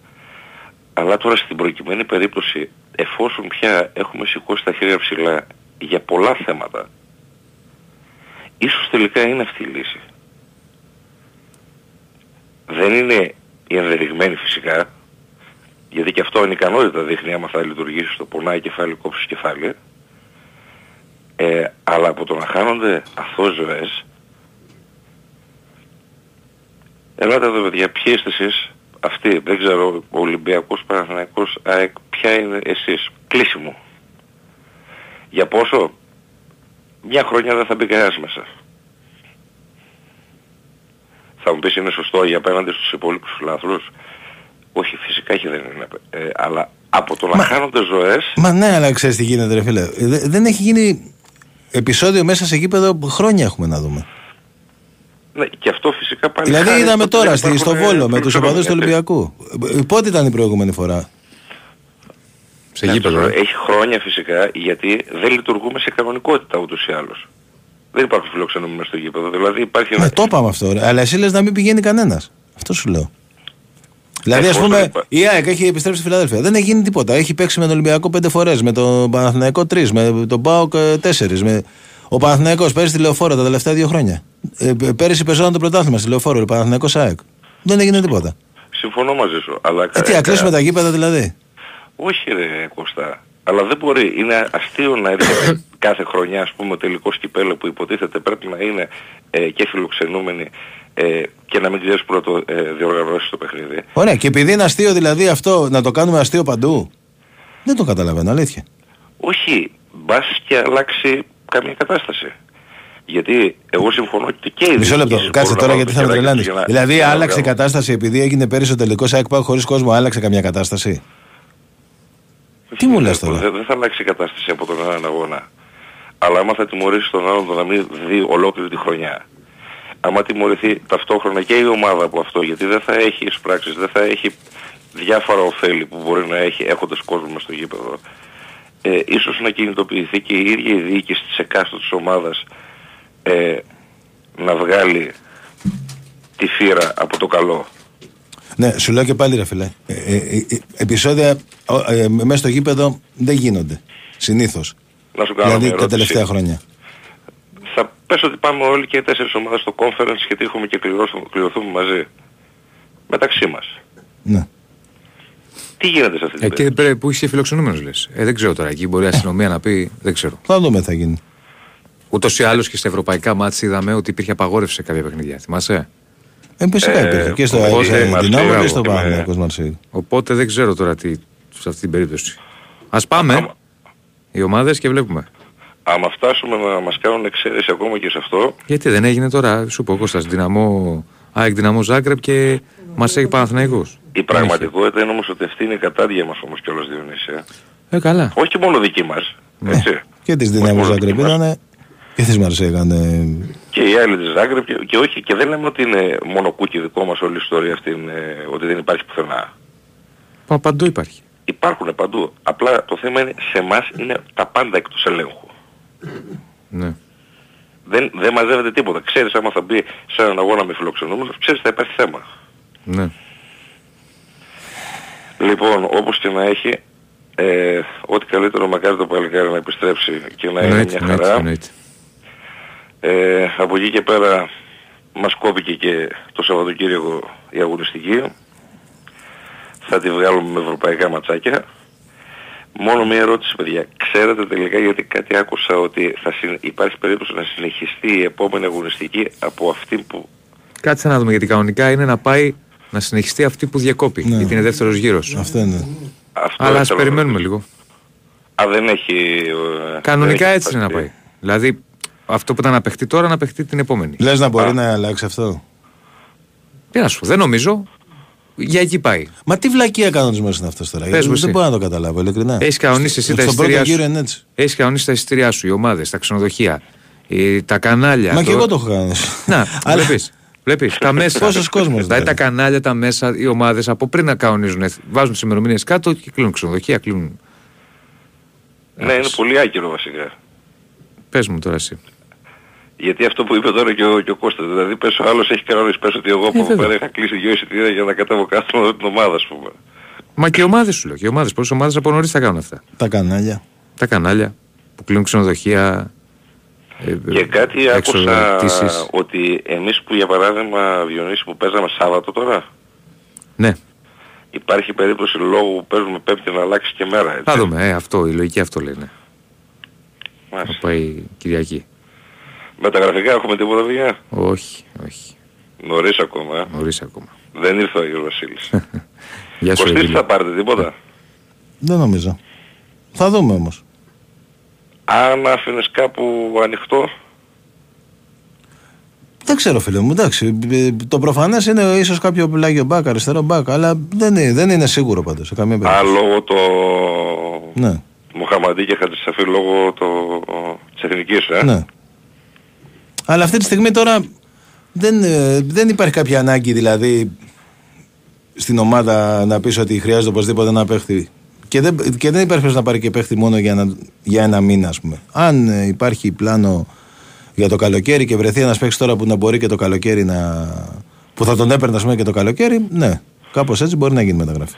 Αλλά τώρα στην προκειμένη περίπτωση, εφόσον πια έχουμε σηκώσει τα χέρια ψηλά για πολλά θέματα, ίσως τελικά είναι αυτή η λύση. Δεν είναι η ενδεδειγμένη φυσικά, γιατί και αυτό είναι ικανότητα δείχνει άμα θα λειτουργήσει στο πονάει κεφάλι, κόψεις κεφάλι. Ε, αλλά από το να χάνονται αθώες ζωές, ελάτε εδώ παιδιά, ποιοι είστε εσείς, αυτοί, δεν ξέρω, ο Ολυμπιακός, Παναθηναϊκός, ΑΕΚ, ποια είναι εσείς, κλείσιμο. Για πόσο, μια χρονιά δεν θα μπει κανένας μέσα. Θα μου πεις είναι σωστό για απέναντι στους υπόλοιπους φιλάθλους. Όχι, φυσικά και δεν είναι. Ε, αλλά από το να χάνονται ζωές, Μα ναι, αλλά ξέρεις τι γίνεται, ρε φίλε. Δε- δεν έχει γίνει επεισόδιο μέσα σε γήπεδο που χρόνια έχουμε να δούμε. Ναι, και αυτό φυσικά πάλι Δηλαδή χάρη είδαμε ότι τώρα δεν στη, στο υπάρχουν, Βόλο ε, με τους οπαδούς του φιλοξενούμενοι. Ολυμπιακού. Ε, Πότε ήταν η προηγούμενη φορά; Σε γήπεδο, ε. Έχει χρόνια φυσικά γιατί δεν λειτουργούμε σε κανονικότητα ούτως ή άλλως. Δεν υπάρχουν φιλοξενούμενοι μες στο γήπεδο. Δηλαδή υπάρχει ένα... Ε, το είπαμε αυτό. Ρε. Αλλά εσύ λες να μην πηγαίνει κανένας. Αυτό σου λέω. Δηλαδή, ας Εφόσον πούμε, υπά- η ΑΕΚ έχει επιστρέψει στη Φιλαδέλφια. Δεν έχει γίνει τίποτα. Έχει παίξει με τον Ολυμπιακό πέντε φορές, με τον Παναθηναϊκό τρεις, με τον Πάοκ ε, τέσσερις. Με... Ο Παναθηναϊκός πέρυσι στη λεωφόρο τα τελευταία δύο χρόνια. Ε, π- πέρυσι παίζονταν το πρωτάθλημα στη λεωφόρο, ο Παναθηναϊκός ΑΕΚ. Δεν έγινε τίποτα. Συμφωνώ μαζί σου. Αλλά Ε, τι, να κλείσουμε τα γήπεδα δηλαδή. Όχι ρε Κώστα. Αλλά δεν μπορεί. Είναι αστείο να έρχεται κάθε χρονιά ας πούμε ο τελικός κυπέλο που υποτίθεται πρέπει να είναι ε, και φιλοξενούμενοι ε, και να μην ξέρεις που να το ε, διοργανώσεις το παιχνίδι. Ωραία, και επειδή είναι αστείο δηλαδή αυτό να το κάνουμε αστείο παντού. Δεν το καταλαβαίνω, αλήθεια. Όχι, μπας και αλλάξει καμία κατάσταση. Γιατί εγώ συμφωνώ και και οι Μισό λεπτό, διοικήσεις κάτσε μπορούν τώρα να γιατί βάλουν θα με το χεράκι τρελάνεις. τους για να- Δηλαδή, για να άλλαξε η βγάλουν. κατάσταση επειδή έγινε πέρυσι ο τελικός ΑΕΚ Πάου χωρίς κόσμο, άλλαξε καμιά κατάσταση; Τι μου λες τώρα; Δεν, δεν θα αλλάξει η κατάσταση από τον έναν αγώνα. Αλλά άμα θα τιμωρήσει τον άλλον το να μην δει ολόκληρη τη χρονιά. Άμα τιμωρηθεί ταυτόχρονα και η ομάδα από αυτό, γιατί δεν θα έχει εισπράξεις, δεν θα έχει διάφορα ωφέλη που μπορεί να έχει έχοντας κόσμο μες στο γήπεδο. Ε, ίσως να κινητοποιηθεί και η ίδια η διοίκηση της εκάστοτε ομάδας ε, να βγάλει τη φύρα από το καλό. Ναι, σου λέω και πάλι ρε φίλε. Ε, ε, ε, ε, επεισόδια ο, ε, μέσα στο γήπεδο δεν γίνονται. Συνήθως. Να σου κάνω Δηλαδή μια τα ερώτηση. τελευταία χρόνια. Θα πες ότι πάμε όλοι και οι τέσσερις ομάδες στο conference και τύχουμε και κληρωθούμε, κληρωθούμε μαζί. Μεταξύ μας. Ναι. Τι γίνεται σε αυτή την Ε, και πρέπει που είσαι φιλοξενούμενος λες. Ε, δεν ξέρω τώρα. Εκεί μπορεί η αστυνομία να πει. Δεν ξέρω. Θα δούμε τι θα γίνει. Ούτως ή άλλως και στα ευρωπαϊκά μάτια είδαμε ότι υπήρχε απαγόρευση σε κάποια παιχνίδια. Θυμάσαι; Ε, φυσικά Ε, υπήρχε. Και στο οπότε, ε, Μαρσέη, Δυνάμο και μπράβο, στο και με- Παναγιακό Μαρσέη. Οπότε δεν ξέρω τώρα τι σε αυτή την περίπτωση. Α πάμε οι ομάδες και βλέπουμε. Άμα φτάσουμε να μας κάνουν εξαίρεση ακόμα και σε αυτό, Γιατί δεν έγινε τώρα, σου πω Κώστας, δυναμό, ΑΕΚ δυναμό Ζάγκρεπ και μας έχει Παναθηναϊκός. Η πραγματικότητα είναι όμως ότι αυτή είναι η κατάδια μας όμως κιόλας Διονύσια. Ε, καλά. Όχι και μόνο δική μας. Έτσι. Και της Δυνάμο Ζάγκρεπ ήταν. Και της Μαρσέη ήταν. Και οι άλλοι της Ζάγκρεπ και, και όχι και δεν λέμε ότι είναι μόνο κούκι δικό μας όλη η ιστορία αυτή, είναι, ότι δεν υπάρχει πουθενά. Μα παντού υπάρχει. Υπάρχουν παντού. Απλά το θέμα είναι σε εμάς είναι τα πάντα εκτός ελέγχου. Ναι. Δεν, δεν μαζεύεται τίποτα. Ξέρεις άμα θα μπει σε έναν αγώνα με φιλοξενούμενος, ξέρεις θα υπάρχει θέμα. Ναι. Λοιπόν, όπως και να έχει, Ε, ό,τι καλύτερο μακάρι το παλικάρι να επιστρέψει και να είναι Εννοείται, μια εννοείται, χαρά. εννοείται. Ε, από εκεί και πέρα μας κόπηκε και το Σαββατοκύριακο η αγωνιστική. Θα τη βγάλουμε με ευρωπαϊκά ματσάκια. Μόνο μια ερώτηση παιδιά. Ξέρετε τελικά γιατί κάτι άκουσα ότι θα συν- υπάρχει περίπτωση να συνεχιστεί η επόμενη αγωνιστική από αυτή που... Κάτσε να δούμε γιατί κανονικά είναι να πάει να συνεχιστεί αυτή που διακόπη. Γιατί είναι δεύτερος γύρος. Ναι. Αυτό είναι. Αυτό Αλλά ας ήθελα να περιμένουμε λίγο. Α, δεν έχει... ε, Κανονικά δεν έχει έτσι είναι να υπάρξει. πάει. Δηλαδή αυτό που ήταν να παιχτεί τώρα να παιχτεί την επόμενη. Λες να μπορεί να αλλάξει αυτό; Τι να σου πω, δεν νομίζω. Για εκεί πάει. Μα τι βλακία κανονισμός είναι αυτός τώρα; Πες γιατί μου δεν εσύ. μπορώ να το καταλάβω, ειλικρινά. Έχεις κανονίσει εσύ τα Στον πρώτο εισιτήριά γύρο σου; είναι έτσι. Έχεις κανονίσει τα εισιτήριά σου, οι ομάδες, τα ξενοδοχεία, ε, τα κανάλια. Μα και εγώ το έχω κάνει. Να, Αλλά- βλέπεις. Βλέπεις, τα μέσα. Πόσος κόσμος, Δηλαδή δηλαδή. τα κανάλια, τα μέσα, οι ομάδες από πριν να κανονίζουν, βάζουν τις ημερομηνίες κάτω και κλείνουν ξενοδοχεία, κλείνουν. Ναι, είναι πολύ άκυρο βασικά. Πες μου τώρα εσύ. Γιατί αυτό που είπε τώρα και ο, και ο Κώστας, δηλαδή πες ο άλλος έχει κανόνες, πες ότι εγώ από εδώ βέβαια. πέρα είχα κλείσει δυο εισιτήρια για να κατέβω κάθε μέρα την ομάδα ας πούμε. Μα και οι ομάδες σου λέω. Και οι ομάδες. Πόσε ομάδες από νωρίς θα κάνουν αυτά. Τα κανάλια. Τα κανάλια που κλείνουν ξενοδοχεία. Ε, Και κάτι άκουσα εξοδοτήσεις. ότι εμείς που για παράδειγμα Διονύση που παίζαμε Σάββατο τώρα, Ναι, υπάρχει περίπτωση λόγω που παίζουμε Πέμπτη να αλλάξει και μέρα έτσι. θα δούμε. Ε, αυτό, η λογική αυτό λέει. Ναι. Μάλιστα. Θα πάει Κυριακή. Μεταγραφικά έχουμε τίποτα παιδιά; Όχι, όχι. Νωρίς ακόμα. ε. Νωρίς ακόμα. Δεν ήρθε ο Άγιος Βασίλης. Γεια σου, Κωστής Ευήλιο. θα πάρετε τίποτα; Δεν νομίζω. Θα δούμε όμως. Αν άφηνες κάπου ανοιχτό, Δεν ξέρω, φίλε μου. Εντάξει, ε, το προφανές είναι ίσως κάποιο πλάγιο μπακ, αριστερό μπακ, αλλά δεν είναι, δεν είναι σίγουρο πάντως σε καμία α, περίπτωση. λόγω το Ναι, Μοχαμαντή και Χατζησαφή λόγω το... της εθνικής, ε. ναι. Αλλά αυτή τη στιγμή τώρα δεν, ε, δεν υπάρχει κάποια ανάγκη δηλαδή στην ομάδα να πεις ότι χρειάζεται οπωσδήποτε ένα παίχτη. Και δεν, και δεν υπάρχει περίπτωση να πάρει και παίχτη μόνο για ένα, για ένα μήνα, ας πούμε. Αν ε, υπάρχει πλάνο για το καλοκαίρι και βρεθεί ένας παίχτη τώρα που να μπορεί και το καλοκαίρι να. που θα τον έπαιρνε, ας πούμε, και το καλοκαίρι, ναι. Κάπως έτσι μπορεί να γίνει μεταγραφή.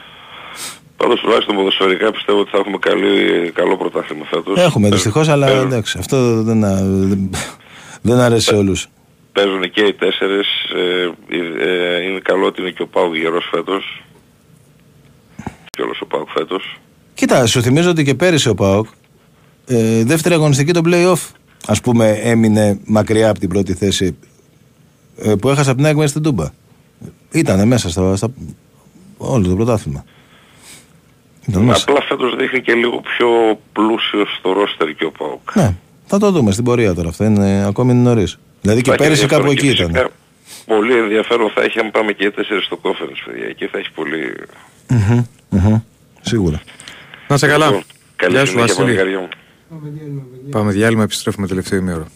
Πάντως τουλάχιστον ποδοσφαιρικά πιστεύω ότι θα έχουμε καλή, καλό πρωτάθλημα φέτος. Έχουμε δυστυχώς, αλλά παίζουν- εντάξει, αυτό δεν, α- δεν, δεν αρέσει σε όλους. Παίζουν και οι τέσσερις. Ε, ε, είναι καλό ότι είναι και ο Πάου γερός φέτος. Και όλος ο Πάου φέτος. Κοίτα, σου θυμίζω ότι και πέρυσι ο Πάοκ ε, δεύτερη αγωνιστική το play-off ας πούμε έμεινε μακριά από την πρώτη θέση ε, που έχασε από την ΑΕΚ μέσα στην Τούμπα. Ήτανε μέσα στα, στα όλο το πρωτάθλημα. Ήταν μέσα. Απλά φέτος δείχνει και λίγο πιο πλούσιο στο ρόστερ και ο Πάουκ. Ναι, θα το δούμε στην πορεία τώρα. Αυτό είναι ακόμη νωρίς. Δηλαδή και Θα έχει πέρυσι ενδιαφέρον κάπου και εκεί ήταν. φυσικά Πολύ ενδιαφέρον θα έχει αν πάμε και οι τέσσερις στο conference, παιδιά. Εκεί θα έχει πολύ... Μμμ, μμμ. Σίγουρα. Να σε καλά. Λοιπόν, Καλή Γεια σου, συνέχεια, Βασίλη. παλικάρια μου. Πάμε διάλειμμα, επιστρέφουμε τελευταίο ημίωρο.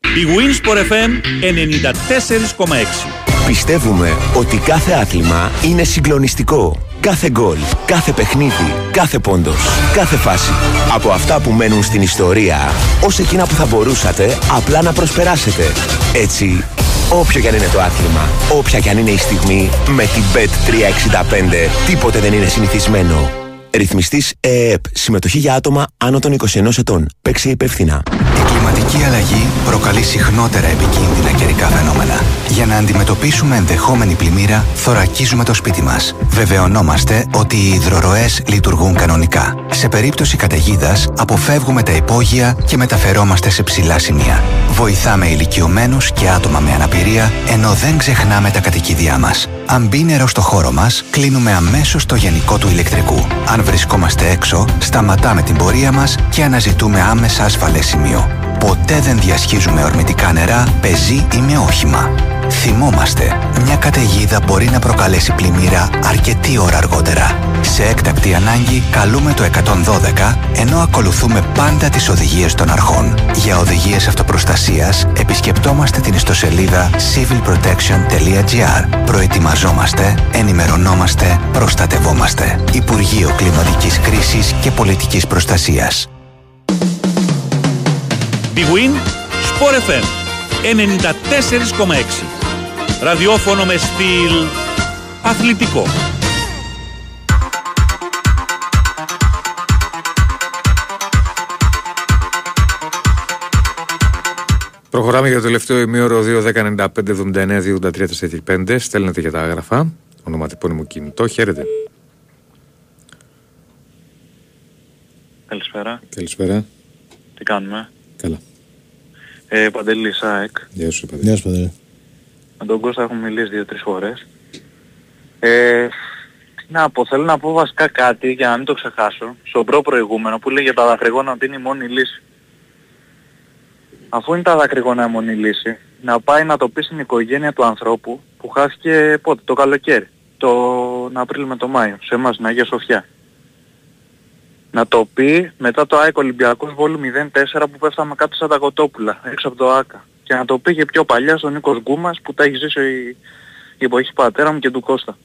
Η Winsport FM 94,6. Πιστεύουμε ότι κάθε άθλημα είναι συγκλονιστικό. Κάθε γκολ, κάθε παιχνίδι, κάθε πόντος, κάθε φάση. Από αυτά που μένουν στην ιστορία, ως εκείνα που θα μπορούσατε απλά να προσπεράσετε. Έτσι, όποιο κι αν είναι το άθλημα, όποια κι αν είναι η στιγμή, με την Bet365 τίποτε δεν είναι συνηθισμένο. Ρυθμιστής ΕΕΠ. Συμμετοχή για άτομα άνω των 21 ετών. Παίξε υπεύθυνα. Η κλιματική αλλαγή προκαλεί συχνότερα επικίνδυνα καιρικά φαινόμενα. Για να αντιμετωπίσουμε ενδεχόμενη πλημμύρα, θωρακίζουμε το σπίτι μας. Βεβαιωνόμαστε ότι οι υδροροές λειτουργούν κανονικά. Σε περίπτωση καταιγίδας, αποφεύγουμε τα υπόγεια και μεταφερόμαστε σε ψηλά σημεία. Βοηθάμε ηλικιωμένους και άτομα με αναπηρία, ενώ δεν ξεχνάμε τα κατοικίδια μας. Αν μπει νερό στο χώρο μας, κλείνουμε αμέσως το γενικό του ηλεκτρικού. Αν βρισκόμαστε έξω, σταματάμε την πορεία μας και αναζητούμε άμεσα ασφαλές σημείο. Ποτέ δεν διασχίζουμε ορμητικά νερά, πεζή ή με όχημα. Θυμόμαστε, μια καταιγίδα μπορεί να προκαλέσει πλημμύρα αρκετή ώρα αργότερα. Σε έκτακτη ανάγκη καλούμε το 112 ενώ ακολουθούμε πάντα τις οδηγίες των αρχών. Για οδηγίες αυτοπροστασίας επισκεπτόμαστε την ιστοσελίδα civilprotection.gr. Προετοιμαζόμαστε, ενημερωνόμαστε, προστατευόμαστε. Υπουργείο Κλιματικής Κρίσης και Πολιτικής Προστασίας. Τη Win Sport FM 94,6. Ραδιόφωνο με στυλ αθλητικό. Προχωράμε για το τελευταίο ημίωρο 2.195.79.283.445. Στέλνετε για τα άγραφα. Ονοματεπώνυμο κινητό. Χαίρετε. Καλησπέρα. Καλησπέρα. Τι κάνουμε; Καλά. Ε, Παντελή ΣΑΕΚ. Γεια σου, παιδί. Γεια σου, Παντελή. Με τον Κώστα έχουμε μιλήσει δύο-τρεις φορές. Ε, τι να πω, θέλω να πω βασικά κάτι για να μην το ξεχάσω. Στον προ προηγούμενο που λέει για τα δακρυγόνα ότι είναι η μόνη λύση. Αφού είναι τα δακρυγόνα η μόνη λύση, να πάει να το πει στην οικογένεια του ανθρώπου που χάθηκε πότε, το καλοκαίρι, τον Απρίλιο με τον Μάιο, σε εμάς, στην Αγία Σοφιά. Να το πει μετά το ΑΕΚ Ολυμπιακός Βόλου 0-4 που πέφταμε κάτω σαν τα κοτόπουλα, έξω από το ΆΚΑ. Και να το πει και πιο παλιά στον Νίκος Γκούμας που τα έχει ζήσει η, η εποχή του πατέρα μου και του Κώστα.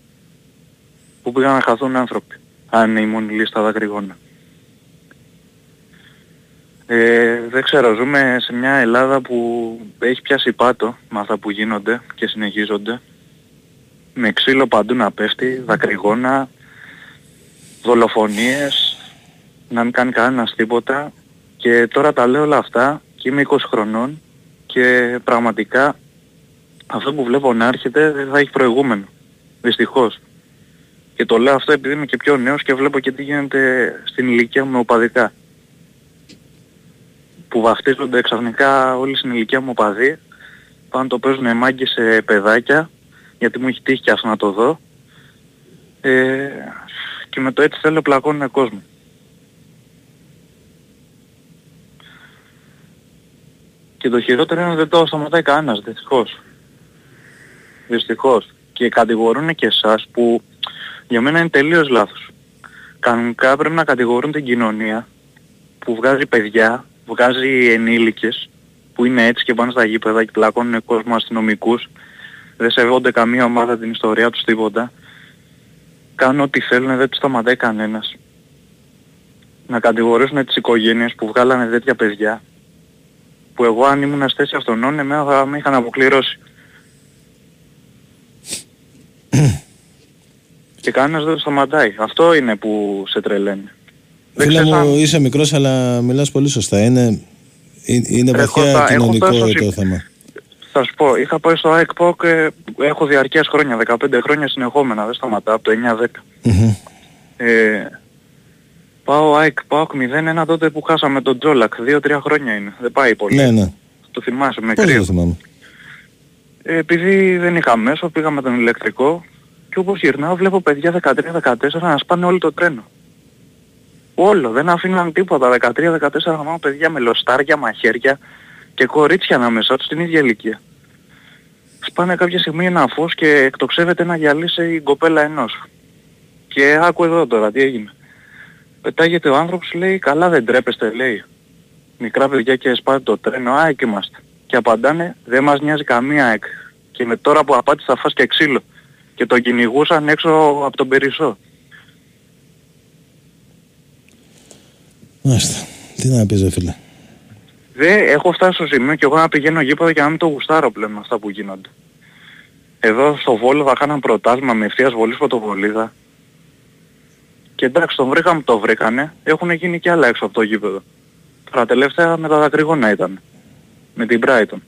Που πήγαν να χαθούν άνθρωποι. Αν είναι η μόνη λύση στα δακρυγόνα. Ε, δεν ξέρω, ζούμε σε μια Ελλάδα που έχει πιάσει πάτο με αυτά που γίνονται και συνεχίζονται. Με ξύλο παντού να πέφτει, δακρυγόνα, δολοφονίες, να μην κάνει κανένας τίποτα. Και τώρα τα λέω όλα αυτά και είμαι 20 χρονών και πραγματικά αυτό που βλέπω να έρχεται δεν θα έχει προηγούμενο. Δυστυχώς. Και το λέω αυτό επειδή είμαι και πιο νέος και βλέπω και τι γίνεται στην ηλικία μου οπαδικά που βαφτίζονται ξαφνικά όλοι στην ηλικία μου οπαδοί, πάνε το παίζουν μάγκες σε παιδάκια, γιατί μου έχει τύχει και αυτό να το δω. Ε, και με το έτσι θέλω πλακώνουν κόσμο. Και το χειρότερο είναι ότι δεν το σταματάει κανένας, δυστυχώς. Δυστυχώς. Και κατηγορούν και εσάς που για μένα είναι τελείως λάθος. Κανονικά πρέπει να κατηγορούν την κοινωνία που βγάζει παιδιά βγάζει ενήλικες που είναι έτσι και πάνε στα γήπεδα και πλακώνουν κόσμο αστυνομικούς, δεν σεβόνται καμία ομάδα την ιστορία τους τίποτα, κάνουν ό,τι θέλουν, δεν τους σταματάει κανένας. Να κατηγορήσουν τις οικογένειες που βγάλανε τέτοια παιδιά, που εγώ αν ήμουν στη θέση αυτών, εμένα θα με είχαν αποκληρώσει. και κανένας δεν το σταματάει. Αυτό είναι που σε τρελαίνει. Δεν Φίλε ξέρεις αν- μου, είσαι μικρός αλλά μιλάς πολύ σωστά. Είναι, ε- είναι Ρε, βαθιά Κώστα, έχω κοινωνικό φτάσει το στο θέμα. Θα σου πω, είχα πάει στο ΑΕΚ ΠΟΚ, ε, έχω διαρκές χρόνια, 15 χρόνια συνεχόμενα, δεν σταματάω, από το 9-10. Ε, πάω ΑΕΚ ΠΟΚ 0-1 τότε που χάσαμε τον Τζόλακ, 2-3 χρόνια είναι, δεν πάει πολύ. Ναι, ναι. Το θυμάσαι με Πώς δεν κρύο. το θυμάμαι. Ε, επειδή δεν είχα μέσο, πήγα με τον ηλεκτρικό και όπως γυρνάω βλέπω παιδιά 13-14 να σπάνε όλο το τρένο. Όλο, δεν αφήναν τίποτα. 13-14 μόνο παιδιά με λοστάρια, μαχαίρια και κορίτσια ανάμεσά τους στην ίδια ηλικία. Σπάνε κάποια στιγμή ένα φως και εκτοξεύεται ένα γυαλί σε η κοπέλα ενός. Και άκου εδώ τώρα τι έγινε. Πετάγεται ο άνθρωπος λέει καλά δεν τρέπεστε λέει. Μικρά παιδιά και σπάτε το τρένο, α εκεί είμαστε. Και απαντάνε δεν μας νοιάζει καμία εκ. Και με τώρα που απάντησε θα φας και ξύλο. Και τον κυνηγούσαν έξω από τον Περισσό. Μάλιστα. Τι να πεις ρε φίλε. Δεν έχω φτάσει στο σημείο και εγώ να πηγαίνω γήπεδο και να μην το γουστάρω πλέον με αυτά που γίνονται. Εδώ στο Βόλο θα κάναν προτάσμα με ευθείας βολής φωτοβολίδα. Και εντάξει τον βρήκαμε το βρήκανε, έχουν γίνει και άλλα έξω από το γήπεδο. Τώρα τελευταία με τα δακρυγόνα ήταν. Με την Brighton.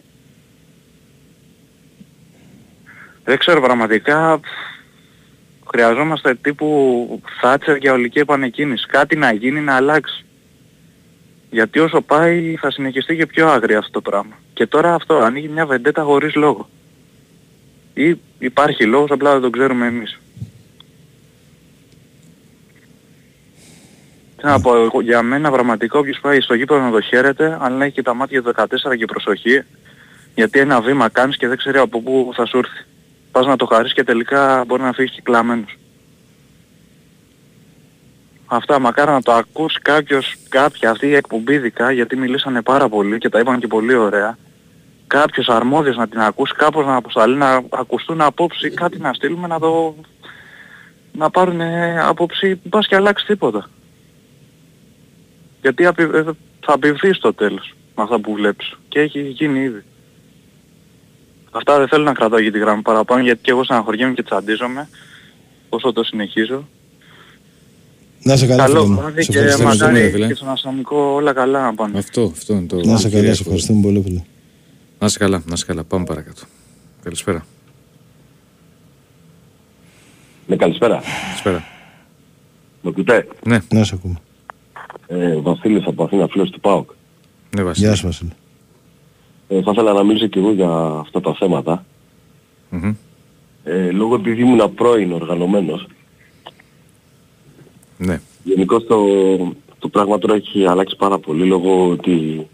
Δεν ξέρω πραγματικά χρειαζόμαστε τύπου Θάτσερ για ολική επανεκκίνηση. Κάτι να γίνει να αλλάξει. Γιατί όσο πάει θα συνεχιστεί και πιο άγρια αυτό το πράγμα. Και τώρα αυτό ανοίγει μια βεντέτα χωρίς λόγο. Ή υπάρχει λόγος απλά δεν τον ξέρουμε εμείς. Να πω, εγώ, για μένα πραγματικά όποιος πάει στο γήπεδο να το χαίρεται, αλλά να έχει και τα μάτια του 14 και προσοχή, γιατί ένα βήμα κάνεις και δεν ξέρει από πού θα σου έρθει. Πας να το χαρίσεις και τελικά μπορεί να φύγεις κυκλαμένος. Αυτά μακάρι να το ακούσει κάποιος, κάποια αυτή η εκπομπή ειδικά, γιατί μιλήσανε πάρα πολύ και τα είπαν και πολύ ωραία. Κάποιος αρμόδιος να την ακούσει, κάπως να αποσταλεί, να ακουστούν απόψη, κάτι να στείλουμε να το... να πάρουν απόψη, πας και αλλάξεις τίποτα. Γιατί απει- ε, θα απειβείς στο τέλος με αυτά που βλέπεις. Και έχει γίνει ήδη. Αυτά δεν θέλω να κρατάω για τη γραμμή παραπάνω γιατί και εγώ στεναχωριέμαι και τσαντίζομαι όσο το συνεχίζω. Να σε καλά Καλό φίλε μου. βράδυ Σε και ευχαριστούμε, μακάρι φίλε. και στον αστυνομικό όλα καλά να πάνε. Αυτό, αυτό είναι το... Να σε καλά, σε ευχαριστούμε πολύ φίλε. Να είσαι καλά, να είσαι καλά. Πάμε παρακάτω. Καλησπέρα. Ναι, καλησπέρα. Καλησπέρα. Με ακούτε; Ναι. Να σε ακούμε. Ε, Βασίλης από Αθήνα, φίλος του ΠΑΟΚ. Ναι, Βασίλη. Γεια σου Βασίλη. Ε, θα ήθελα να μιλήσω και εγώ για αυτά τα θέματα. Μμμ. Ε, λόγω επειδή ήμουν πρώην οργανωμένος. Ναι. Γενικώς το, το πράγμα τώρα έχει αλλάξει πάρα πολύ λόγω ότι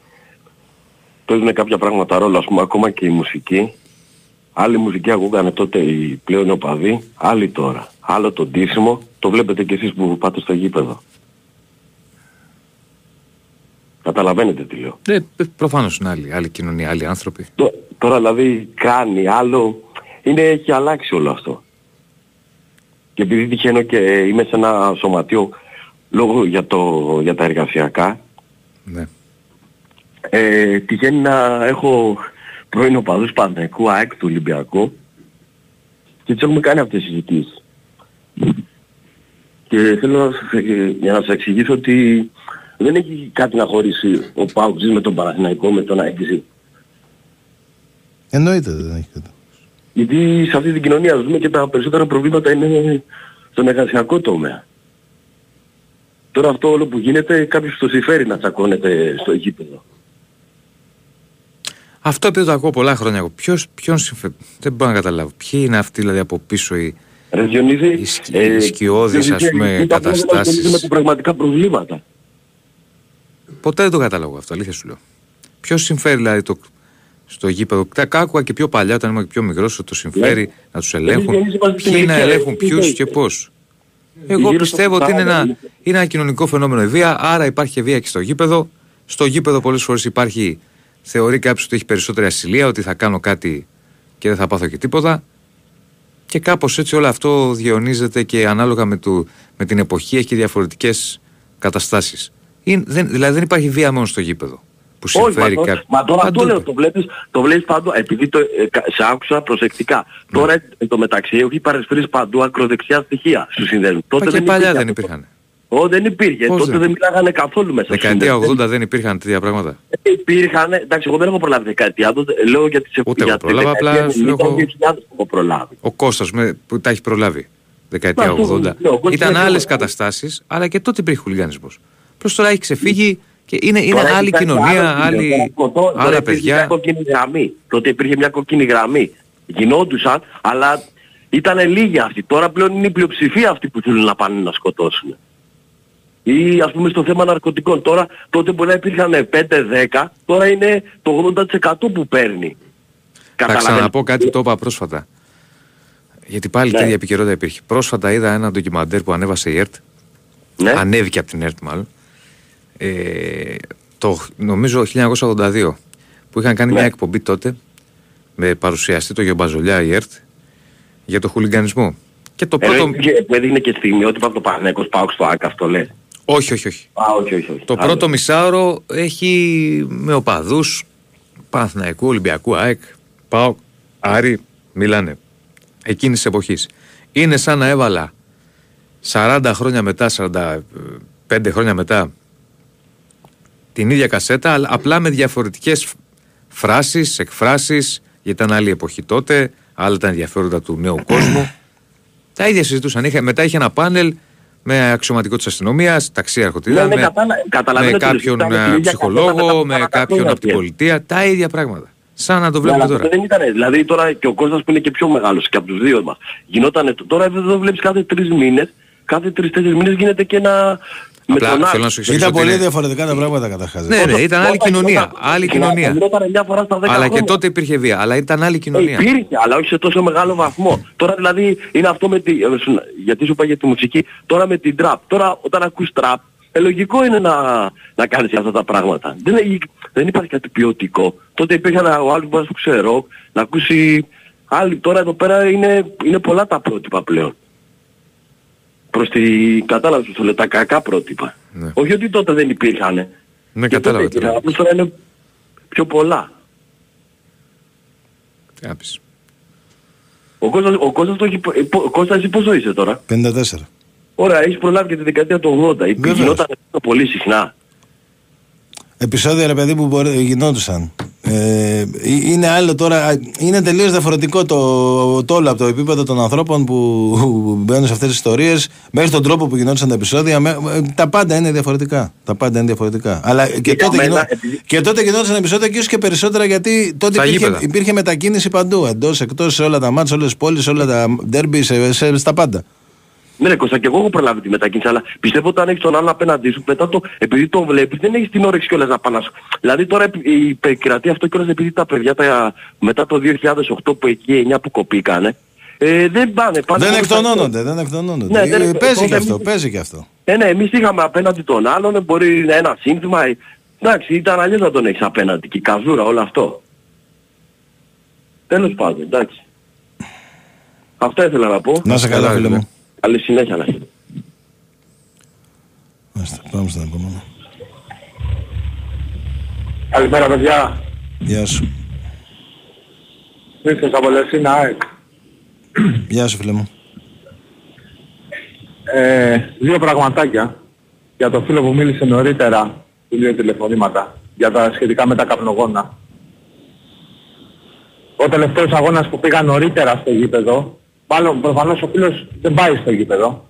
παίζουν κάποια πράγματα ρόλο, ας πούμε ακόμα και η μουσική. Άλλη μουσική ακούγανε τότε οι πλέον οπαδοί, άλλη τώρα. Άλλο το ντύσιμο, το βλέπετε κι εσείς που πάτε στο γήπεδο. Καταλαβαίνετε τι λέω. Ε, προφανώς είναι άλλη, άλλη κοινωνία, άλλοι άνθρωποι. Τω- Τώρα δηλαδή κάνει άλλο, είναι, έχει αλλάξει όλο αυτό. Και επειδή τυχαίνω και είμαι σε ένα σωματείο λόγω για, το, για τα εργασιακά, Ναι. ε, τυχαίνει να έχω πρώην οπαδούς Παναθηναϊκού, ΑΕΚ του Ολυμπιακού και τις έχουμε κάνει αυτές τις συζητήσεις. Και θέλω να σας, ε, για να σας εξηγήσω ότι δεν έχει κάτι να χωρίσει ο ΠΑΟΚ με τον Παναθηναϊκό, με τον ΑΕΚ. Εννοείται δεν έχει κάτι. Γιατί σε αυτή την κοινωνία ας πούμε και τα περισσότερα προβλήματα είναι στον εργασιακό τομέα. Τώρα αυτό όλο που γίνεται κάποιος το συμφέρει να τσακώνεται στο γήπεδο. Αυτό επειδή το ακούω πολλά χρόνια. εγώ. Ποιος, ποιον συμφε... Δεν μπορώ να καταλάβω. Ποιοι είναι αυτοί δηλαδή από πίσω οι, Ρε Διονύση, οι, σκι... οι σκιώδεις ας πούμε είναι τα πράγματα που ασχολούνται με καταστάσεις. τα πραγματικά προβλήματα. Ποτέ δεν το κατάλαβα αυτό, αλήθεια σου λέω. Ποιος συμφέρει δηλαδή το, στο γήπεδο; Τα κάκουα και πιο παλιά, όταν ήμουν και πιο μικρός, ότι το συμφέρει να τους ελέγχουν. Εμείς είμαστε στην Ποιοι να ηλικία, ελέγχουν ρε. ποιους Τι και λέει. πώ. Εγώ Γύρω στο πιστεύω ότι είναι 40 ένα, είναι. είναι ένα κοινωνικό φαινόμενο η βία, άρα υπάρχει και βία και στο γήπεδο. Στο γήπεδο πολλές φορές υπάρχει, θεωρεί κάποιος ότι έχει περισσότερη ασυλία, ότι θα κάνω κάτι και δεν θα πάθω και τίποτα. Και κάπως έτσι όλο αυτό διαιωνίζεται και ανάλογα με, του, με την εποχή έχει διαφορετικές καταστάσεις. Δηλαδή δεν υπάρχει βία μόνο στο γήπεδο. Που Όχι, συμφέρει μα, το- κάποιο. μα τώρα Παντού αυτό λέω, το βλέπεις, το βλέπεις παντού, επειδή το, ε, κα- σε άκουσα προσεκτικά. Ναι. Τώρα εν τω μεταξύ έχει παρεσφρήσει παντού ακροδεξιά στοιχεία στους συνδέσμους. Μα και παλιά υπήρχε δεν αυτό. υπήρχαν. Ω, δεν υπήρχε. Πώς Τότε δεν; δεν μιλάγανε καθόλου μέσα στους Δεκαετία συνδέσμους. 80 δεν υπήρχαν τέτοια πράγματα; Ε, Υπήρχαν, εντάξει, εγώ δεν έχω προλάβει δεκαετία, τότε λέω για τις Ούτε για εγώ πρόλαβα, τη απλά δεκαετία σου λέω 90, εγώ- 2000 έχω προλάβει. Ο Κώστας με, που τα έχει προλάβει. Δεκαετία Μα, αυτό 80. λέω, εγώ Ήταν ξέρω. άλλες καταστάσεις, αλλά και τότε υπήρχε χουλιγανισμός. Προς τώρα έχει ξεφύγει και είναι, είναι Τώρα άλλη υπάρχει κοινωνία, άλλο άλλη, κοινό. Τώρα- τώρα άλλα υπήρχε παιδιά. Μια κόκκινη γραμμή. Τότε υπήρχε μια κόκκινη γραμμή. Γινόντουσαν, αλλά ήταν λίγοι αυτοί. Τώρα πλέον είναι η πλειοψηφία αυτοί που θέλουν να πάνε να σκοτώσουν. Ή ας πούμε στο θέμα ναρκωτικών. Τώρα, τότε μπορεί να υπήρχαν 5-10, τώρα είναι το 80% που παίρνει. Θα Καταλαβαίνετε. ξαναπώ κάτι το είπα πρόσφατα. Γιατί πάλι Ναι. τέτοια επικαιρότητα υπήρχε. Πρόσφατα είδα ένα ντοκιμαντέρ που ανέβασε η ΕΡΤ. Ναι. Ανέβηκε από την ΕΡΤ μάλλον. Ε, το νομίζω 1982. Που είχαν κάνει Ναι. μια εκπομπή τότε με παρουσιαστή το Γιομπαζολιά η ΕΡΤ για το χουλιγανισμό. Και το Ε, πρώτο. και- Που έδειχνε και στιγμιότυπα από το Πανέκος πάω στο ΆΚ αυτό λέει. Όχι, όχι, όχι. Α, όχι, όχι, όχι. Το Άλλο. πρώτο μισάωρο έχει με οπαδούς Παναθηναϊκού, Ολυμπιακού, ΑΕΚ, ΠΑΟΚ, Άρη, μιλάνε. Εκείνης της εποχής. Είναι σαν να έβαλα 40 χρόνια μετά, 45 χρόνια μετά την ίδια κασέτα, αλλά απλά με διαφορετικές φράσεις, εκφράσεις, γιατί ήταν άλλη εποχή τότε, άλλα τα ενδιαφέροντα του νέου κόσμου. Τα ίδια συζητούσαν. Είχε, μετά είχε ένα πάνελ με αξιωματικό της αστυνομίας, ταξίαρχο τι Ναι, ήταν, ναι, με, καταλα- καταλαβαίνω με τι κάποιον λες. Ήταν ε, την ίδια ψυχολόγο, κασέτα με μετά κάποιον χρόνια από την και- πολιτεία. Τα ίδια πράγματα. Σαν να το Ναι, βλέπουμε αλλά τώρα. τότε δεν ήταν, δηλαδή τώρα και ο Κώστας που είναι και πιο μεγάλος και από τους δύο μας. Γινότανε, τώρα εδώ βλέπεις κάθε τρεις μήνες, κάθε τρεις-τέσσερις μήνες γίνεται και ένα... με Απλά τον θέλω άλλο. να σου εξηγήσω Ήταν ότι πολύ είναι- διαφορετικά τα πράγματα καταρχάς. Ναι, ναι, ήταν άλλη Όταν κοινωνία. γινόταν- Άλλη γινόταν- κοινωνία. Γινότανε μια φορά στα 10 Αλλά και χρόνια. τότε υπήρχε βία. Αλλά ήταν άλλη Ε, κοινωνία. Υπήρχε, αλλά όχι σε τόσο μεγάλο βαθμό. Τώρα δηλαδή είναι αυτό με τη... ε, σου- Γιατί σου είπα για τη μουσική, τώρα με την τραπ. Τώρα όταν ακούς τραπ, ε, λογικό είναι να, να κάνεις αυτά τα πράγματα. Δεν, έχει- δεν υπάρχει κάτι ποιοτικό. Τότε υπήρχε ένα, ο άλλος που μπορεί να ξέρω, να ακούσει... Άλλοι, τώρα εδώ πέρα είναι, είναι πολλά τα πρότυπα πλέον. Προς τη κατάλαβη σου το λέω, τα κακά πρότυπα. Ναι. Όχι ότι τότε δεν υπήρχαν. Ναι, Και τότε κατάλαβα. υπήρχαν, τώρα. απλώς τώρα είναι πιο πολλά. Τι να πεις. Ο Κώστας, ο Κώστας, το έχει, πο- ε, πο- Κώστας, εσύ πόσο είσαι τώρα; 54. Ωραία, έχεις προλάβει και τη δεκαετία του 80. Βεβαίως. Γινόταν αυτό πολύ συχνά. Επισόδια ρε παιδί που μπορεί, γινόντουσαν. Ε, είναι άλλο τώρα, είναι τελείως διαφορετικό το, το όλο από το επίπεδο των ανθρώπων που μπαίνουν σε αυτές τις ιστορίες μέχρι τον τρόπο που γινόντουσαν τα επεισόδια. με- ε, τα πάντα είναι διαφορετικά. Τα πάντα είναι διαφορετικά. Αλλά και, για τότε, μένα, γινό, επειδή- και τότε γινόντουσαν επεισόδια και ίσως και περισσότερα γιατί τότε Στα υπήρχε, γήπεδα. υπήρχε μετακίνηση παντού. Εντός, εκτός, σε όλα τα μάτια, σε όλες τις πόλεις, σε όλα τα ντέρμπι, σε, σε, στα πάντα. Ναι, ρε Κώστα, και εγώ έχω προλάβει τη μετακίνηση, αλλά πιστεύω όταν έχεις τον άλλον απέναντί σου, μετά το, επειδή τον βλέπεις, δεν έχεις την όρεξη κιόλας να πάνε να σου. Δηλαδή τώρα επει- η επικρατεί αυτό κιόλας επειδή τα παιδιά τα, μετά το 2008 που εκεί 9 που κοπήκανε, ε, δεν πάνε. πάνε δεν μόνο στα- εκτονώνονται, δεν εκτονώνονται. Ναι, δεν Ε, εκ- παίζει τότε και αυτό, εμείς- παίζει και αυτό. Ε, ναι, εμείς είχαμε απέναντι τον άλλον, ε, μπορεί να ένα σύνθημα, ε, εντάξει, ήταν αλλιώς να τον έχεις απέναντι και η καζούρα, όλο αυτό. Τέλος πάντων, εντάξει. Αυτά ήθελα να πω. Να σε καλά, φίλε μου. Καλή συνέχεια να έχετε. Μάλιστα, πάμε στον επόμενο. Καλημέρα παιδιά. Γεια σου. Ήρθες από Λεσίνα ΑΕΚ. Γεια σου, φίλε μου. Ε, δύο πραγματάκια για το φίλο που μίλησε νωρίτερα του δύο τηλεφωνήματα για τα σχετικά με τα καπνογόνα. Ο τελευταίος αγώνας που πήγα νωρίτερα στο γήπεδο, μάλλον προφανώς ο φίλος δεν πάει στο γήπεδο.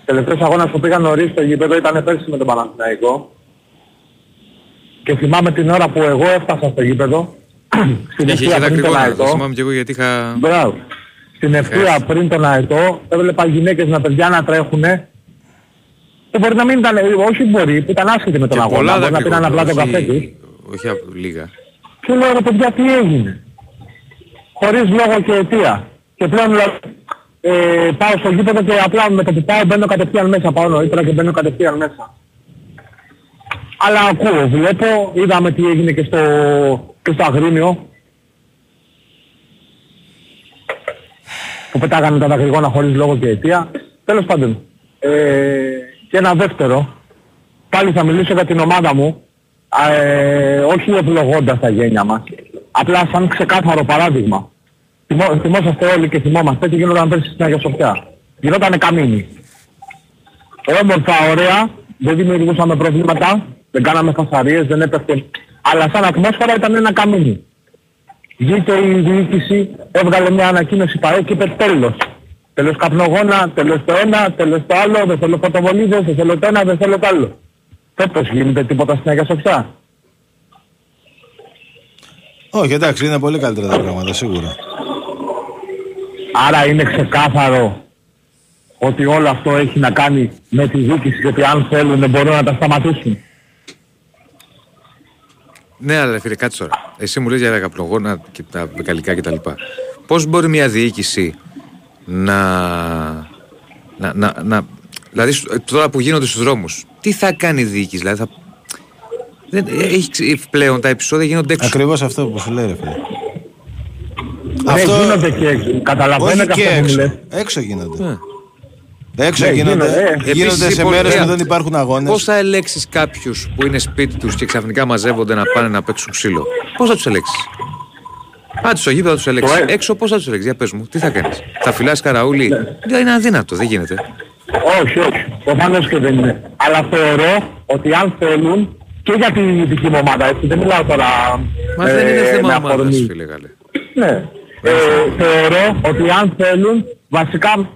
Ο τελευταίος αγώνας που πήγα νωρίς στο γήπεδο ήταν πέρσι με τον Παναθηναϊκό και θυμάμαι την ώρα που εγώ έφτασα στο γήπεδο στην Είχε ευθεία είχε πριν τον δακρυγόνα. Αετό. Το θυμάμαι και εγώ γιατί είχα... Μπράβο. Στην ευθεία πριν τον αετό έβλεπα γυναίκες να παιδιά να τρέχουνε και μπορεί να μην ήταν, όχι μπορεί, που ήταν άσχετοι με τον Και αγώνα, πολλά μπορεί να πήραν απλά τον δακρυγόνα, καφέ τους. όχι, όχι απ- λίγα. Και λέω ρε παιδιά τι έγινε; Χωρίς λόγο και αιτία. Και πλέον δηλαδή, ε, πάω στο γήπεδο και απλά με το που πάω μπαίνω κατευθείαν μέσα. Πάω νωρίτερα και μπαίνω κατευθείαν μέσα. Αλλά ακούω, βλέπω, είδαμε τι έγινε και στο, και στο Αγρίνιο. Που πετάγανε τα δακρυγόνα χωρίς λόγο και αιτία. Τέλος πάντων. Ε, και ένα δεύτερο. Πάλι θα μιλήσω για την ομάδα μου. Ε, όχι ευλογώντας τα γένια μας. Απλά σαν ξεκάθαρο παράδειγμα. Θυμό, θυμόσαστε όλοι και θυμόμαστε τι γινόταν πέρσι στην Αγία Σοφιά. Γινότανε καμίνι. Όμορφα, ωραία, δεν δημιουργούσαμε προβλήματα, δεν κάναμε φασαρίες, δεν έπεφτε. Αλλά σαν ατμόσφαιρα ήταν ένα καμίνι. Βγήκε η διοίκηση, έβγαλε μια ανακοίνωση παρέ και είπε τέλος. Τέλος καπνογόνα, τέλος το ένα, τέλος το άλλο, δεν θέλω φωτοβολίδες, δεν θέλω το ένα, δεν θέλω το άλλο. Φέτος γίνεται τίποτα στην Αγία Σοφιά. Όχι, εντάξει, είναι πολύ καλύτερα τα πράγματα, σίγουρα. Άρα είναι ξεκάθαρο ότι όλο αυτό έχει να κάνει με τη διοίκηση και ότι αν θέλουν μπορούν να τα σταματήσουν. Ναι, αλλά φίλε, κάτσε τώρα. Εσύ μου λες για τα καπνογόνα και τα γαλλικά κτλ. Πώς μπορεί μια διοίκηση να, να, να, να... Δηλαδή σ- τώρα που γίνονται στους δρόμους, τι θα κάνει η διοίκηση, δηλαδή θα... Δεν, έχει, ξε- πλέον τα επεισόδια γίνονται έξω. Ακριβώς αυτό που σου λέει, ρε φίλε. Αυτό... Ναι, γίνονται και έξω. Καταλαβαίνω Όχι και και αυτό που έξω. λες. Έξω γίνονται. Ναι. Έξω Ναι, γίνονται. γίνονται, ε. Γίνονται Επίσης, σε λοιπόν, μέρες ε, που δεν υπάρχουν αγώνες. Πώς θα ελέγξεις κάποιους που είναι σπίτι τους και ξαφνικά μαζεύονται να πάνε να παίξουν ξύλο; Πώς θα τους ελέγξεις; Άντε στο γήπεδο θα τους ελέγξεις. Το ε- Έξω πώς θα τους ελέγξεις; Για πες μου. Τι θα κάνεις; Θα φυλάς καραούλι; Ναι. Είναι αδύνατο. Δεν γίνεται. Όχι, όχι. Προφανώς και δεν είναι. Αλλά θεωρώ ότι αν θέλουν και για τη δική μου ομάδα, έτσι, δεν μιλάω τώρα Μα δεν είναι ε, θέμα με ομάδας, αφορμή. φίλε Γάλλε. Ναι. Ε, θεωρώ ότι αν θέλουν, βασικά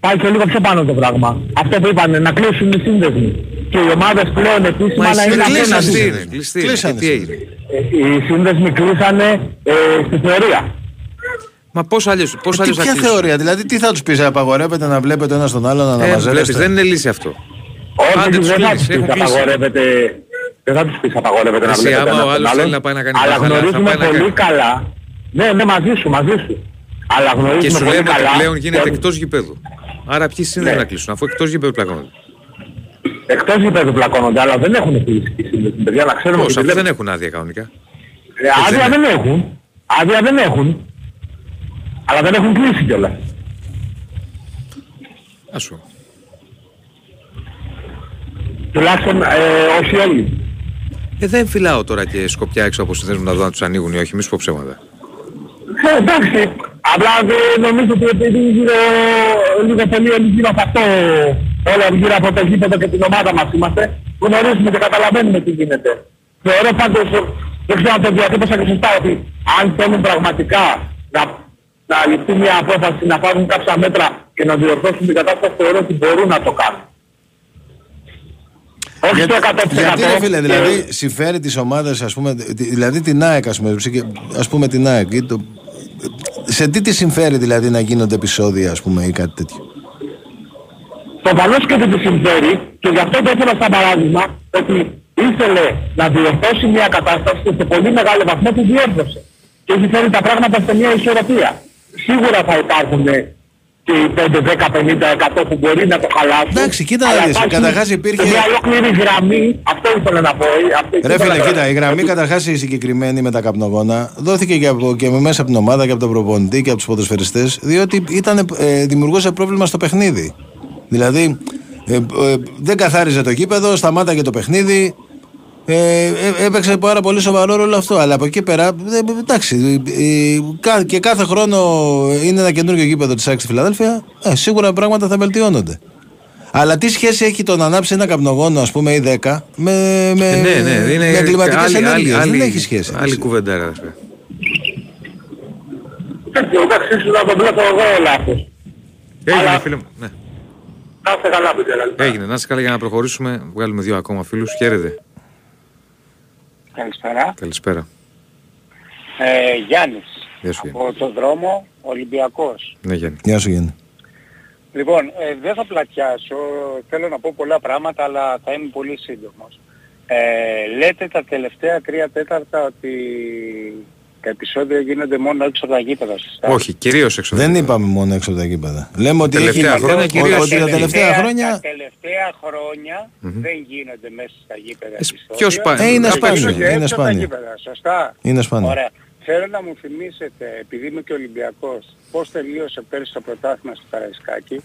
πάει και λίγο πιο πάνω το πράγμα. Αυτό που είπανε, να κλείσουν οι σύνδεσμοι. Και οι ομάδες πλέον επίσημα Μα να εσύ είναι κλείσανε, απέναντι. τι είναι, κλειστή είναι. Κλείσανε, Και Τι έγινε; Ε, Οι σύνδεσμοι κλείσανε ε, στη θεωρία. Μα πώς αλλιώς, πώς Τι, αλλιώς θα ποια κλείσουν; θεωρία, δηλαδή τι θα τους πεις, απαγορεύεται να βλέπετε ένα τον άλλο να Ε, βλέπεις, αναμαζεύεστε. δεν είναι λύση αυτό. Όχι, Άντε τους δεν θα κλείσεις, τους πεις έχουν κλείσει. απαγορεύεται, δεν θα τους πεις απαγορεύεται να Εσύ, βλέπετε άμα ένα ο τον άλλος άλλον. θέλει να πάει να κάνει Αλλά μπαχαλά, θα γνωρίζουμε πάει να πολύ κάνει. καλά. Ναι, ναι, μαζί σου, μαζί σου. Αλλά Και γνωρίζουμε σου πολύ λέμε καλά. ότι πλέον γίνεται ότι- εκτός γηπέδου. Άρα ποιοι σύνδεσμοι Ναι. να κλείσουν, αφού εκτός γηπέδου πλακώνονται. Εκτός γηπέδου πλακώνονται, αλλά δεν έχουν κλείσει οι σύνδεσμοι, παιδιά, να ξέρουμε Πώς, ότι αυτοί δεν δεν έχουν άδεια κανονικά. Ε, Άδεια δεν έχουν. Άδεια δεν έχουν. Αλλά δεν έχουν κλείσει κιόλας. Ας σου. Τουλάχιστον ε, όχι όλοι. Ε, δεν φυλάω τώρα και σκοπιά έξω από συνδέσμου να δω αν τους ανοίγουν ή όχι, μη σου πω ψέματα. Ε, εντάξει. Απλά δεν νομίζω ότι επειδή γύρω, λίγο πολύ όλοι γύρω από αυτό, όλα γύρω από το γήπεδο και την ομάδα μας είμαστε, γνωρίζουμε και καταλαβαίνουμε τι γίνεται. Θεωρώ πάντως δεν ξέρω αν το διατύπωσα και σωστά ότι αν θέλουν πραγματικά να, να ληφθεί μια απόφαση να πάρουν κάποια μέτρα και να διορθώσουν την κατάσταση θεωρώ ότι μπορούν να το κάνουν. Όχι το 100%. Γιατί ρε φίλε, και- δηλαδή συμφέρει τις ομάδες, ας πούμε, τη- δηλαδή την ΑΕΚ, ας πούμε, ψυχε- ας πούμε την ΑΕΚ, ή το, σε τι τη συμφέρει δηλαδή να γίνονται επεισόδια, ας πούμε, ή κάτι τέτοιο; Προφανώς και δεν τη συμφέρει και γι' αυτό το έφερα σαν παράδειγμα ότι ήθελε να διορθώσει μια κατάσταση και σε πολύ μεγάλο βαθμό τη διόρθωσε. Και έχει φέρει τα πράγματα σε μια ισορροπία. Σίγουρα θα υπάρχουν ε, και οι 5, 10, 50, 100 που μπορεί να το χαλάσουν. Εντάξει, κοίτα να αλλά δεις, υπάρχει καταρχάς υπήρχε- και Μια ολόκληρη γραμμή, αυτό ήθελα να πω. ε, αυτό Ρε ήθελα φίλε, να- κοίτα, η γραμμή καταρχάς η συγκεκριμένη με τα καπνογόνα δόθηκε και, από, και μέσα από την ομάδα και από τον προπονητή και από τους ποδοσφαιριστές, διότι ήταν, ε, δημιουργούσε πρόβλημα στο παιχνίδι. Δηλαδή, ε, ε, δεν καθάριζε το γήπεδο, σταμάταγε το παιχνίδι. Ε, ε, έπαιξε πάρα πολύ σοβαρό ρόλο αυτό. Αλλά από εκεί πέρα, ε, εντάξει, ε, κα- και κάθε χρόνο είναι ένα καινούργιο γήπεδο της ΑΕΚ στη Φιλαδέλφια, ε, σίγουρα πράγματα θα βελτιώνονται. Αλλά τι σχέση έχει το να ανάψει ένα καπνογόνο, ας πούμε, ή 10 με, με, Ε, ναι, ναι, είναι με εγκληματικέ άλλη- άλλη- ενέργειες; Δεν άλλη- έχει σχέση. Άλλη κουβέντα, ρε αδερφέ. τέτοιο, εντάξει, ίσως να το βλέπω εγώ λάθος. Έγινε, φίλε μου. Ναι. Κάθε καλά, παιδιά. Έγινε. Να είσαι καλά για να προχωρήσουμε. Βγάλουμε δύο ακόμα φίλους. Χαίρετε. Καλησπέρα. Καλησπέρα. Ε, Γιάννης. Γεια σου, Από τον δρόμο Ολυμπιακός. Ναι, Γιάννη. Γεια σου, Γιάννη. Λοιπόν, ε, δεν θα πλατιάσω. Θέλω να πω πολλά πράγματα, αλλά θα είμαι πολύ σύντομος. Ε, λέτε τα τελευταία τρία τέταρτα ότι τα επεισόδια γίνονται μόνο έξω από τα γήπεδα. σωστά; Όχι, κυρίως έξω. Δεν είπαμε μόνο έξω από τα γήπεδα. Λέμε ότι Τελευταία έχει, χρόνια ο- κυρίως ότι τα είναι. τελευταία Τα χρόνια. τελευταία χρόνια Μμμ. δεν γίνονται μέσα στα γήπεδα Ε, επεισόδια. πιο σπάνιο. Ε, είναι Τα σπάνιο, γίνονται είναι έξω από τα σπάνιο. γήπεδα, Σωστά; Είναι σπάνιο. Ωραία. Θέλω να μου θυμίσετε, επειδή είμαι και Ολυμπιακός, πώς τελείωσε πέρσι το πρωτάθλημα στο Καραϊσκάκι;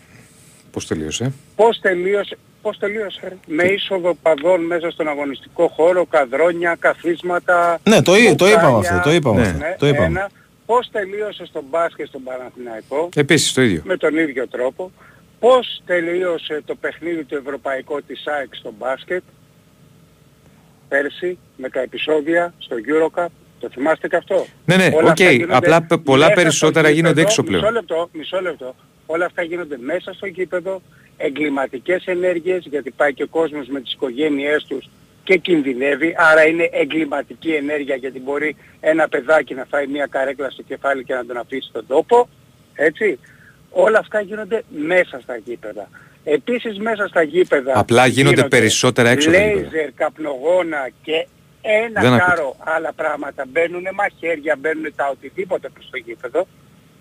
Πώς τελείωσε; Πώς τελείωσε, πώς τελείωσε, ρε; με είσοδο παδών μέσα στον αγωνιστικό χώρο, καδρόνια, καθίσματα. Ναι, το, εί- το είπαμε μπουκάλια. αυτό. Το είπαμε. Ναι. αυτό, Το είπαμε. Ένα. Πώς τελείωσε στον μπάσκετ στον Παναθηναϊκό; Επίσης το ίδιο. Με τον ίδιο τρόπο. Πώς τελείωσε το παιχνίδι του ευρωπαϊκό της ΑΕΚ στο μπάσκετ; Πέρσι με τα επεισόδια στο Eurocup. Το θυμάστε και αυτό; Ναι, ναι, Όλα οκ. αυτά γίνονται Απλά πε- πολλά μέσα περισσότερα στο γίνονται γήπεδο. έξω πλέον. Μισό λεπτό, μισό λεπτό. Όλα αυτά γίνονται μέσα στο γήπεδο, εγκληματικές ενέργειες, γιατί πάει και ο κόσμος με τις οικογένειές τους και κινδυνεύει, άρα είναι εγκληματική ενέργεια γιατί μπορεί ένα παιδάκι να φάει μια καρέκλα στο κεφάλι και να τον αφήσει στον τόπο, έτσι. Όλα αυτά γίνονται μέσα στα γήπεδα. Επίσης μέσα στα γήπεδα Απλά γίνονται περισσότερα έξω από τα γήπεδα. λέιζερ, καπνογόνα και ένα Δεν ακούτε. κάρο άλλα πράγματα. Μπαίνουν μαχαίρια, μπαίνουν τα οτιδήποτε προς το γήπεδο.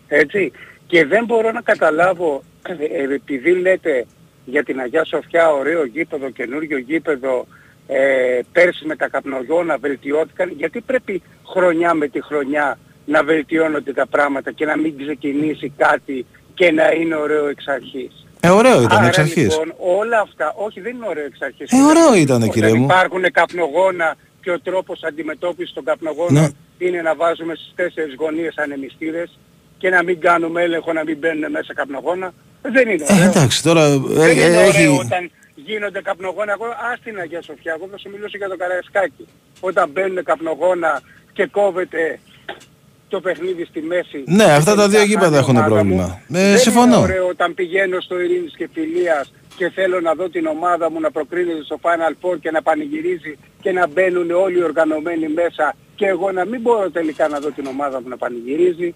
Έτσι. Και δεν μπορώ να καταλάβω, ε, επειδή λέτε για την Αγιά Σοφιά ωραίο γήπεδο, καινούριο γήπεδο, ε, πέρσι με τα καπνογόνα βελτιώθηκαν, γιατί πρέπει χρονιά με τη χρονιά να βελτιώνονται τα πράγματα και να μην ξεκινήσει κάτι και να είναι ωραίο εξ αρχής. Ε, ωραίο ήταν Άρα, εξ αρχής. Λοιπόν, όλα αυτά, όχι δεν είναι ωραίο εξ αρχής. Ε, ωραίο ήτανε, Όταν κύριε μου. υπάρχουν καπνογόνα και ο τρόπος αντιμετώπισης των καπνογόνων Ναι. είναι να βάζουμε στις τέσσερις γωνίες ανεμιστήρες και να μην κάνουμε έλεγχο να μην μπαίνουν μέσα καπνογόνα. Δεν είναι Ε, ωραίο. εντάξει, τώρα ε, δεν ε, είναι ωραίο έχει. όταν γίνονται καπνογόνα. Εγώ ας την Αγία Σοφιά, εγώ θα σου μιλήσω για το Καραϊσκάκι. Όταν μπαίνουν καπνογόνα και κόβεται το παιχνίδι στη μέση. Ναι, αυτά τα τελικά δύο γήπεδα χάνει η έχουν ομάδα πρόβλημα. μου. Ε, Δεν συμφωνώ. είναι ωραίο όταν πηγαίνω στο Ειρήνης και Φιλίας και θέλω να δω την ομάδα μου να προκρίνεται στο Final Four και να πανηγυρίζει και να μπαίνουν όλοι οι οργανωμένοι μέσα και εγώ να μην μπορώ τελικά να δω την ομάδα μου να πανηγυρίζει.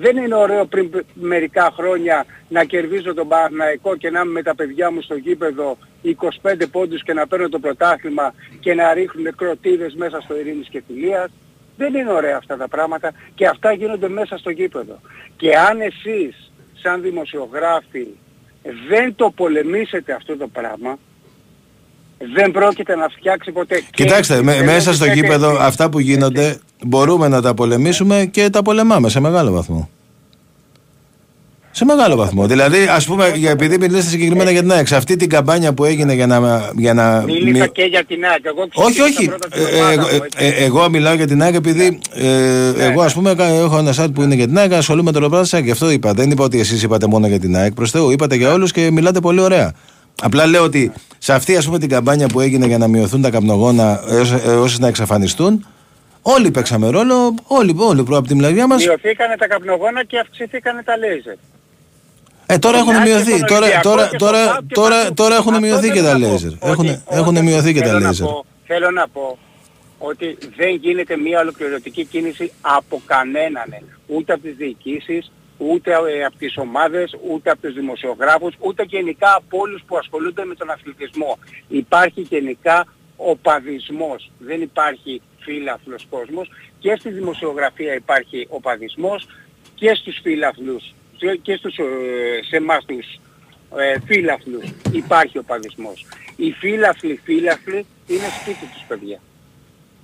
Δεν είναι ωραίο πριν π- μερικά χρόνια να κερδίζω τον Παναθηναϊκό και να είμαι με τα παιδιά μου στο γήπεδο 25 πόντους και να παίρνω το πρωτάθλημα και να ρίχνουν κροτίδες μέσα στο Ειρήνης και Φιλίας. Δεν είναι ωραία αυτά τα πράγματα και αυτά γίνονται μέσα στο γήπεδο. Και αν εσείς σαν δημοσιογράφοι δεν το πολεμήσετε αυτό το πράγμα, δεν πρόκειται να φτιάξει ποτέ. Και Κοιτάξτε, με- θέλω μέσα να στο ξέρετε γήπεδο εσείς, αυτά που γίνονται μπορούμε να τα πολεμήσουμε και τα πολεμάμε σε μεγάλο βαθμό. Σε μεγάλο βαθμό. Δηλαδή, ας πούμε, για, επειδή μιλήσατε συγκεκριμένα για την ΑΕΚ, σε αυτή την καμπάνια που έγινε για να. Για να Μίλησα μη- και για την ΑΕΚ. Εγώ όχι, ξεκίνησα όχι. πρώτα την Ε, ομάδα εγώ- μου, έτσι. ε, ε, εγώ μιλάω για την ΑΕΚ επειδή ε, εγώ, ας πούμε, κα- έχω ένα site που είναι για την ΑΕΚ, ασχολούμαι με το ρεπορτάζ της ΑΕΚ. Γι' αυτό είπα. Δεν είπα ότι εσείς είπατε μόνο για την ΑΕΚ. Προς Θεού, είπατε για όλους και μιλάτε πολύ ωραία. Απλά λέω ότι σε αυτή ας πούμε, την καμπάνια που έγινε για να μειωθούν τα καπνογόνα έω να εξαφανιστούν, Όλοι παίξαμε ρόλο, όλοι, όλοι από την πλευρά μας. Μειωθήκανε τα καπνογόνα και αυξηθήκανε τα λέιζερ. Ε, τώρα έχουν Μια και μειωθεί. στον Τώρα, Ολυμπιακό τώρα, και στο τώρα, ΠΑΟΚ και τώρα, παντού. τώρα έχουν Αυτό μειωθεί και θέλω τα να πω. λέιζερ. Ότι- Έχουν, ότι έχουν μειωθεί και τα θέλω να λέιζερ. πω- Θέλω να πω ότι δεν γίνεται μια ολοκληρωτική κίνηση από κανέναν. Ούτε από τις διοικήσεις, ούτε ε, από τις ομάδες, ούτε από τους δημοσιογράφους, ούτε γενικά από όλους που ασχολούνται με τον αθλητισμό. Υπάρχει γενικά οπαδισμός. Δεν υπάρχει φύλαφλος κόσμος. Και στη δημοσιογραφία υπάρχει οπαδισμός και στους φύλαφλους και στους, ε, σε εμάς τους ε, φύλαφλους υπάρχει οπαδισμός. Οι φύλαφλοι φύλαφλοι είναι σπίτι τους παιδιά.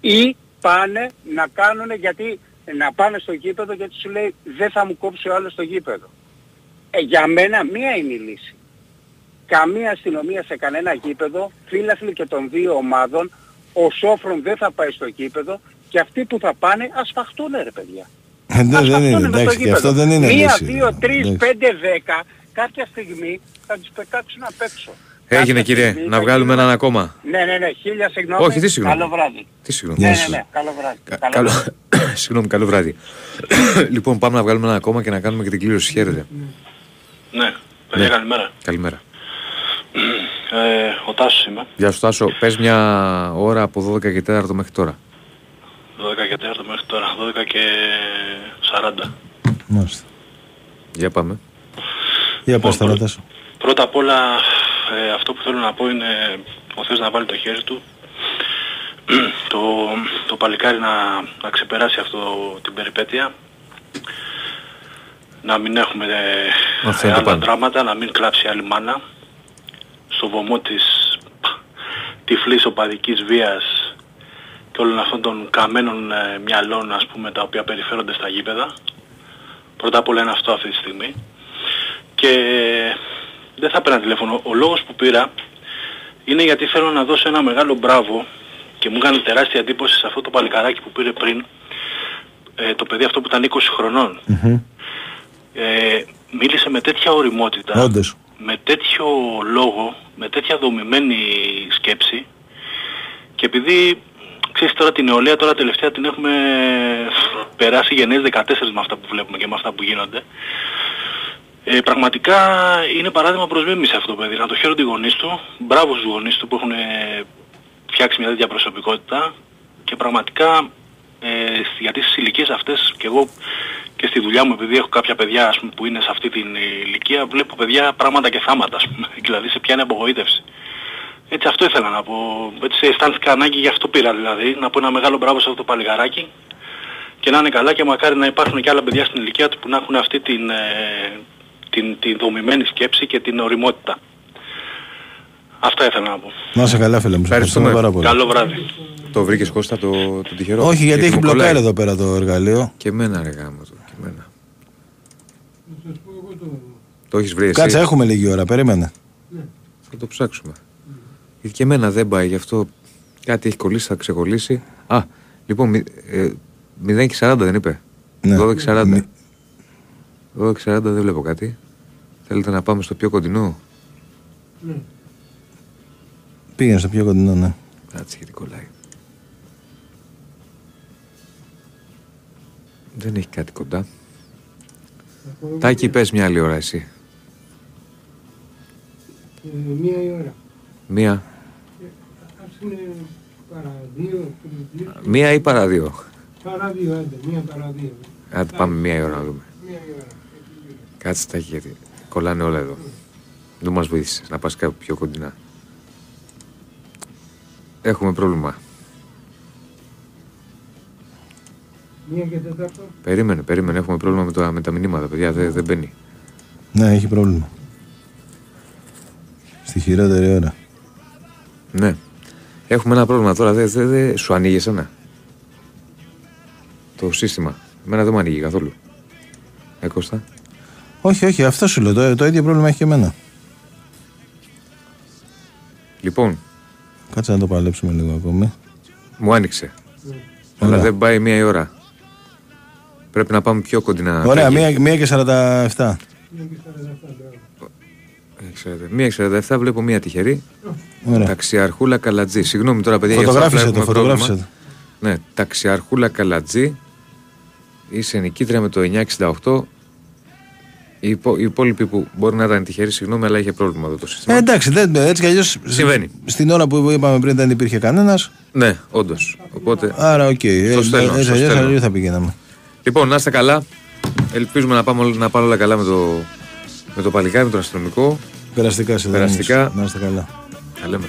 Ή πάνε να κάνουν γιατί να πάνε στο γήπεδο γιατί σου λέει δεν θα μου κόψει ο άλλος το γήπεδο. Ε, για μένα μία είναι η λύση. Καμία αστυνομία σε κανένα γήπεδο, φύλαφλοι και των δύο ομάδων, ο Σόφρον δεν θα πάει στο γήπεδο και αυτοί που θα πάνε ας φαχτούν ρε παιδιά. Ε, δεν- δεν είναι, Αυτό είναι με το εντάξει, και γήπεδο. αυτό δεν είναι Μία, λύση. δύο, τρεις, Εντάξει. πέντε, δέκα, κάποια στιγμή θα τους πετάξουν απ' έξω. Έγινε Κάποια κύριε, στιγμή να θα βγάλουμε γίνουν- έναν ακόμα. Ναι, ναι, ναι, χίλια συγγνώμη. Όχι, τι συγγνώμη. Καλό βράδυ. Τι συγγνώμη. Ναι, Γεια ναι, σας. ναι, καλό βράδυ. Κα- Καλό Καλό... Συγγνώμη, καλό βράδυ. λοιπόν, πάμε να βγάλουμε ένα ακόμα και να κάνουμε και την κλήρωση. Χαίρετε. Ναι, παιδιά καλημέρα. Καλημέρα. Ε, ο Τάσος είμαι, Γεια σου Τάσο. Πες μια ώρα από 12 και 4 μέχρι τώρα. 12 και 4 μέχρι τώρα, 12 και 40. Μάλιστα. Για πάμε. Για πες τώρα Τάσο. Πρώτα απ' όλα ε, αυτό που θέλω να πω είναι ο Θεός να βάλει το χέρι του το, το παλικάρι να, να ξεπεράσει αυτό την περιπέτεια να μην έχουμε ε, Αυτό είναι το άλλα πάνω. δράματα, να μην κλάψει άλλη μάνα στο βωμό της τυφλής οπαδικής βίας και όλων αυτών των καμένων ε, μυαλών ας πούμε τα οποία περιφέρονται στα γήπεδα. Πρώτα απ' όλα είναι αυτό αυτή τη στιγμή. Και δεν θα πήρα τηλέφωνο. Ο λόγος που πήρα είναι γιατί θέλω να δώσω ένα μεγάλο μπράβο και μου έκανε τεράστια εντύπωση σε αυτό το παλικαράκι που πήρε πριν ε, το παιδί αυτό που ήταν 20 χρονών. Ε, μίλησε με τέτοια οριμότητα Όντως. με τέτοιο λόγο, με τέτοια δομημένη σκέψη και επειδή ξέρεις τώρα την νεολαία τώρα τελευταία την έχουμε περάσει γενναίες 14 με αυτά που βλέπουμε και με αυτά που γίνονται ε, πραγματικά είναι παράδειγμα προς μίμηση αυτό το παιδί. Να το χαίρονται οι γονείς του, μπράβο στους γονείς του που έχουν ε, φτιάξει μια τέτοια προσωπικότητα. Και πραγματικά ε, γιατί στις ηλικίες αυτές και εγώ και στη δουλειά μου επειδή έχω κάποια παιδιά ας πούμε, που είναι σε αυτή την ηλικία βλέπω παιδιά πράγματα και θάματα ας πούμε, δηλαδή σε πιάνει απογοήτευση. Έτσι αυτό ήθελα να πω, έτσι αισθάνθηκα ανάγκη γι' αυτό πήρα δηλαδή, να πω ένα μεγάλο μπράβο σε αυτό το παλιγαράκι. Και να είναι καλά και μακάρι να υπάρχουν και άλλα παιδιά στην ηλικία του που να έχουν αυτή την, ε, την, την δομημένη σκέψη και την οριμότητα. Αυτά ήθελα να πω. Να είσαι καλά φίλε μου. σε Ευχαριστούμε. πάρα πολύ. Καλό βράδυ. Το βρήκες Κώστα το, το τυχερό; Όχι γιατί έχει μου κολλάει. μπλοκάρει εδώ πέρα το εργαλείο. Και εμένα ρε γάμο το. Και εμένα. Το έχεις βρει εσύ; Κάτσε έχουμε λίγη ώρα, περίμενε. Θα το ψάξουμε. Γιατί και εμένα δεν πάει, γι' αυτό κάτι έχει κολλήσει, θα ξεκολλήσει. Α, λοιπόν, μη- ε, 0 και 40 δεν είπε; Ναι. 12 και 40. 12 και 40 δεν βλέπω κάτι. Θέλετε να πάμε στο πιο κοντινό; Πήγαινε στο πιο κοντινό, ναι. Κάτσε γιατί κολλάει. Δεν έχει κάτι κοντά. Τάκη, πες μια άλλη ώρα εσύ. Ε, μία η ώρα. Μία, Ας είναι παρά δύο, τρεις, δύο. μία ή παρά δύο. Παρά δύο, άντε, μία παρά δύο. Άντε πάμε μία ώρα να δούμε. Μία η ώρα. Κάτσε Τάκη γιατί κολλάνε όλα εδώ. Δεν μας βοήθησες να πας κάπου πιο κοντινά. Έχουμε πρόβλημα. Μία και τετάρτο. Περίμενε, περίμενε. Έχουμε πρόβλημα με, το, με τα μηνύματα, παιδιά. Δεν, δεν μπαίνει. Ναι, έχει πρόβλημα. Στη χειρότερη ώρα. Ναι. Έχουμε ένα πρόβλημα τώρα. Δεν δε, δε, σου ανοίγει εσένα. Το σύστημα. Εμένα δεν μου ανοίγει καθόλου. Ε, Κώστα. Όχι, όχι, αυτό σου λέω. Το, το ίδιο πρόβλημα έχει και εμένα. Λοιπόν, Κάτσε να το παλέψουμε λίγο ακόμη. μου άνοιξε. Αλλά Ωραία. δεν πάει μία η ώρα. Πρέπει να πάμε πιο κοντινά. Ωραία, Τάκη. μία, μία και 47. Μία και 47, Ε, ξέρετε, Μία 47 βλέπω μία τυχερή. Ωραία. Ταξιαρχούλα Καλατζή. Συγγνώμη τώρα, παιδιά. για Φωτογράφησε αυτό το, απλά έχουμε φωτογράφησε πρόβλημα. Ναι, ταξιαρχούλα Καλατζή. Είσαι νικήτρια με το 968. Οι, υπο, οι υπόλοιποι που μπορεί να ήταν τυχεροί, συγγνώμη, αλλά είχε πρόβλημα εδώ το σύστημα. Ε, εντάξει, δεν, έτσι κι αλλιώς Συμβαίνει. Στην ώρα που είπαμε πριν δεν υπήρχε κανένας. Ναι, όντως. Οπότε. Άρα, OK. Okay. Στο στέλνω, έτσι στο αλλιώς στέλνω. αλλιώς θα πηγαίναμε. Λοιπόν, να είστε καλά. Ελπίζουμε να, πάμε, όλα- να πάνε όλα καλά με το, με το παλικάρι, με τον αστυνομικό. Περαστικά σε Περαστικά. Να είστε καλά. Τα λέμε.